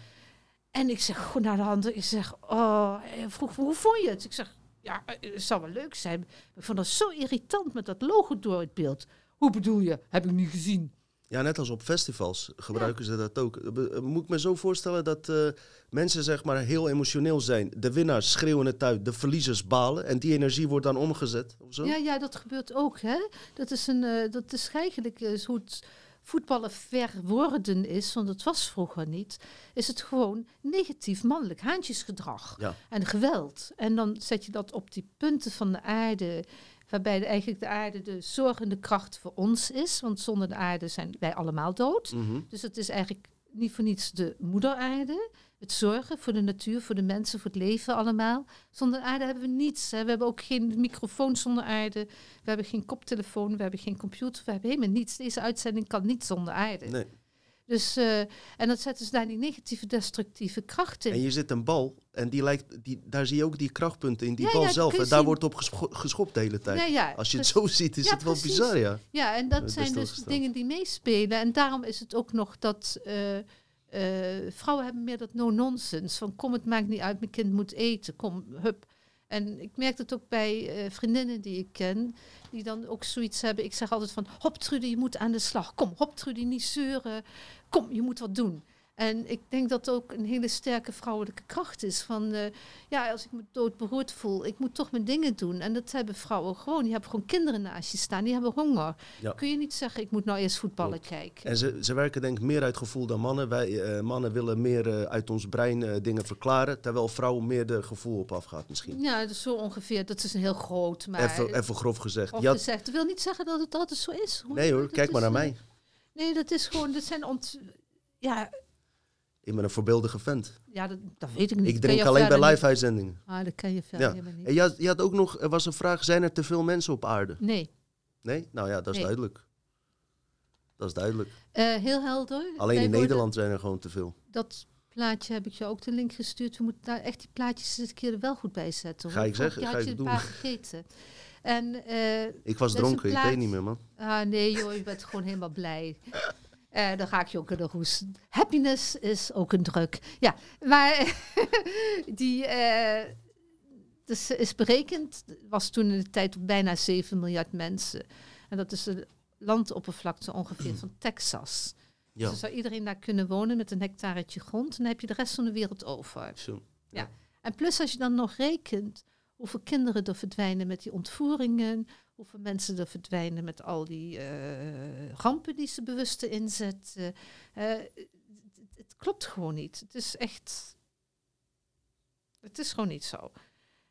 Speaker 2: En ik zeg gewoon naar de hand, ik zeg, oh, hij vroeg, hoe vond je het? Ik zeg, ja, eh, het zou wel leuk zijn. Ik vond dat zo irritant met dat logo door het beeld. Hoe bedoel je? Heb ik niet gezien.
Speaker 1: Ja, net als op festivals gebruiken ze dat ook. Be- eh, Moet ik me zo voorstellen dat eh, mensen zeg maar heel emotioneel zijn. De winnaars schreeuwen het uit, de verliezers balen. En die energie wordt dan omgezet of zo?
Speaker 2: Ja, ja, dat gebeurt ook. Hè? Dat, is een, eh, dat is eigenlijk eh, hoe het voetballen verworden is, want het was vroeger niet. Is het gewoon negatief mannelijk haantjesgedrag
Speaker 1: Ja.
Speaker 2: en geweld. En dan zet je dat op die punten van de aarde, waarbij de, eigenlijk de aarde de zorgende kracht voor ons is. Want zonder de aarde zijn wij allemaal dood.
Speaker 1: Mhm.
Speaker 2: Dus het is eigenlijk niet voor niets de moeder aarde. Het zorgen voor de natuur, voor de mensen, voor het leven allemaal. Zonder aarde hebben we niets. Hè. We hebben ook geen microfoon zonder aarde. We hebben geen koptelefoon, we hebben geen computer. We hebben helemaal niets. Deze uitzending kan niet zonder aarde.
Speaker 1: Nee.
Speaker 2: Dus, eh, en dat zetten ze daar die negatieve, destructieve kracht in.
Speaker 1: En je zit een bal en die lijkt, die, daar zie je ook die krachtpunten in die
Speaker 2: Ja,
Speaker 1: bal
Speaker 2: ja,
Speaker 1: zelf. En daar
Speaker 2: zien.
Speaker 1: wordt op gescho- geschopt de hele tijd.
Speaker 2: ja, ja,
Speaker 1: Als je het zo ziet, is het wel
Speaker 2: precies.
Speaker 1: bizar, ja.
Speaker 2: Ja, en dat
Speaker 1: bij
Speaker 2: zijn dus dingen die meespelen. En daarom is het ook nog dat eh, eh, vrouwen hebben meer dat no-nonsense. Van kom, het maakt niet uit, mijn kind moet eten. Kom, hup. En ik merk dat ook bij eh, vriendinnen die ik ken, die dan ook zoiets hebben. Ik zeg altijd van, hop Trudy, je moet aan de slag. Kom, hop Trudy, niet zeuren. Kom, je moet wat doen. En ik denk dat ook een hele sterke vrouwelijke kracht is. Van eh, ja, als ik me doodberoerd voel, ik moet toch mijn dingen doen. En dat hebben vrouwen gewoon. Die hebben gewoon kinderen naast je staan, die hebben honger.
Speaker 1: Ja.
Speaker 2: Kun je niet zeggen, ik moet nou eerst voetballen kijken.
Speaker 1: En ze, ze werken denk ik meer uit gevoel dan mannen. Wij eh, mannen willen meer eh, uit ons brein dingen verklaren. Terwijl vrouwen meer de gevoel op afgaat misschien.
Speaker 2: Ja, dat is zo ongeveer. Dat is een heel groot, maar...
Speaker 1: Even, even grof gezegd.
Speaker 2: of
Speaker 1: Je had-
Speaker 2: gezegd, dat wil niet zeggen dat het altijd zo is.
Speaker 1: Nee hoor, kijk maar naar mij.
Speaker 2: Nee, dat is gewoon, dat zijn ont... Ja,
Speaker 1: Ik ben een voorbeeldige vent.
Speaker 2: ja dat, dat weet ik niet.
Speaker 1: Ik drink alleen bij live uitzendingen.
Speaker 2: Ah, dat kan je verder
Speaker 1: Ja.
Speaker 2: helemaal niet.
Speaker 1: En je had, je had ook nog, er was een vraag, zijn er te veel mensen op aarde?
Speaker 2: Nee.
Speaker 1: Nee? Nou ja, dat is
Speaker 2: Nee.
Speaker 1: duidelijk. Dat is duidelijk.
Speaker 2: Eh, heel helder.
Speaker 1: Alleen
Speaker 2: Wij
Speaker 1: in Nederland zijn er gewoon te veel.
Speaker 2: Dat plaatje heb ik je ook de link gestuurd. We moeten daar echt die plaatjes dit keer er wel goed bij zetten.
Speaker 1: Ga ik zeggen, ga
Speaker 2: had
Speaker 1: ik
Speaker 2: je
Speaker 1: doen.
Speaker 2: een paar vergeten. En eh,
Speaker 1: Ik was
Speaker 2: een
Speaker 1: dronken, ik weet niet meer, man.
Speaker 2: Ah, nee joh, je bent gewoon helemaal blij. Eh, dan ga ik je ook kunnen roesten. Happiness is ook een druk. Ja, maar die eh, dus is berekend, was toen in de tijd op bijna 7 miljard mensen. En dat is de landoppervlakte ongeveer van Texas.
Speaker 1: Ja.
Speaker 2: Dus zou iedereen daar kunnen wonen met een hectaretje grond. En dan heb je de rest van de wereld over.
Speaker 1: Zo.
Speaker 2: En plus als je dan nog rekent hoeveel kinderen er verdwijnen met die ontvoeringen, hoeveel mensen er verdwijnen met al die eh, rampen die ze bewust inzetten. Eh, het, het klopt gewoon niet. Het is echt. Het is gewoon niet zo.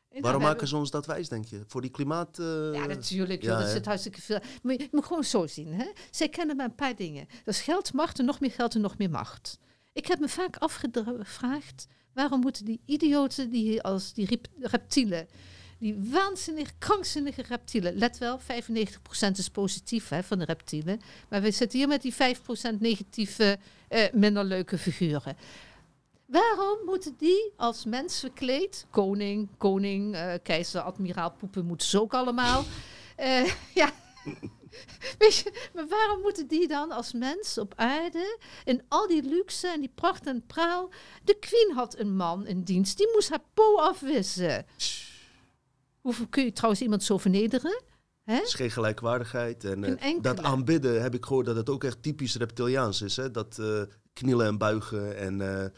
Speaker 2: En
Speaker 1: Waarom
Speaker 2: we
Speaker 1: maken ze ons dat wijs, denk je? Voor die klimaat... eh,
Speaker 2: ja, natuurlijk.
Speaker 1: ja,
Speaker 2: er
Speaker 1: hè?
Speaker 2: zit hartstikke veel. Maar je moet gewoon zo zien. Hè? Zij kennen maar een paar dingen. Dat is geld, macht en nog meer geld en nog meer macht. Ik heb me vaak afgevraagd... waarom moeten die idioten, die als die rep- reptielen... die waanzinnig krankzinnige reptielen... let wel, 95% is positief hè, van de reptielen... maar we zitten hier met die 5% negatieve, eh, minder leuke figuren... Waarom moeten die als mens verkleed, koning, koning, eh, keizer, admiraal, poepen moeten ze ook allemaal. Eh, ja, weet je, maar waarom moeten die dan als mens op aarde in al die luxe en die pracht en praal? De queen had een man in dienst, die moest haar po afwissen. Hoeveel kun je trouwens iemand zo vernederen?
Speaker 1: Het is geen gelijkwaardigheid. En eh, dat aanbidden heb ik gehoord dat het ook echt typisch reptiliaans is. Hè? Dat eh, knielen en buigen en eh,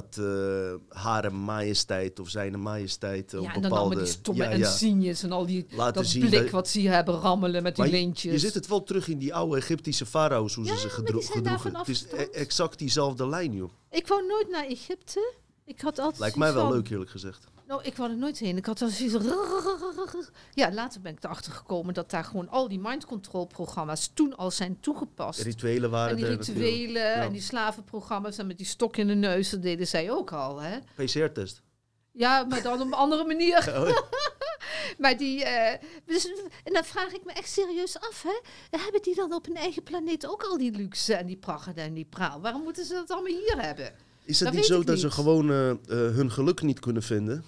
Speaker 1: dat eh hare majesteit of zijn majesteit op
Speaker 2: Ja, en dan
Speaker 1: bepaalde...
Speaker 2: allemaal die stomme
Speaker 1: Ja,
Speaker 2: en
Speaker 1: ja.
Speaker 2: en al die
Speaker 1: Laten
Speaker 2: dat
Speaker 1: zien
Speaker 2: blik wat ze hebben rammelen met die
Speaker 1: Maar
Speaker 2: lintjes.
Speaker 1: je zit het wel terug in die oude Egyptische farao's, hoe
Speaker 2: Ja,
Speaker 1: ze zich gedro- gedroegen. Het is e- exact diezelfde lijn, joh.
Speaker 2: Ik wou nooit naar Egypte. Ik had altijd
Speaker 1: Lijkt mij wel
Speaker 2: van-
Speaker 1: leuk, eerlijk gezegd.
Speaker 2: Nou, ik wou er nooit heen. Ik had al zoiets Ja, later ben ik erachter gekomen dat daar gewoon al die mind control programma's toen al zijn toegepast.
Speaker 1: Rituelen waren
Speaker 2: en die
Speaker 1: er
Speaker 2: rituelen
Speaker 1: Ja.
Speaker 2: en die slavenprogramma's en met die stok in de neus, dat deden zij ook al, hè?
Speaker 1: PCR-test.
Speaker 2: Ja, maar dan op een andere manier.
Speaker 1: Oh, ja.
Speaker 2: Maar die, eh, dus, en dan vraag ik me echt serieus af, hè? Hebben die dan op hun eigen planeet ook al die luxe en die pracht en die praal? Waarom moeten ze dat allemaal hier hebben?
Speaker 1: Is het
Speaker 2: Dat
Speaker 1: niet zo dat ze gewoon eh, eh, hun geluk niet kunnen vinden?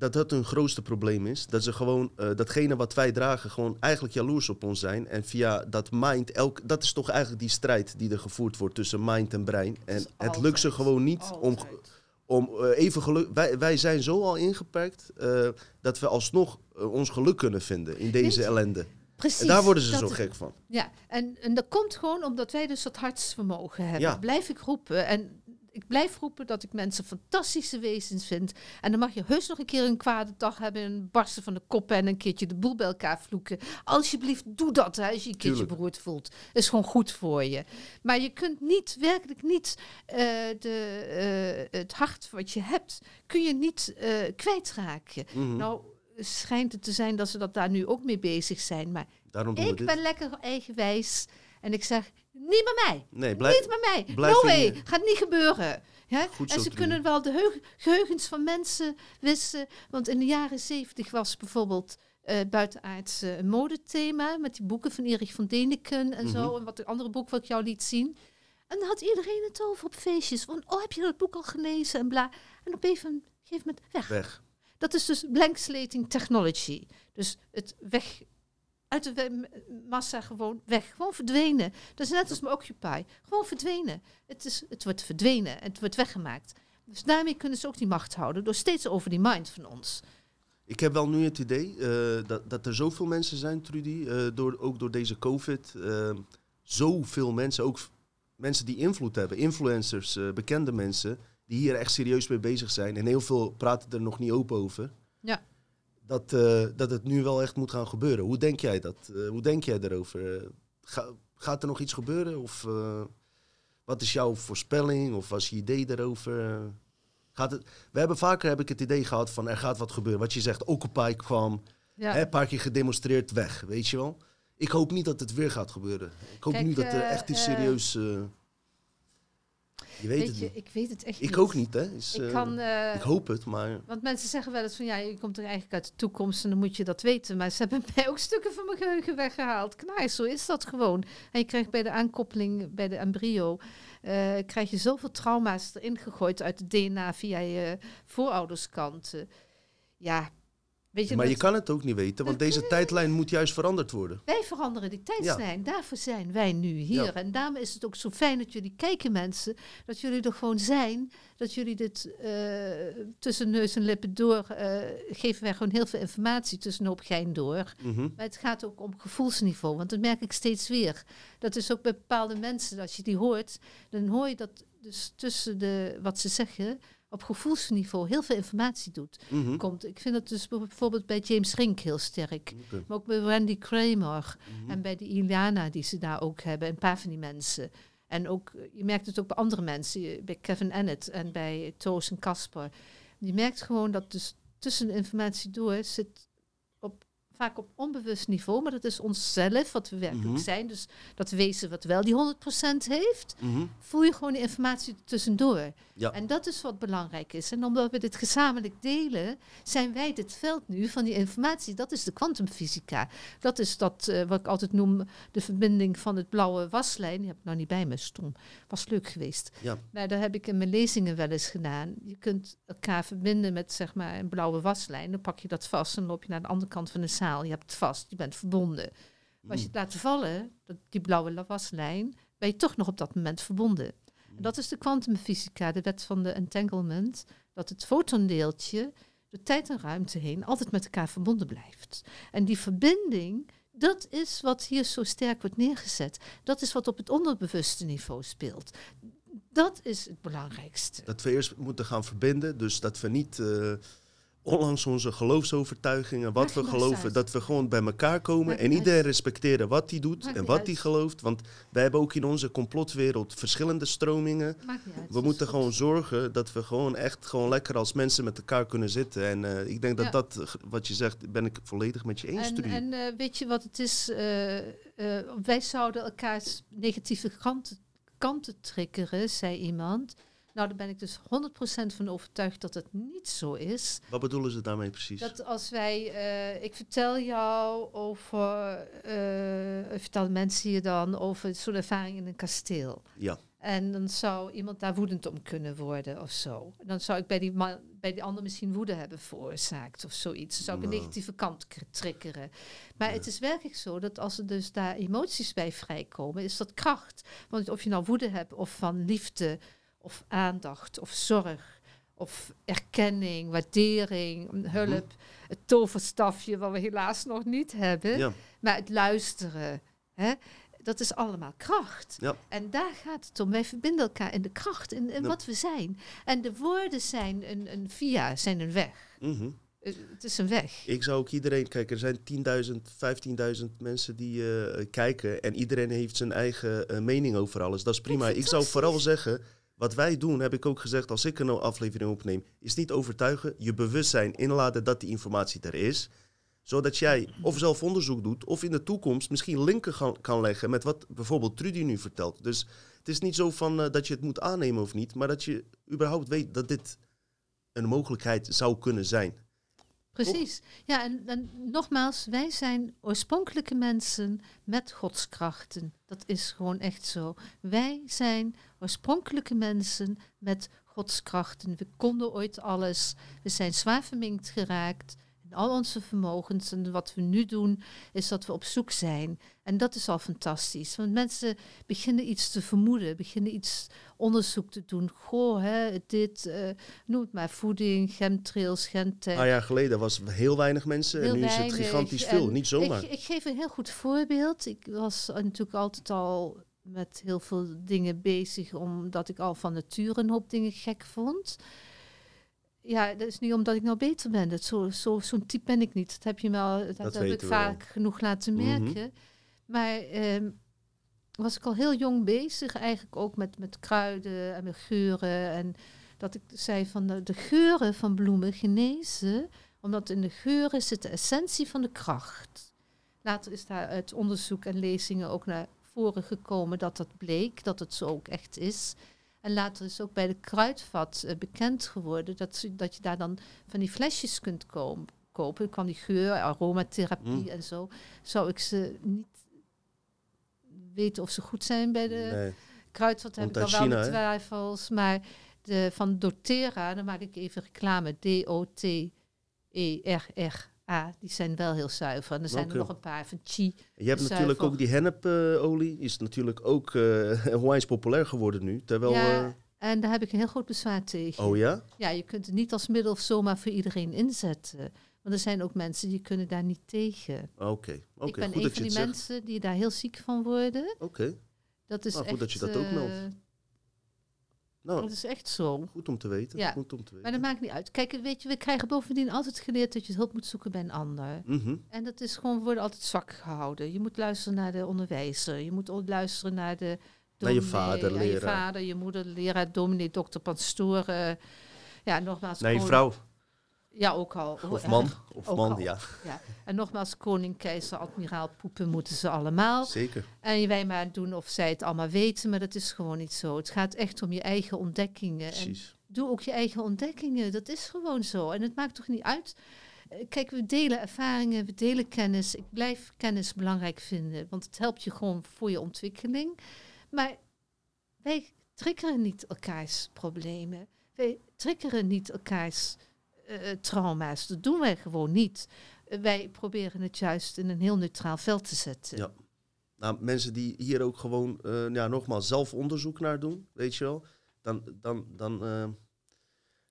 Speaker 1: Dat dat hun grootste probleem is. Dat ze gewoon eh, datgene wat wij dragen, gewoon eigenlijk jaloers op ons zijn. En via dat mind, elk, dat is toch eigenlijk die strijd die er gevoerd wordt tussen mind en brein. En het lukt ze gewoon niet om,
Speaker 2: Altijd.
Speaker 1: om eh, even geluk. Wij, wij zijn zo al ingeperkt eh, dat we alsnog ons geluk kunnen vinden in deze ellende.
Speaker 2: Precies.
Speaker 1: En daar worden ze zo gek van.
Speaker 2: Ja, en, en dat komt gewoon omdat wij dus dat hartsvermogen hebben.
Speaker 1: Ja.
Speaker 2: Blijf ik roepen. En ik blijf roepen dat ik mensen fantastische wezens vind. En dan mag je heus nog een keer een kwade dag hebben, een barsten van de koppen en een keertje de boel bij elkaar vloeken. Alsjeblieft, doe dat hè, als je je een keertje beroerd voelt. is gewoon goed voor je. Maar je kunt niet, werkelijk niet, eh, de, eh, het hart wat je hebt, kun je niet eh, kwijtraken.
Speaker 1: Mhm.
Speaker 2: Nou, schijnt het te zijn dat ze dat daar nu ook mee bezig zijn. Maar
Speaker 1: Daarom
Speaker 2: ik ben lekker eigenwijs. En ik zeg, niet bij mij.
Speaker 1: Nee, blijf,
Speaker 2: Niet bij mij.
Speaker 1: blijf
Speaker 2: no way.
Speaker 1: je-
Speaker 2: Gaat niet gebeuren. Ja? En ze kunnen wel de heug- geheugens van mensen wissen. Want in de jaren zeventig was bijvoorbeeld eh buitenaards eh, een modethema. Met die boeken van Erich van Deniken en zo.
Speaker 1: Mhm.
Speaker 2: En wat de andere boek wat ik jou liet zien. En dan had iedereen het over op feestjes. Van, oh, heb je dat boek al gelezen? En bla. En op een gegeven moment weg.
Speaker 1: weg.
Speaker 2: Dat is dus blank slating technology. Dus het weg uit de massa gewoon weg, gewoon verdwenen. Dat is net als mijn Occupy, gewoon verdwenen. Het, is, het wordt verdwenen, het wordt weggemaakt. Dus daarmee kunnen ze ook die macht houden door steeds over die mind van ons.
Speaker 1: Ik heb wel nu het idee eh, dat, dat er zoveel mensen zijn, Trudy, eh, door, ook door deze COVID. eh, zoveel mensen, ook mensen die invloed hebben, influencers, bekende mensen, die hier echt serieus mee bezig zijn. En heel veel praten er nog niet open over.
Speaker 2: Ja.
Speaker 1: Dat, eh, dat het nu wel echt moet gaan gebeuren. Hoe denk jij dat? Eh, hoe denk jij daarover? Eh, ga- gaat er nog iets gebeuren? Of wat is jouw voorspelling? Of was je idee daarover? Gaat het, we hebben vaker heb ik het idee gehad van er gaat wat gebeuren. Wat je zegt, Occupy kwam,
Speaker 2: Ja.
Speaker 1: hè, een paar keer gedemonstreerd, weg, weet je wel. Ik hoop niet dat het weer gaat gebeuren. Ik hoop
Speaker 2: Kijk,
Speaker 1: niet dat er echt iets serieus... je weet,
Speaker 2: Weet
Speaker 1: het
Speaker 2: je,
Speaker 1: niet.
Speaker 2: ik weet het echt
Speaker 1: Ik
Speaker 2: niet.
Speaker 1: ook niet, hè. Is,
Speaker 2: Ik
Speaker 1: eh,
Speaker 2: kan... eh,
Speaker 1: ik hoop het, maar...
Speaker 2: Want mensen zeggen wel eens van ja, je komt er eigenlijk uit de toekomst en dan moet je dat weten. Maar ze hebben mij ook stukken van mijn geheugen weggehaald. Knaar, zo is dat gewoon. En je krijgt bij de aankoppeling, bij de embryo, eh, krijg je zoveel trauma's erin gegooid uit het DNA via je voorouderskant. Ja, weet je,
Speaker 1: Maar je kan het ook niet weten, want deze tijdlijn moet juist veranderd worden.
Speaker 2: wij veranderen die tijdslijn. Daarvoor zijn wij nu hier.
Speaker 1: Ja.
Speaker 2: En daarom is het ook zo fijn dat jullie kijken, mensen. Dat jullie er gewoon zijn. Dat jullie dit eh, tussen neus en lippen door... eh, geven wij gewoon heel veel informatie tussen hoop gein door.
Speaker 1: Mhm.
Speaker 2: Maar het gaat ook om gevoelsniveau. Want dat merk ik steeds weer. Dat is ook bij bepaalde mensen. Als je die hoort, dan hoor je dat dus tussen de, wat ze zeggen... op gevoelsniveau heel veel informatie doet.
Speaker 1: Mhm.
Speaker 2: Komt. Ik vind dat dus bijvoorbeeld bij James Rink heel sterk. Maar ook bij Randy Kramer
Speaker 1: Mhm.
Speaker 2: en bij die Iliana die ze daar ook hebben. Een paar van die mensen. En ook, eh, je merkt het ook bij andere mensen. Bij Kevin Annett en bij Toos en Casper. Je merkt gewoon dat dus tussen de informatie door zit vaak op onbewust niveau. Maar dat is onszelf, wat we werkelijk
Speaker 1: Mhm.
Speaker 2: zijn. Dus dat wezen wat wel die 100% heeft.
Speaker 1: Mhm.
Speaker 2: Voel je gewoon de informatie tussendoor.
Speaker 1: Ja.
Speaker 2: En dat is wat belangrijk is. En omdat we dit gezamenlijk delen, zijn wij dit veld nu van die informatie. Dat is de kwantumfysica. Dat is dat eh, wat ik altijd noem de verbinding van het blauwe waslijn. Die heb ik nou niet bij me, stom. Was leuk geweest.
Speaker 1: Ja.
Speaker 2: Maar daar heb ik in mijn lezingen wel eens gedaan. Je kunt elkaar verbinden met zeg maar een blauwe waslijn. Dan pak je dat vast en loop je naar de andere kant van de zaal. Je hebt het vast, je bent verbonden. Maar als je het laat vallen, die blauwe waslijn, ben je toch nog op dat moment verbonden. En dat is de kwantumfysica, de wet van de entanglement, dat het fotondeeltje door tijd en ruimte heen altijd met elkaar verbonden blijft. En die verbinding, dat is wat hier zo sterk wordt neergezet. Dat is wat op het onderbewuste niveau speelt. Dat is het belangrijkste.
Speaker 1: Dat we eerst moeten gaan verbinden. Dus dat we niet eh, ondanks onze geloofsovertuigingen, wat we geloven, dat we gewoon bij elkaar komen en iedereen respecteren wat hij doet en wat hij gelooft. Want wij hebben ook in onze complotwereld verschillende stromingen. We moeten gewoon zorgen dat we gewoon echt gewoon lekker als mensen met elkaar kunnen zitten. En eh, ik denk dat
Speaker 2: Ja.
Speaker 1: dat, eh, wat je zegt, ben ik volledig met je eens.
Speaker 2: En,
Speaker 1: Trudy.
Speaker 2: en eh, weet je wat het is? Wij zouden elkaars negatieve kanten, kanten triggeren, zei iemand. Nou, daar ben ik dus 100% van overtuigd dat het niet zo is.
Speaker 1: Wat bedoelen ze daarmee precies?
Speaker 2: Dat als wij, eh, ik vertel jou over, ik vertel mensen hier dan over zo'n ervaring in een kasteel.
Speaker 1: Ja.
Speaker 2: En dan zou iemand daar woedend om kunnen worden of zo. En dan zou ik bij die, man, bij die ander misschien woede hebben veroorzaakt of zoiets. Dan zou ik een
Speaker 1: Nou.
Speaker 2: negatieve kant triggeren. Maar
Speaker 1: Ja.
Speaker 2: het is werkelijk zo dat als er dus daar emoties bij vrijkomen, is dat kracht. Want of je nou woede hebt of van liefde of aandacht of zorg of erkenning, waardering, hulp, het toverstafje wat we helaas nog niet hebben,
Speaker 1: ja.
Speaker 2: maar het luisteren. Hè? Dat is allemaal kracht.
Speaker 1: Ja.
Speaker 2: En daar gaat het om. Wij verbinden elkaar in de kracht, in, in
Speaker 1: Ja.
Speaker 2: wat we zijn. En de woorden zijn een, een via, zijn een weg.
Speaker 1: Mhm.
Speaker 2: Eh, Het is een weg.
Speaker 1: Ik zou ook iedereen, kijk, er zijn 10.000, 15.000 mensen die eh, kijken en iedereen heeft zijn eigen eh, mening over alles. Dat is prima. Ik zou vooral zeggen, wat wij doen, heb ik ook gezegd als ik een aflevering opneem, is niet overtuigen, je bewustzijn inladen dat die informatie er is. Zodat jij of zelf onderzoek doet of in de toekomst misschien linken kan leggen met wat bijvoorbeeld Trudy nu vertelt. Dus het is niet zo van eh, dat je het moet aannemen of niet, maar dat je überhaupt weet dat dit een mogelijkheid zou kunnen zijn.
Speaker 2: Precies. Ja, en, nogmaals, wij zijn oorspronkelijke mensen met godskrachten. Dat is gewoon echt zo. Wij zijn oorspronkelijke mensen met godskrachten. We konden ooit alles. We zijn zwaar verminkt geraakt al onze vermogens. En wat we nu doen, is dat we op zoek zijn. En dat is al fantastisch. Want mensen beginnen iets te vermoeden, beginnen iets onderzoek te doen. Goh, hè, dit, eh, noem het maar, voeding, chemtrails, gentech.
Speaker 1: Een paar jaar geleden was er heel weinig mensen en nu is het gigantisch veel.
Speaker 2: En
Speaker 1: Niet zomaar.
Speaker 2: Ik, ik geef een heel goed voorbeeld. Ik was natuurlijk altijd al met heel veel dingen bezig, omdat ik al van nature een hoop dingen gek vond. Ja, dat is niet omdat ik nou beter ben. Dat zo, zo, zo'n type ben ik niet. Dat heb je me al, dat, heb ik vaak genoeg laten
Speaker 1: Mhm.
Speaker 2: merken. Maar ehm, was ik al heel jong bezig, eigenlijk ook met, met kruiden en met geuren. En dat ik zei van de, de geuren van bloemen genezen, omdat in de geuren zit de essentie van de kracht. Later is daar uit onderzoek en lezingen ook naar voren gekomen dat dat bleek, dat het zo ook echt is. En later is ook bij de kruidvat eh, bekend geworden dat, dat je daar dan van die flesjes kunt kopen. kopen. Dan kwam die geur, aromatherapie
Speaker 1: Mm.
Speaker 2: en zo. Zou ik ze niet weten of ze goed zijn bij de
Speaker 1: Nee.
Speaker 2: kruidvat, heb ik al wel
Speaker 1: China,
Speaker 2: twijfels. Maar de, van doTERRA, dan maak ik even reclame, D-O-T-E-R-R-A, die zijn wel heel zuiver. En er zijn er nog een paar van Chi.
Speaker 1: Je hebt
Speaker 2: Zuiver.
Speaker 1: natuurlijk ook die hennepolie, is natuurlijk ook onwijs populair geworden nu. Terwijl,
Speaker 2: ja,
Speaker 1: eh,
Speaker 2: en daar heb ik een heel groot bezwaar tegen.
Speaker 1: oh ja?
Speaker 2: Ja, je kunt het niet als middel zomaar voor iedereen inzetten. Want er zijn ook mensen die kunnen daar niet tegen.
Speaker 1: Oké, oké,
Speaker 2: ik ben
Speaker 1: goed
Speaker 2: een
Speaker 1: dat
Speaker 2: van die
Speaker 1: zegt.
Speaker 2: mensen die daar heel ziek van worden.
Speaker 1: Oké,
Speaker 2: Dat is
Speaker 1: Nou, goed
Speaker 2: echt,
Speaker 1: dat je dat ook
Speaker 2: eh,
Speaker 1: meldt. Nou,
Speaker 2: Dat is echt zo.
Speaker 1: goed om te weten.
Speaker 2: Ja.
Speaker 1: Goed om te
Speaker 2: Maar
Speaker 1: weten.
Speaker 2: dat maakt niet uit. Kijk, weet je, we krijgen bovendien altijd geleerd dat je hulp moet zoeken bij een ander.
Speaker 1: Mhm.
Speaker 2: En dat is gewoon, we worden altijd zwak gehouden. Je moet luisteren naar de onderwijzer. Je moet luisteren naar de
Speaker 1: Naar je
Speaker 2: dominee,
Speaker 1: vader,
Speaker 2: ja, je
Speaker 1: leraar.
Speaker 2: vader, je moeder, de leraar, dominee, dokter, pastoor. eh, ja, nogmaals.
Speaker 1: Naar je vrouw
Speaker 2: Ja, ook al.
Speaker 1: of man. Of
Speaker 2: ook
Speaker 1: man, ja,
Speaker 2: Ja. En nogmaals, koning, keizer, admiraal, poepen moeten ze allemaal.
Speaker 1: zeker.
Speaker 2: En wij maar doen of zij het allemaal weten, maar dat is gewoon niet zo. Het gaat echt om je eigen ontdekkingen. En
Speaker 1: Precies.
Speaker 2: doe ook je eigen ontdekkingen. Dat is gewoon zo. En het maakt toch niet uit. Eh, Kijk, we delen ervaringen, we delen kennis. Ik blijf kennis belangrijk vinden, want het helpt je gewoon voor je ontwikkeling. Maar wij triggeren niet elkaars problemen. Wij triggeren niet elkaars trauma's. Dat doen wij gewoon niet. Eh, wij proberen het juist in een heel neutraal veld te zetten.
Speaker 1: Ja. Nou, mensen die hier ook gewoon, eh, ja, nogmaals, zelf onderzoek naar doen, weet je wel. Dan, dan, dan, eh,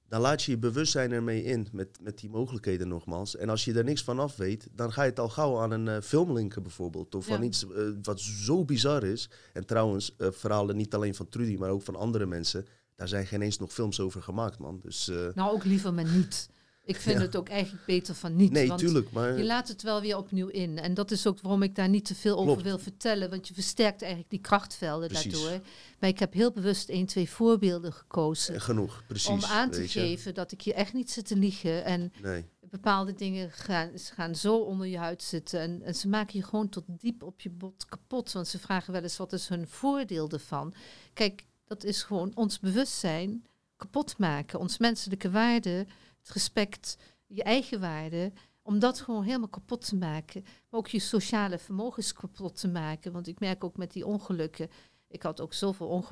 Speaker 1: dan laat je je bewustzijn ermee in met, met die mogelijkheden nogmaals. En als je er niks van af weet, dan ga je het al gauw aan een eh, film linken bijvoorbeeld. Of van
Speaker 2: Ja.
Speaker 1: iets eh, wat zo bizar is. En trouwens, eh, verhalen niet alleen van Trudy, maar ook van andere mensen. Daar zijn geen eens nog films over gemaakt, man. Dus eh,
Speaker 2: Nou, ook liever maar niet. Ik vind
Speaker 1: Ja.
Speaker 2: het ook eigenlijk beter van niet.
Speaker 1: nee,
Speaker 2: want
Speaker 1: tuurlijk. Maar
Speaker 2: Je laat het wel weer opnieuw in. En dat is ook waarom ik daar niet te veel over wil vertellen. Want je versterkt eigenlijk die krachtvelden
Speaker 1: Precies.
Speaker 2: daardoor. Maar ik heb heel bewust één, twee voorbeelden gekozen.
Speaker 1: eh, genoeg, precies.
Speaker 2: om aan te geven dat ik je echt niet zit te liegen. En
Speaker 1: Nee,
Speaker 2: bepaalde dingen gaan, ze gaan zo onder je huid zitten. En, en ze maken je gewoon tot diep op je bot kapot. Want ze vragen wel eens wat is hun voordeel ervan. Kijk, dat is gewoon ons bewustzijn kapot maken. Ons menselijke waarde, het respect, je eigen waarde. Om dat gewoon helemaal kapot te maken. Maar ook je sociale vermogens kapot te maken. Want ik merk ook met die ongelukken. Ik had ook zoveel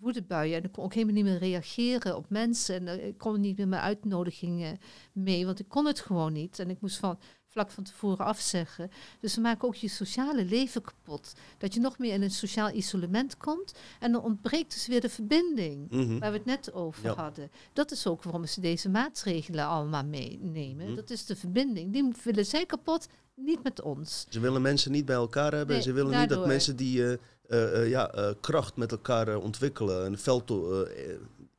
Speaker 2: woedebuien. En ik kon ook helemaal niet meer reageren op mensen. En ik kon niet meer mijn uitnodigingen mee. Want ik kon het gewoon niet. En ik moest van, vlak van tevoren afzeggen. Dus ze maken ook je sociale leven kapot. Dat je nog meer in een sociaal isolement komt. En dan ontbreekt dus weer de verbinding.
Speaker 1: Mhm.
Speaker 2: Waar we het net over
Speaker 1: Ja.
Speaker 2: hadden. Dat is ook waarom ze deze maatregelen allemaal meenemen.
Speaker 1: Mhm.
Speaker 2: Dat is de verbinding. Die willen zij kapot, niet met ons.
Speaker 1: Ze willen mensen niet bij elkaar hebben.
Speaker 2: Nee,
Speaker 1: ze willen niet dat mensen die eh, eh, eh, ja, kracht met elkaar ontwikkelen. Een veld,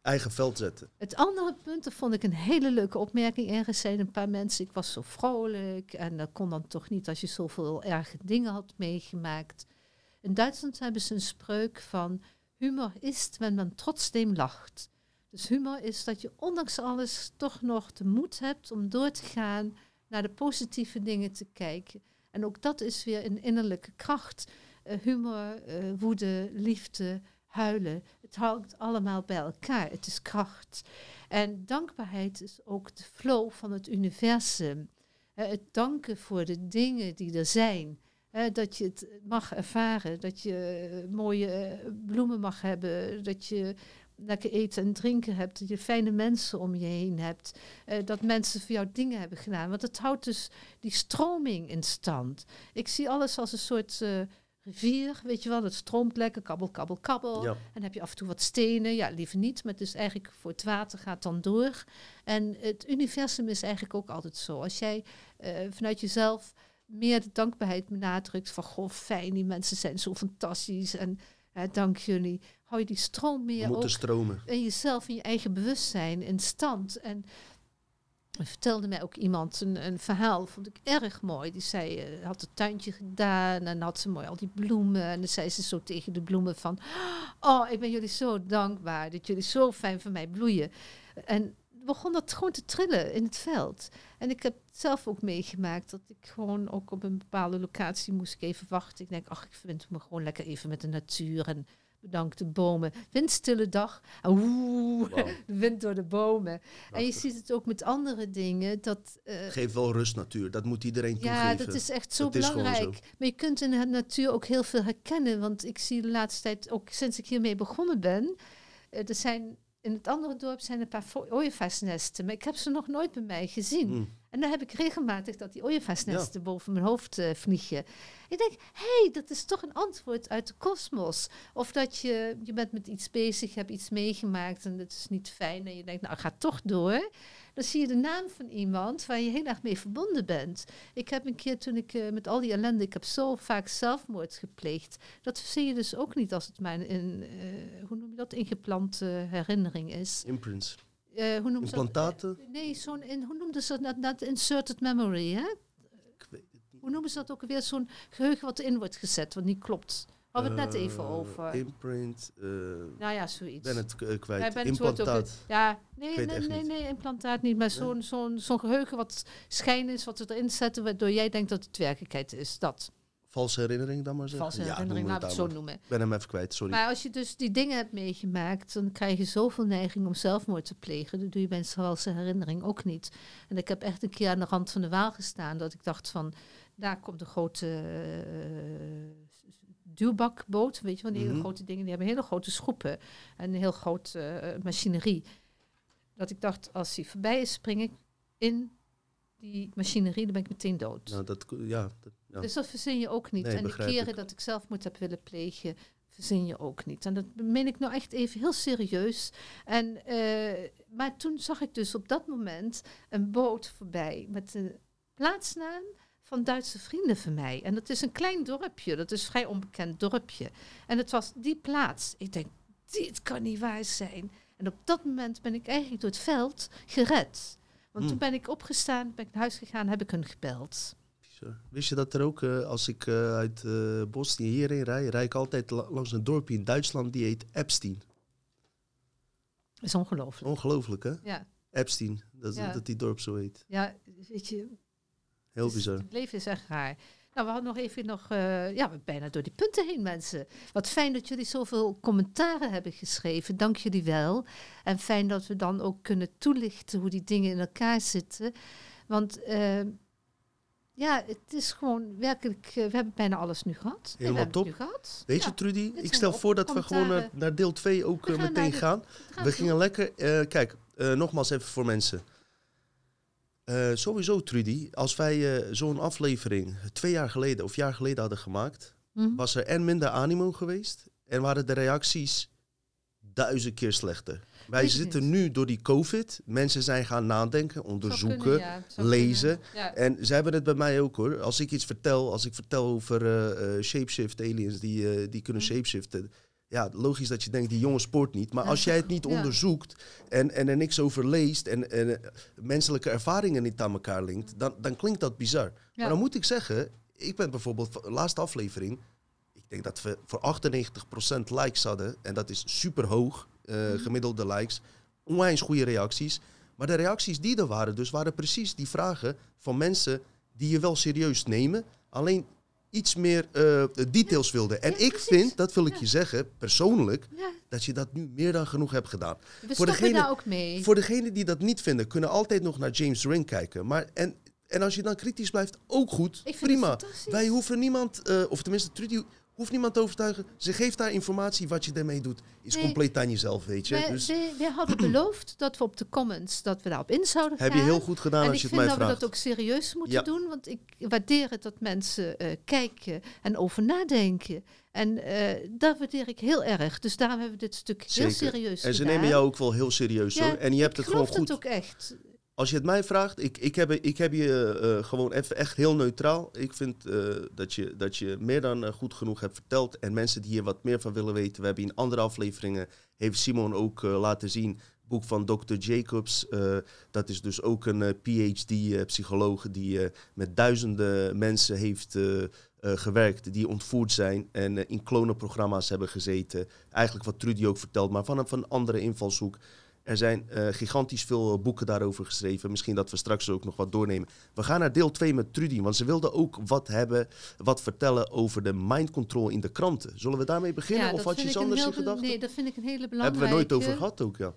Speaker 1: eigen veld zetten.
Speaker 2: Het andere punt, dat vond ik een hele leuke opmerking. Ergens zeiden een paar mensen, ik was zo vrolijk. En dat kon dan toch niet als je zoveel erge dingen had meegemaakt. In Duitsland hebben ze een spreuk van... Humor is wenn man trotzdem lacht. Dus humor is dat je ondanks alles toch nog de moed hebt om door te gaan... naar de positieve dingen te kijken. En ook dat is weer een innerlijke kracht. Eh, humor, eh, woede, liefde, huilen. Het hangt allemaal bij elkaar. Het is kracht. En dankbaarheid is ook de flow van het universum. Eh, het danken voor de dingen die er zijn. Eh, dat je het mag ervaren. Dat je eh, mooie bloemen mag hebben. Dat je lekker eten en drinken hebt. Dat je fijne mensen om je heen hebt. Dat mensen voor jou dingen hebben gedaan. Want het houdt dus die stroming in stand. Ik zie alles als een soort rivier. Weet je wel, het stroomt lekker. Kabbel, kabbel, kabbel.
Speaker 1: Ja.
Speaker 2: En dan heb je af en toe wat stenen. Ja, liever niet. Maar het is eigenlijk voor het water gaat dan door. En het universum is eigenlijk ook altijd zo. Als jij eh, vanuit jezelf meer de dankbaarheid benadrukt. Van goh, fijn, die mensen zijn zo fantastisch. En dank jullie. Hou je die stroom meer
Speaker 1: moeten
Speaker 2: ook
Speaker 1: stromen.
Speaker 2: en jezelf en je eigen bewustzijn in stand. En vertelde mij ook iemand een, een verhaal, vond ik erg mooi. Die zei, eh, had het tuintje gedaan en had ze mooi al die bloemen. En dan zei ze zo tegen de bloemen van, oh, ik ben jullie zo dankbaar dat jullie zo fijn voor mij bloeien. En begon dat gewoon te trillen in het veld. En ik heb zelf ook meegemaakt dat ik gewoon ook op een bepaalde locatie moest ik even wachten. Ik denk, ach, ik vind me gewoon lekker even met de natuur en bedankt de bomen. Windstille dag. Oeh, de wind door de bomen. En je ziet het ook met andere dingen. Dat, uh,
Speaker 1: Geef wel rust natuur. Dat moet iedereen
Speaker 2: ja,
Speaker 1: toegeven.
Speaker 2: Ja, dat is echt zo belangrijk. Maar je kunt in de natuur ook heel veel herkennen. Want ik zie de laatste tijd, ook sinds ik hiermee begonnen ben... Uh, er zijn in het andere dorp zijn een paar ooievaarsnesten, maar ik heb ze nog nooit bij mij gezien.
Speaker 1: Mm.
Speaker 2: En dan heb ik regelmatig dat die ooievaarsnesten boven mijn hoofd uh, vliegen. Ik denk, hé, hey, dat is toch een antwoord uit de kosmos. Of dat je, je bent met iets bezig, hebt iets meegemaakt en het is niet fijn. En je denkt, nou, ga toch door. Dan zie je de naam van iemand waar je heel erg mee verbonden bent. Ik heb een keer toen ik uh, met al die ellende, ik heb zo vaak zelfmoord gepleegd. Dat zie je dus ook niet als het mijn, in, uh, hoe noem je dat, ingeplante herinnering is.
Speaker 1: Imprints.
Speaker 2: Uh, hoe noemen
Speaker 1: Implantaten?
Speaker 2: Dat? Nee, zo'n, in, hoe noemden ze dat? Net inserted memory, hè?
Speaker 1: Ik weet het niet.
Speaker 2: Hoe noemen ze dat ook weer? Zo'n geheugen wat erin wordt gezet, wat niet klopt. Hadden we het net even
Speaker 1: Uh,
Speaker 2: over.
Speaker 1: Imprint. uh,
Speaker 2: nou ja, zoiets.
Speaker 1: ben het uh, kwijt.
Speaker 2: Ook-
Speaker 1: Implantaat.
Speaker 2: ja, nee, nee, nee, nee, implantaat niet. Maar zo'n zo'n zo'n geheugen wat schijn is, wat we erin zetten, waardoor jij denkt dat het werkelijkheid is. Dat.
Speaker 1: Valse herinnering dan maar zeggen.
Speaker 2: Valse
Speaker 1: Ja,
Speaker 2: herinnering, laat
Speaker 1: het
Speaker 2: ik
Speaker 1: daar
Speaker 2: het zo noemen.
Speaker 1: Ik ben hem even kwijt, sorry.
Speaker 2: Maar als je dus die dingen hebt meegemaakt, dan krijg je zoveel neiging om zelfmoord te plegen. Dat doe je bij een valse herinnering ook niet. En ik heb echt een keer aan de rand van de Waal gestaan, dat ik dacht van, daar komt een grote eh, duwbakboot, weet je wel, die hele
Speaker 1: Mhm.
Speaker 2: grote dingen, die hebben hele grote schroepen en een heel groot eh, machinerie. Dat ik dacht, als hij voorbij is, spring ik in die machinerie, dan ben ik meteen dood.
Speaker 1: nou, dat, ja, dat, ja.
Speaker 2: Dus dat verzin je ook niet.
Speaker 1: Nee,
Speaker 2: en de
Speaker 1: begrijp
Speaker 2: keren
Speaker 1: ik.
Speaker 2: dat ik zelfmoord heb willen plegen, verzin je ook niet. En dat meen ik nou echt even heel serieus. En, eh, maar toen zag ik dus op dat moment een boot voorbij met de plaatsnaam van Duitse vrienden van mij. En dat is een klein dorpje, dat is een vrij onbekend dorpje. En het was die plaats. Ik denk, dit kan niet waar zijn. En op dat moment ben ik eigenlijk door het veld gered. Want
Speaker 1: Hmm.
Speaker 2: toen ben ik opgestaan, ben ik naar huis gegaan, heb ik hun gebeld.
Speaker 1: Wist je dat er ook, eh, als ik eh, uit eh Bosnië hierheen rij, rij ik altijd la- langs een dorpje in Duitsland die heet Epstein.
Speaker 2: Dat is ongelooflijk.
Speaker 1: Ongelooflijk, hè?
Speaker 2: Ja,
Speaker 1: Epstein, dat,
Speaker 2: Ja.
Speaker 1: dat die dorp zo heet.
Speaker 2: ja, weet je,
Speaker 1: Heel
Speaker 2: het is-
Speaker 1: bizar.
Speaker 2: Het leven is echt raar. Nou, we hadden nog even nog, eh, ja, we zijn bijna door die punten heen, mensen. Wat fijn dat jullie zoveel commentaren hebben geschreven. Dank jullie wel. En fijn dat we dan ook kunnen toelichten hoe die dingen in elkaar zitten. Want eh, ja, het is gewoon werkelijk, eh, we hebben bijna alles nu gehad. Nee,
Speaker 1: Helemaal
Speaker 2: hebben
Speaker 1: top.
Speaker 2: het nu gehad.
Speaker 1: Weet
Speaker 2: Ja,
Speaker 1: je, Trudy, ik stel voor dat we gewoon naar,
Speaker 2: commentaren.
Speaker 1: naar deel 2 ook eh,
Speaker 2: gaan
Speaker 1: meteen
Speaker 2: de-
Speaker 1: gaan. We gingen lekker. eh, kijk, eh, nogmaals even voor mensen. Eh, sowieso, Trudy, als wij eh, zo'n aflevering twee jaar geleden of jaar geleden hadden gemaakt,
Speaker 2: Mhm.
Speaker 1: was er en minder animo geweest en waren de reacties duizend keer slechter. Wij zitten nu door die COVID. Mensen zijn gaan nadenken, onderzoeken.
Speaker 2: kunnen, ja,
Speaker 1: lezen.
Speaker 2: Ja.
Speaker 1: En ze hebben het bij mij ook hoor. Als ik iets vertel, als ik vertel over eh, shapeshift aliens die, die kunnen
Speaker 2: Mhm.
Speaker 1: shapeshiften. Ja, logisch dat je denkt, die jongen sport niet. Maar als jij het niet
Speaker 2: ja.
Speaker 1: onderzoekt en, en er niks over leest en, en eh, menselijke ervaringen niet aan elkaar linkt, dan, dan klinkt dat bizar.
Speaker 2: Ja.
Speaker 1: Maar dan moet ik zeggen, ik ben bijvoorbeeld, de laatste aflevering, ik denk dat we voor 98% likes hadden. En dat is super hoog, eh,
Speaker 2: Mhm.
Speaker 1: gemiddelde likes. Onwijs goede reacties. Maar de reacties die er waren, dus waren precies die vragen van mensen die je wel serieus nemen. Alleen iets meer eh, details wilden. En
Speaker 2: Ja,
Speaker 1: ik
Speaker 2: precies.
Speaker 1: vind, dat wil ik
Speaker 2: Ja.
Speaker 1: je zeggen, persoonlijk, dat je dat nu meer dan genoeg hebt gedaan.
Speaker 2: we
Speaker 1: Voor degene-
Speaker 2: daar ook mee.
Speaker 1: Voor degenen die dat niet vinden, kunnen altijd nog naar James Ring kijken. Maar en, en als je dan kritisch blijft, ook goed.
Speaker 2: Ik vind
Speaker 1: prima. Wij hoeven niemand, eh, of tenminste Trudy, hoeft niemand te overtuigen. Ze geeft daar informatie, wat je ermee doet, is
Speaker 2: Nee.
Speaker 1: compleet aan jezelf, weet je.
Speaker 2: Wij,
Speaker 1: dus
Speaker 2: wij, wij hadden beloofd dat we op de comments dat we daarop in zouden gaan.
Speaker 1: heb je heel goed gedaan
Speaker 2: en
Speaker 1: als
Speaker 2: ik
Speaker 1: je het
Speaker 2: vind
Speaker 1: mij
Speaker 2: dat
Speaker 1: vraagt.
Speaker 2: we dat ook serieus moeten
Speaker 1: Ja.
Speaker 2: doen, want ik waardeer het dat mensen eh, kijken en over nadenken. En eh dat waardeer ik heel erg. Dus daarom hebben we dit stuk heel serieus
Speaker 1: En ze
Speaker 2: gedaan.
Speaker 1: nemen jou ook wel heel serieus
Speaker 2: Ja,
Speaker 1: hoor. En je hebt
Speaker 2: ik
Speaker 1: het gewoon
Speaker 2: geloof
Speaker 1: goed.
Speaker 2: dat ook echt.
Speaker 1: Als je het mij vraagt, ik, ik, heb, ik heb je eh, gewoon even echt heel neutraal. Ik vind eh, dat, je, dat je meer dan eh, goed genoeg hebt verteld. En mensen die hier wat meer van willen weten. We hebben in andere afleveringen, heeft Simon ook eh, laten zien, boek van Dr. Jacobs. eh, dat is dus ook een PhD-psycholoog die eh, met duizenden mensen heeft eh, eh, gewerkt. Die ontvoerd zijn en eh, in klonenprogramma's hebben gezeten. Eigenlijk wat Trudy ook vertelt, maar vanaf een andere invalshoek. Er zijn uh, gigantisch veel boeken daarover geschreven. Misschien dat we straks ook nog wat doornemen. We gaan naar deel 2 met Trudy, want ze wilde ook wat hebben, wat vertellen over de mind control in de kranten. Zullen we daarmee beginnen? of had je iets anders in gedachten?
Speaker 2: Nee, dat vind ik een hele belangrijke.
Speaker 1: Hebben we nooit over gehad ook, ja.